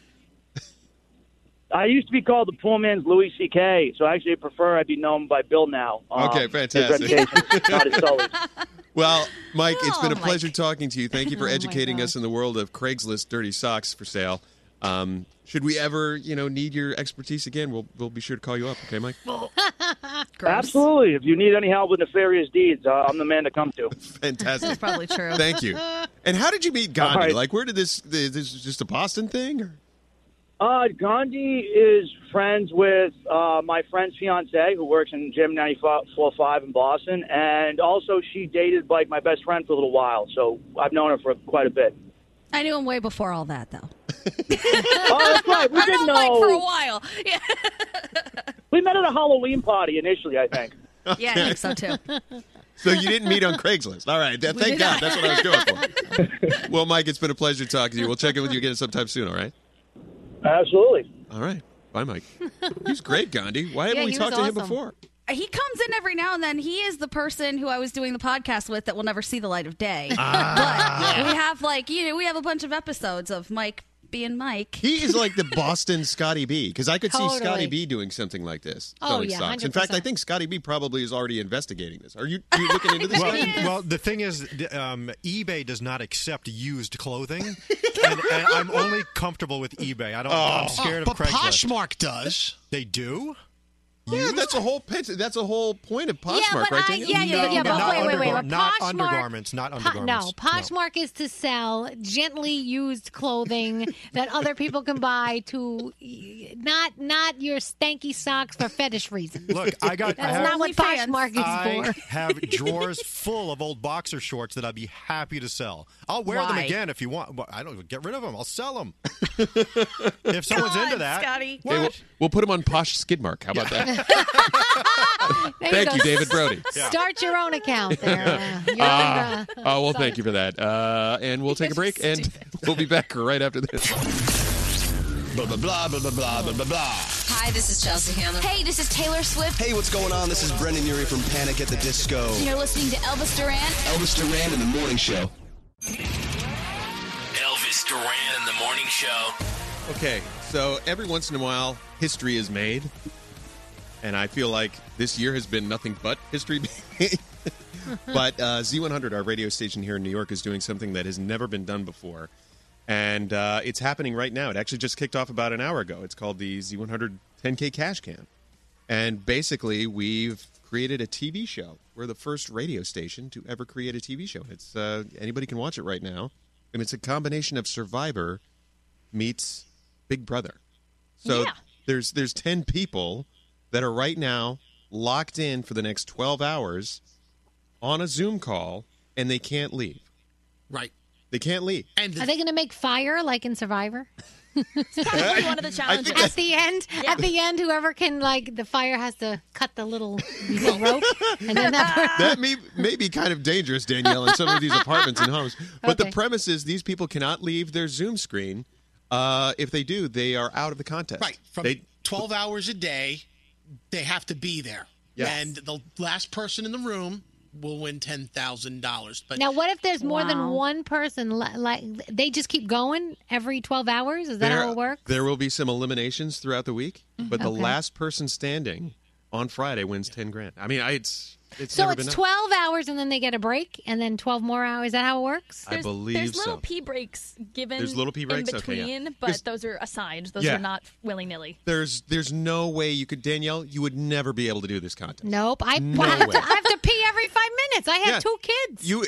I used to be called the poor man's Louis C.K., so I actually prefer I'd be known by Bill now. Um, Okay, his fantastic. reputation, not as Sully. Well, Mike, it's been a Oh, pleasure talking to you. Thank you for Oh, educating God. us in the world of Craigslist dirty socks for sale. Um, should we ever, you know, need your expertise again, we'll we'll be sure to call you up. Okay, Mike. Absolutely. If you need any help with nefarious deeds, uh, I'm the man to come to. Fantastic. That's probably true. Thank you. And how did you meet Gandhi? All right. Like, where did this? This is just a Boston thing? Or? Uh, Gandhi is friends with uh, my friend's fiance, who works in Jam'n 94.5 in Boston, and also she dated like my best friend for a little while. So I've known her for quite a bit. I knew him way before all that, though. oh, that's right. We I didn't know Mike for a while. Yeah, We met at a Halloween party initially, I think. yeah, I think so too. So you didn't meet on Craigslist. All right. Th- We Thank God. not. That's what I was going for. well, Mike, it's been a pleasure talking to you. We'll check in with you again sometime soon. All right. Absolutely. All right. Bye, Mike. He's great, Gandhi. Why haven't Yeah, we talked was to him before? He comes in every now and then. He is the person who I was doing the podcast with that will never see the light of day. Ah. but we have like you know we have a bunch of episodes of Mike being Mike. He is like the Boston Scotty B because I could see Scotty B doing something like this. Oh, selling yeah, stocks. In fact, I think Scotty B probably is already investigating this. Are you, are you looking into this? well, Scotty? well, the thing is, um, eBay does not accept used clothing, and, and I'm only comfortable with eBay. I don't. Oh. I'm scared Oh, of but Craigslist. Poshmark does. They do. Yeah, that's a whole pitch. That's a whole point of Poshmark, but right? I- yeah, yeah, No, yeah, but but not wait, wait, wait. undergar- but not undergarments, not Po- undergarments. no, Poshmark is to sell gently used clothing that other people can buy to not not your stanky socks for fetish reasons. Look, I got. That's I have, not what Poshmark is I for. have drawers full of old boxer shorts that I'd be happy to sell. I'll wear them again if you want. But I don't get rid of them. I'll sell them. if someone's into that, Scotty. Hey, we'll, we'll put them on Posh Skidmark. How about that? thank you, David Brody. Yeah. Start your own account there. Uh, oh, well, thank you for that. Uh, and we'll take a break, and we'll be back right after this. Blah, blah, blah, blah, blah, blah, blah, blah. Hi, this is Chelsea Handler. Hey, this is Taylor Swift. Hey, what's going on? This is Brendon Urie from Panic at the Disco. And you're listening to Elvis Duran. Elvis Duran in the Morning Show. Elvis Duran in the Morning Show. Okay, so every once in a while, history is made and I feel like this year has been nothing but history but uh, Z100, our radio station here in New York, is doing something that has never been done before, and uh, it's happening right now. It actually just kicked off about an hour ago. It's called the Z100 10K Cash Can, and basically we've created a TV show. We're the first radio station to ever create a TV show. It's uh, anybody can watch it right now, and it's a combination of Survivor meets Big Brother. So Yeah. there's there's ten people that are right now locked in for the next twelve hours on a Zoom call, and they can't leave. Right. They can't leave. And Are they going to make fire like in Survivor? Probably one of the challenges. At the end, at the end, whoever can like the fire has to cut the little, little rope, and then that. that may, may be kind of dangerous, Danielle, in some of these apartments and homes. But the premise is these people cannot leave their Zoom screen. Uh, if they do, they are out of the contest. Right. From They- 12 hours a day, they have to be there. Yes. And the last person in the room will win ten thousand dollars. But now, what if there's more than one person? Like they just keep going every twelve hours? Is that there, how it works? There will be some eliminations throughout the week, but the mm-hmm. last person standing on Friday wins ten grand. I mean, I, it's it's so it's it's done. twelve hours, and then they get a break, and then twelve more hours. Is that how it works? I believe There's little so. pee breaks given There's little pee breaks? in Okay, yeah. but those are assigned. Those Yeah. are not willy nilly. There's there's no way you could Danielle. You would never be able to do this contest. Nope. I, No I, have to, I have to pee every five minutes. I have Yeah. two kids. You,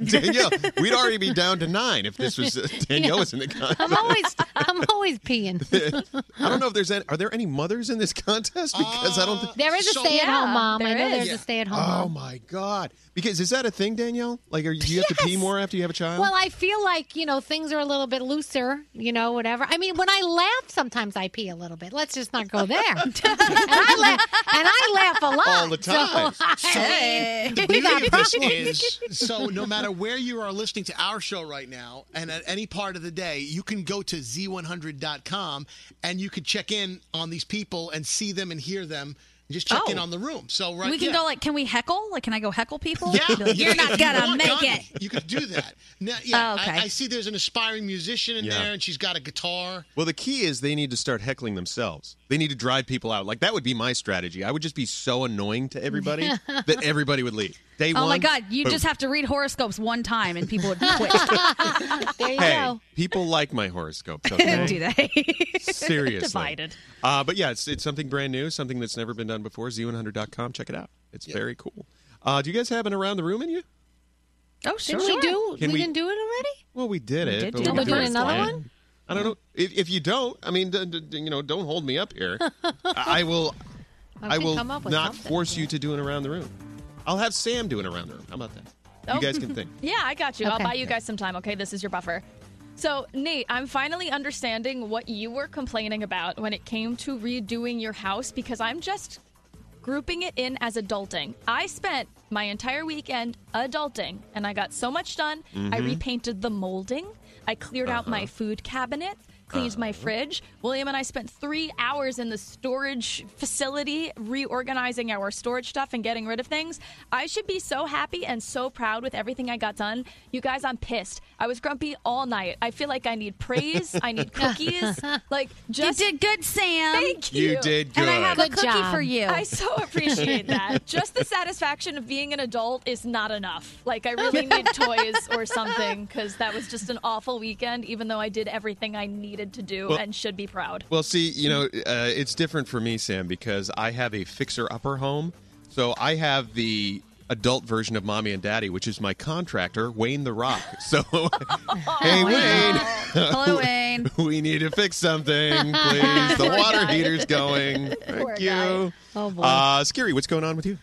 Danielle, we'd already be down to nine if this was uh, Danielle Yeah. was in the contest. I'm always I'm always peeing. I don't know if there's any. Are there any mothers in this contest? Because I don't. think There is a So- stay-at-home Yeah, mom. I know is. there's Yeah. a stay-at-home Uh-huh. Oh my god! Because is that a thing, Danielle? Like, are, do you have to pee more after you have a child? Well, I feel like you know things are a little bit looser. You know, whatever. I mean, when I laugh, sometimes I pee a little bit. Let's just not go there. and I laugh, and I laugh a lot All the time. So, I mean, The we got this problems. is so no matter where you are listening to our show right now and at any part of the day, you can go to z100.com and you can check in on these people and see them and hear them and just check in Oh. on the room. So right we can yeah. go like, can we heckle? Like, can I go heckle people? Yeah, like, You're not gonna want, make it. You could do that. Now, yeah, Oh, okay. I, I see. There's an aspiring musician in Yeah. there, and she's got a guitar. Well, the key is they need to start heckling themselves. They need to drive people out. Like that would be my strategy. I would just be so annoying to everybody that everybody would leave. Day Oh one. my God! You boom. just have to read horoscopes one time, and people would quit. there you Hey, go. people like my horoscopes. Okay? Do they? Seriously. Divided. Uh, but yeah, it's it's something brand new, something that's never been done before. Z100.com. Check it out. It's very cool. Uh, do you guys have an around the room in you? Oh, sure. Didn't we do? Can we, we- didn't do it already. Well, we did We it. did but do we it. can We're another again. one? I don't know. If, if you don't, I mean, d- d- d- you know, don't hold me up here. I will. I I will come up with not something. force you to do an around the room. I'll have Sam do an around the room. How about that? You Oh. guys can think. Yeah, I got you. I'll buy you guys some time. Okay, this is your buffer. So, Nate, I'm finally understanding what you were complaining about when it came to redoing your house because I'm just grouping it in as adulting. I spent my entire weekend adulting and I got so much done. I Mm-hmm. Mhm. repainted the molding, I cleared out Uh-huh. my food cabinet. Cleaned my fridge. William and I spent three hours in the storage facility reorganizing our storage stuff and getting rid of things. I should be so happy and so proud with everything I got done. You guys, I'm pissed. I was grumpy all night. I feel like I need praise. I need cookies. Like, just you did good, Sam. Thank you. You did good. And I have Good a cookie job. for you. I so appreciate that. Just the satisfaction of being an adult is not enough. Like, I really need toys or something because that was just an awful weekend, even though I did everything I needed to do Well- and should be proud. Well, see, you know, uh, it's different for me, Sam, because I have a fixer-upper home. So I have the adult version of mommy and daddy, which is my contractor, Wayne the Rock. So, hey, Wayne. Hello, Wayne. we need to fix something, please. The water guy. heater's going. Thank Poor you. guy. Oh boy. Uh, Skeery, what's going on with you?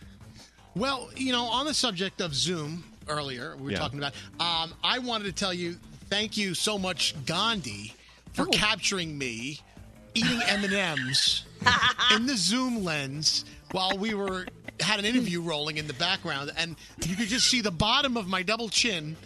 Well, you know, on the subject of Zoom earlier, we were Yeah. talking about. Um, I wanted to tell you, thank you so much, Gandhi, for Oh. capturing me eating M and M's in the Zoom lens while we were had an interview rolling in the background, and you could just see the bottom of my double chin.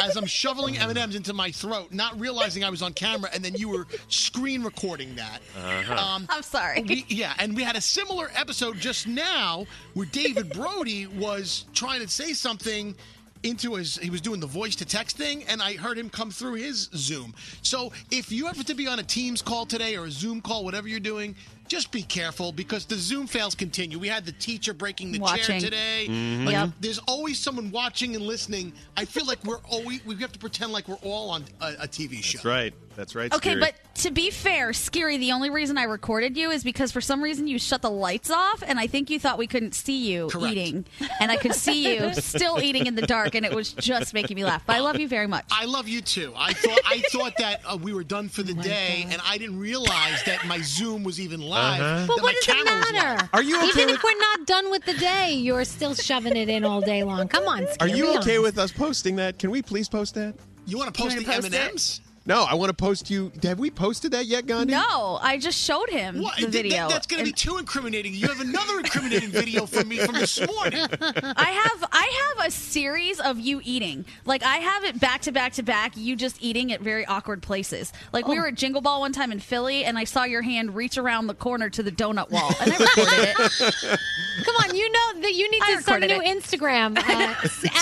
As I'm shoveling M and M's into my throat, not realizing I was on camera, and then you were screen recording that. Uh-huh. Um, I'm sorry. we, yeah, and we had a similar episode just now where David Brody was trying to say something into his he was doing the voice to text thing and I heard him come through his Zoom. So if you have to be on a Teams call today or a Zoom call whatever you're doing, just be careful because the Zoom fails continue. We had the teacher breaking the chair Watching. today. Mhm. Like, Yep. There's always someone watching and listening. I feel like we're always we have to pretend like we're all on a, a TV show. That's right. That's right. Okay, Skeery. but to be fair, Skeery, the only reason I recorded you is because for some reason you shut the lights off, and I think you thought we couldn't see you Correct. eating. And I could see you still eating in the dark, and it was just making me laugh. But I love you very much. I love you too. I thought I thought that uh, we were done for Oh the day, and I didn't realize that my Zoom was even live. Uh-huh. But what does it camera was live. matter? Are you okay Even with- if we're not done with the day, you're still shoving it in all day long. Come on, Are you okay honest. with us posting that? Can we please post that? You want to post the M post and it? M's? No, I want to post you. Have we posted that yet, Gandhi? No, I just showed him What? the That- video. that's going to be too incriminating. You have another incriminating video from me from this morning. I have I have a series of you eating. Like I have it back to back to back. You just eating at very awkward places. Like we Oh. were at Jingle Ball one time in Philly, and I saw your hand reach around the corner to the donut wall, and I recorded it. Come on, you know that you need I to start a new recorded Instagram uh, at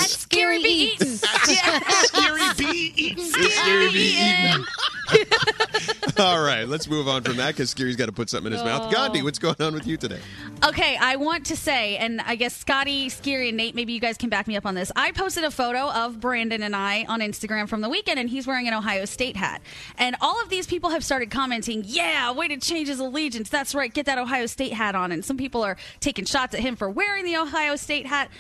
Skeery Bee Eats. Skeery Bee Eats. Skeery Bee eating. All right, let's move on from that because Skeery's got to put something in his mouth. Oh. Gandhi, what's going on with you today? Okay, I want to say, and I guess Scotty, Scary, and Nate, maybe you guys can back me up on this. I posted a photo of Brandon and I on Instagram from the weekend, and he's wearing an Ohio State hat. And all of these people have started commenting, yeah, way to change his allegiance. That's right, get that Ohio State hat on. And some people are taking shots at him for wearing the Ohio State hat.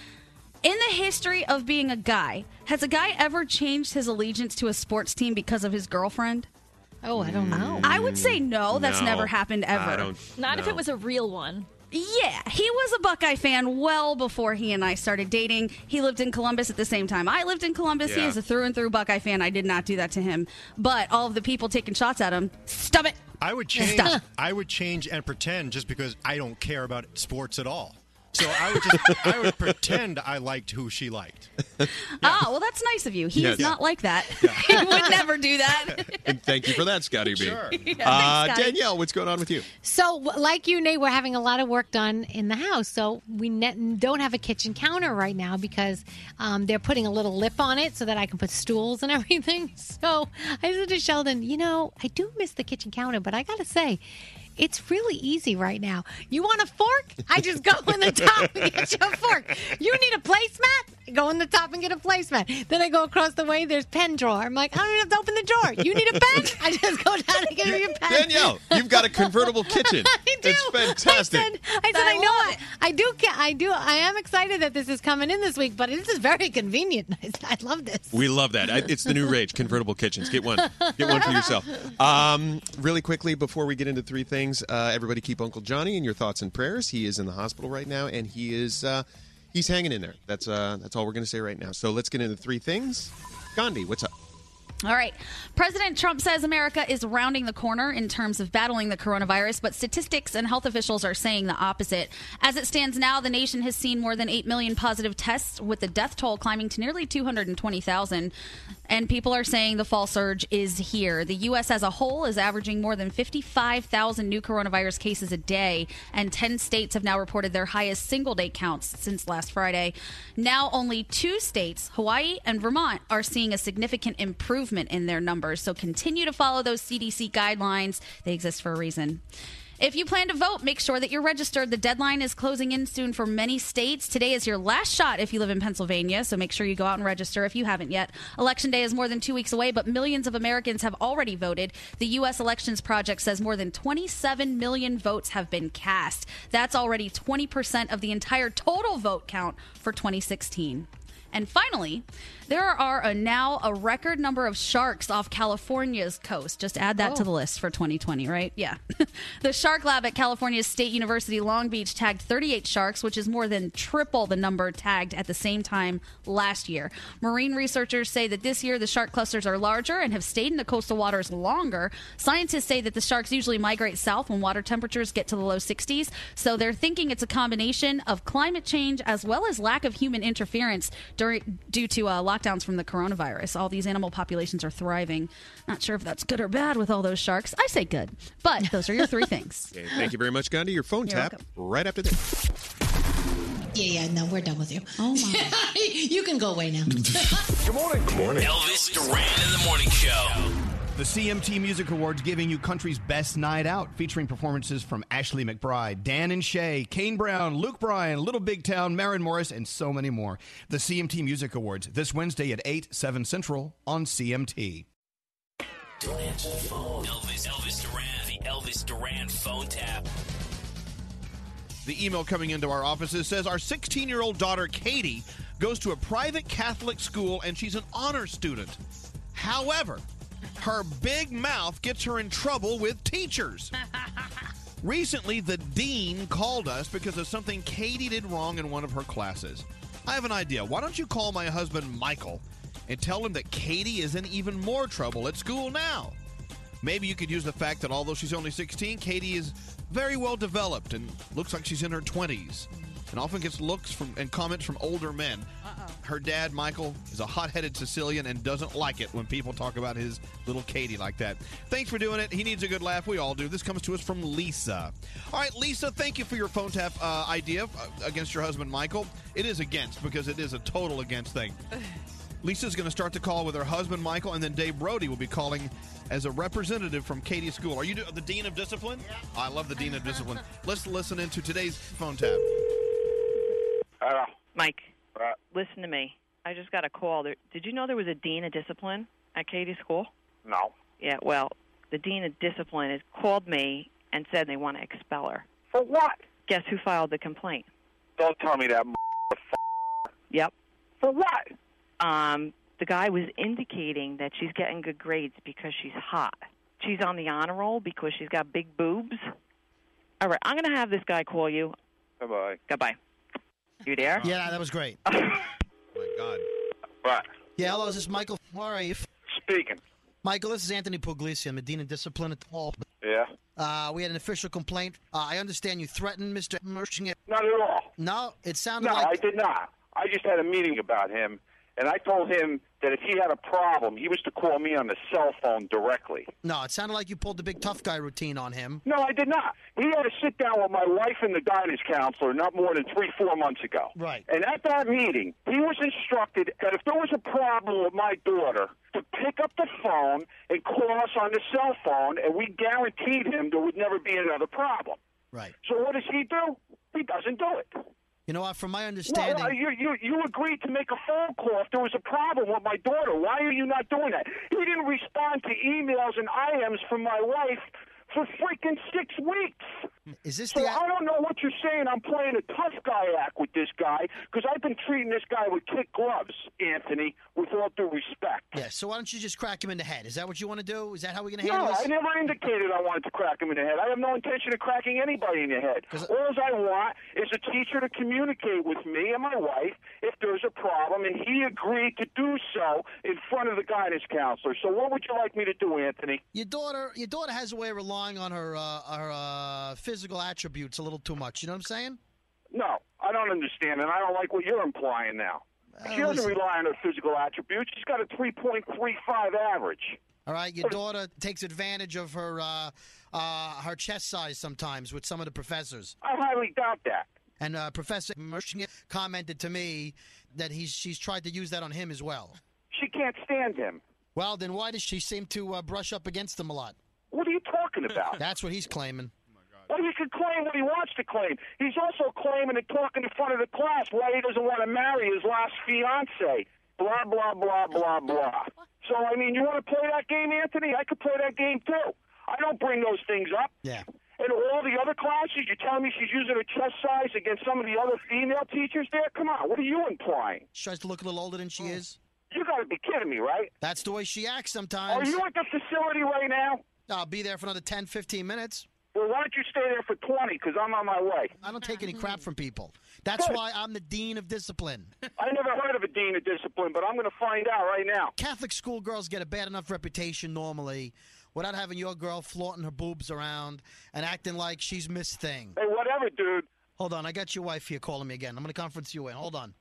In the history of being a guy, has a guy ever changed his allegiance to a sports team because of his girlfriend? Oh, I don't know. I would say no, that's No, never happened ever. I don't- Not if it was a real one. Yeah, he was a Buckeye fan well before he and I started dating. He lived in Columbus at the same time. I lived in Columbus. He Yeah. is a through and through Buckeye fan. I did not do that to him. But all of the people taking shots at him, stop it. I would change. Stop. I would change and pretend just because I don't care about sports at all. So I would just I would pretend I liked who she liked. Ah, well, that's nice of you. He Yes. is not like that. he would never do that. And thank you for that, Scotty B. Sure. Yeah, uh, thanks, Scotty. Danielle, what's going on with you? So, w- like you, Nate, we're having a lot of work done in the house. So we ne- don't have a kitchen counter right now because um, they're putting a little lip on it so that I can put stools and everything. So I said to Sheldon, you know, I do miss the kitchen counter, but I got to say. It's really easy right now. You want a fork? I just go in the top and get you a fork. You need a placemat? Go in the top and get a placemat. Then I go across the way. There's pen drawer. I'm like, I don't even have to open the drawer. You need a pen? I just go down and get you a pen. Danielle, you've got a convertible kitchen. I do. It's fantastic. I said, I, said, I, know I, I do. I do. I am excited that this is coming in this week, but this is very convenient. I, I love this. We love that. I- It's the new rage. Convertible kitchens. Get one. Get one for yourself. Um, really quickly, before we get into three things, uh, everybody keep Uncle Johnny in your thoughts and prayers. He is in the hospital right now, and he is uh, he's hanging in there. That's uh, that's all we're going to say right now. So let's get into three things. Gandhi, what's up? All right. President Trump says America is rounding the corner in terms of battling the coronavirus, but statistics and health officials are saying the opposite. As it stands now, the nation has seen more than 8 million positive tests, with the death toll climbing to nearly 220,000. And people are saying the fall surge is here. The U.S. as a whole is averaging more than 55,000 new coronavirus cases a day, and 10 states have now reported their highest single day counts since last Friday. Now, only two states, Hawaii and Vermont, are seeing a significant improvement in their numbers. So continue to follow those CDC guidelines, they exist for a reason. If you plan to vote, make sure that you're registered. The deadline is closing in soon for many states. Today is your last shot if you live in Pennsylvania, so make sure you go out and register if you haven't yet. Election day is more than two weeks away, but millions of Americans have already voted. The U.S. Elections Project says more than 27 million votes have been cast. That's already 20% of the entire total vote count for 2016. And finally, there are a, now a record number of sharks off California's coast. Just add that to the list for 2020, right? Yeah. the Shark Lab at California State University Long Beach tagged 38 sharks, which is more than triple the number tagged at the same time last year. Marine researchers say that this year the shark clusters are larger and have stayed in the coastal waters longer. Scientists say that the sharks usually migrate south when water temperatures get to the low 60s, so they're thinking it's a combination of climate change as well as lack of human interference during due to uh, lockdowns from the coronavirus. All these animal populations are thriving. Not sure if that's good or bad with all those sharks. I say good, but those are your three things. Okay, thank you very much, Gandhi. Your phone You're tap welcome. right after this. Yeah, yeah. No, we're done with you. Oh my! you can go away now. Good morning. Good morning. Elvis Duran in the morning show. The CMT Music Awards giving you country's best night out, featuring performances from Ashley McBryde, Dan and Shay, Kane Brown, Luke Bryan, Little Big Town, Maren Morris, and so many more. The CMT Music Awards this Wednesday at 8, 7 Central on CMT. Don't answer the phone. Elvis, Elvis Duran, the Elvis Duran phone tap. The email coming into our offices says our 16 year old daughter, Katie, goes to a private Catholic school and she's an honor student. However, her big mouth gets her in trouble with teachers. Recently, the dean called us because of something Katie did wrong in one of her classes. I have an idea. Why don't you call my husband, Michael, and tell him that Katie is in even more trouble at school now. Maybe you could use the fact that although she's only 16, Katie is very well developed and looks like she's in her 20s and often gets looks from and comments from older men. Her dad, Michael, is a hot-headed Sicilian and doesn't like it when people talk about his little Katie like that. Thanks for doing it. He needs a good laugh. We all do. This comes to us from Lisa. All right, Lisa, thank you for your phone tap uh, idea uh, against your husband, Michael. It is against because it is a total against thing. Lisa's going to start the call with her husband, Michael, and then Dave Brody will be calling as a representative from Katie's school. Are you the dean of discipline? I love the dean of discipline. Let's listen into today's phone tap. Mike, listen to me. I just got a call. There, did you know there was a dean of discipline at Katie's school? No. Yeah, well, the dean of discipline has called me and said they want to expel her. For what? Guess who filed the complaint? Don't tell me that. Yep. For what? Um, the guy was indicating that she's getting good grades because she's hot. She's on the honor roll because she's got big boobs. All right, I'm going to have this guy call you. Bye bye. Goodbye. You there? Yeah, that was great. oh my God. What? Yeah, hello, this is this Michael? How are you? Speaking. Michael, this is Anthony Puglisi. I'm a dean of discipline at the hall. Yeah. Uh, we had an official complaint. Uh, I understand you threatened Mr. Merchant. Not at all. No, it sounded No, like. I did not. I just had a meeting about him, and I told him that if he had a problem, he was to call me on the cell phone directly. No, it sounded like you pulled the big tough guy routine on him. No, I did not. He had to sit down with my wife and the guidance counselor not more than three, four months ago. Right. And at that meeting, he was instructed that if there was a problem with my daughter, to pick up the phone and call us on the cell phone, and we guaranteed him there would never be another problem. Right. So what does he do? He doesn't do it. You know what? From my No, understanding. uh, you, you, you agreed to make a phone call if there was a problem with my daughter. Why are you not doing that? He didn't respond to emails and IMs from my wife for freaking six weeks. Is this so the? I don't know what you're saying. I'm playing a tough guy act with this guy because I've been treating this guy with kid gloves, Anthony, with all due respect. Yeah, so why don't you just crack him in the head? Is that what you want to do? Is that how we're going to No, handle this? I never indicated I wanted to crack him in the head. I have no intention of cracking anybody in the head. All I want is a teacher to communicate with me and my wife if there's a problem, and he agreed to do so in front of the guidance counselor. So what would you like me to do, Anthony? Your daughter, your daughter has a way of relying on her uh, her uh, physical attributes a little too much. You know what I'm saying? No, I don't understand, and I don't like what you're implying now. she doesn't listen. rely on her physical attributes. She's got a 3.35 average. All right, your daughter takes advantage of her uh, uh, her chest size sometimes with some of the professors. I highly doubt that. And uh, Professor Mershing commented to me that he's she's tried to use that on him as well. She can't stand him. Well, then why does she seem to uh, brush up against him a lot? What are you talking about? That's what he's claiming. Can claim what he wants to claim. He's also claiming and talking in front of the class why he doesn't want to marry his last fiance. Blah, blah, blah, blah, blah. So, I mean, you want to play that game, Anthony? I could play that game, too. I don't bring those things up. Yeah. And all the other classes, you're telling me she's using her chest size against some of the other female teachers there? Come on, what are you implying? She tries to look a little older than she oh. is. You got to be kidding me, right? That's the way she acts sometimes. Are you at the facility right now? I'll be there for another 10, 15 minutes. Well, why don't you stay there for 20? Because I'm on my way. I don't take any crap from people. That's Good. why I'm the dean of discipline. I never heard of a dean of discipline, but I'm going to find out right now. Catholic schoolgirls get a bad enough reputation normally without having your girl flaunting her boobs around and acting like she's Miss Thing. Hey, whatever, dude. Hold on, I got your wife here calling me again. I'm going to conference you in. Hold on.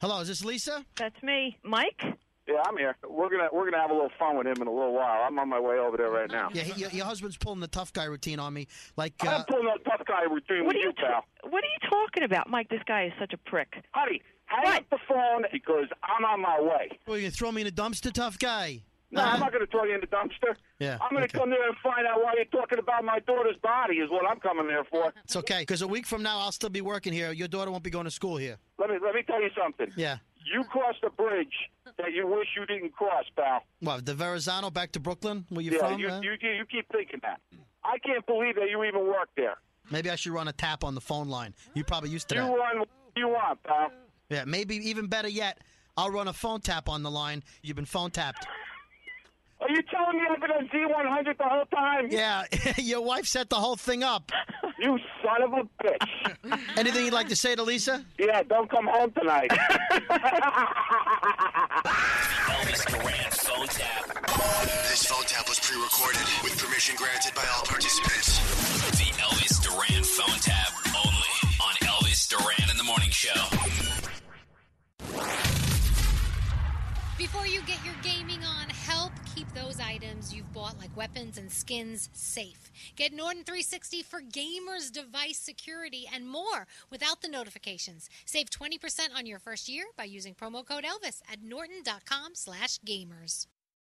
Hello, is this Lisa? That's me. Mike? Yeah, I'm here. We're gonna we're gonna have a little fun with him in a little while. I'm on my way over there right now. Yeah, he, your, your husband's pulling the tough guy routine on me. Like, I'm uh, pulling a tough guy routine What with are you, you pal. What are you talking about? Mike, this guy is such a prick. Honey, hang up the phone because I'm on my way. well, you gonna throw me in a dumpster, tough guy? No, I'm not going to throw you in the dumpster. Yeah, I'm going to okay. come there and find out why you're talking about my daughter's body. Is what I'm coming there for. It's okay, because a week from now I'll still be working here. Your daughter won't be going to school here. Let me let me tell you something. Yeah. You crossed a bridge that you wish you didn't cross, pal. What, the Verrazano back to Brooklyn, where you yeah, from? you, huh? you you keep thinking that. I can't believe that you even work there. Maybe I should run a tap on the phone line. You probably used to You that. run what you want, pal. Yeah, maybe even better yet, I'll run a phone tap on the line. You've been phone tapped. Are you telling me I've been on Z100 the whole time? Yeah, your wife set the whole thing up. You son of a bitch. Anything you'd like to say to Lisa? Yeah, don't come home tonight. Elvis Duran phone tap. This phone tap was pre-recorded with permission granted by all participants. The Elvis Duran phone tap only on Elvis Duran in the Morning Show. Before you get your gaming on, help keep those items you've bought, like weapons and skins, safe. Get Norton 360 for gamers, device security, and more without the notifications. Save 20% on your first year by using promo code Elvis at norton.com slash gamers.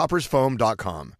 coffeetoppersfoam.com.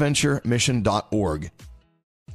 Bonaventuremission.org.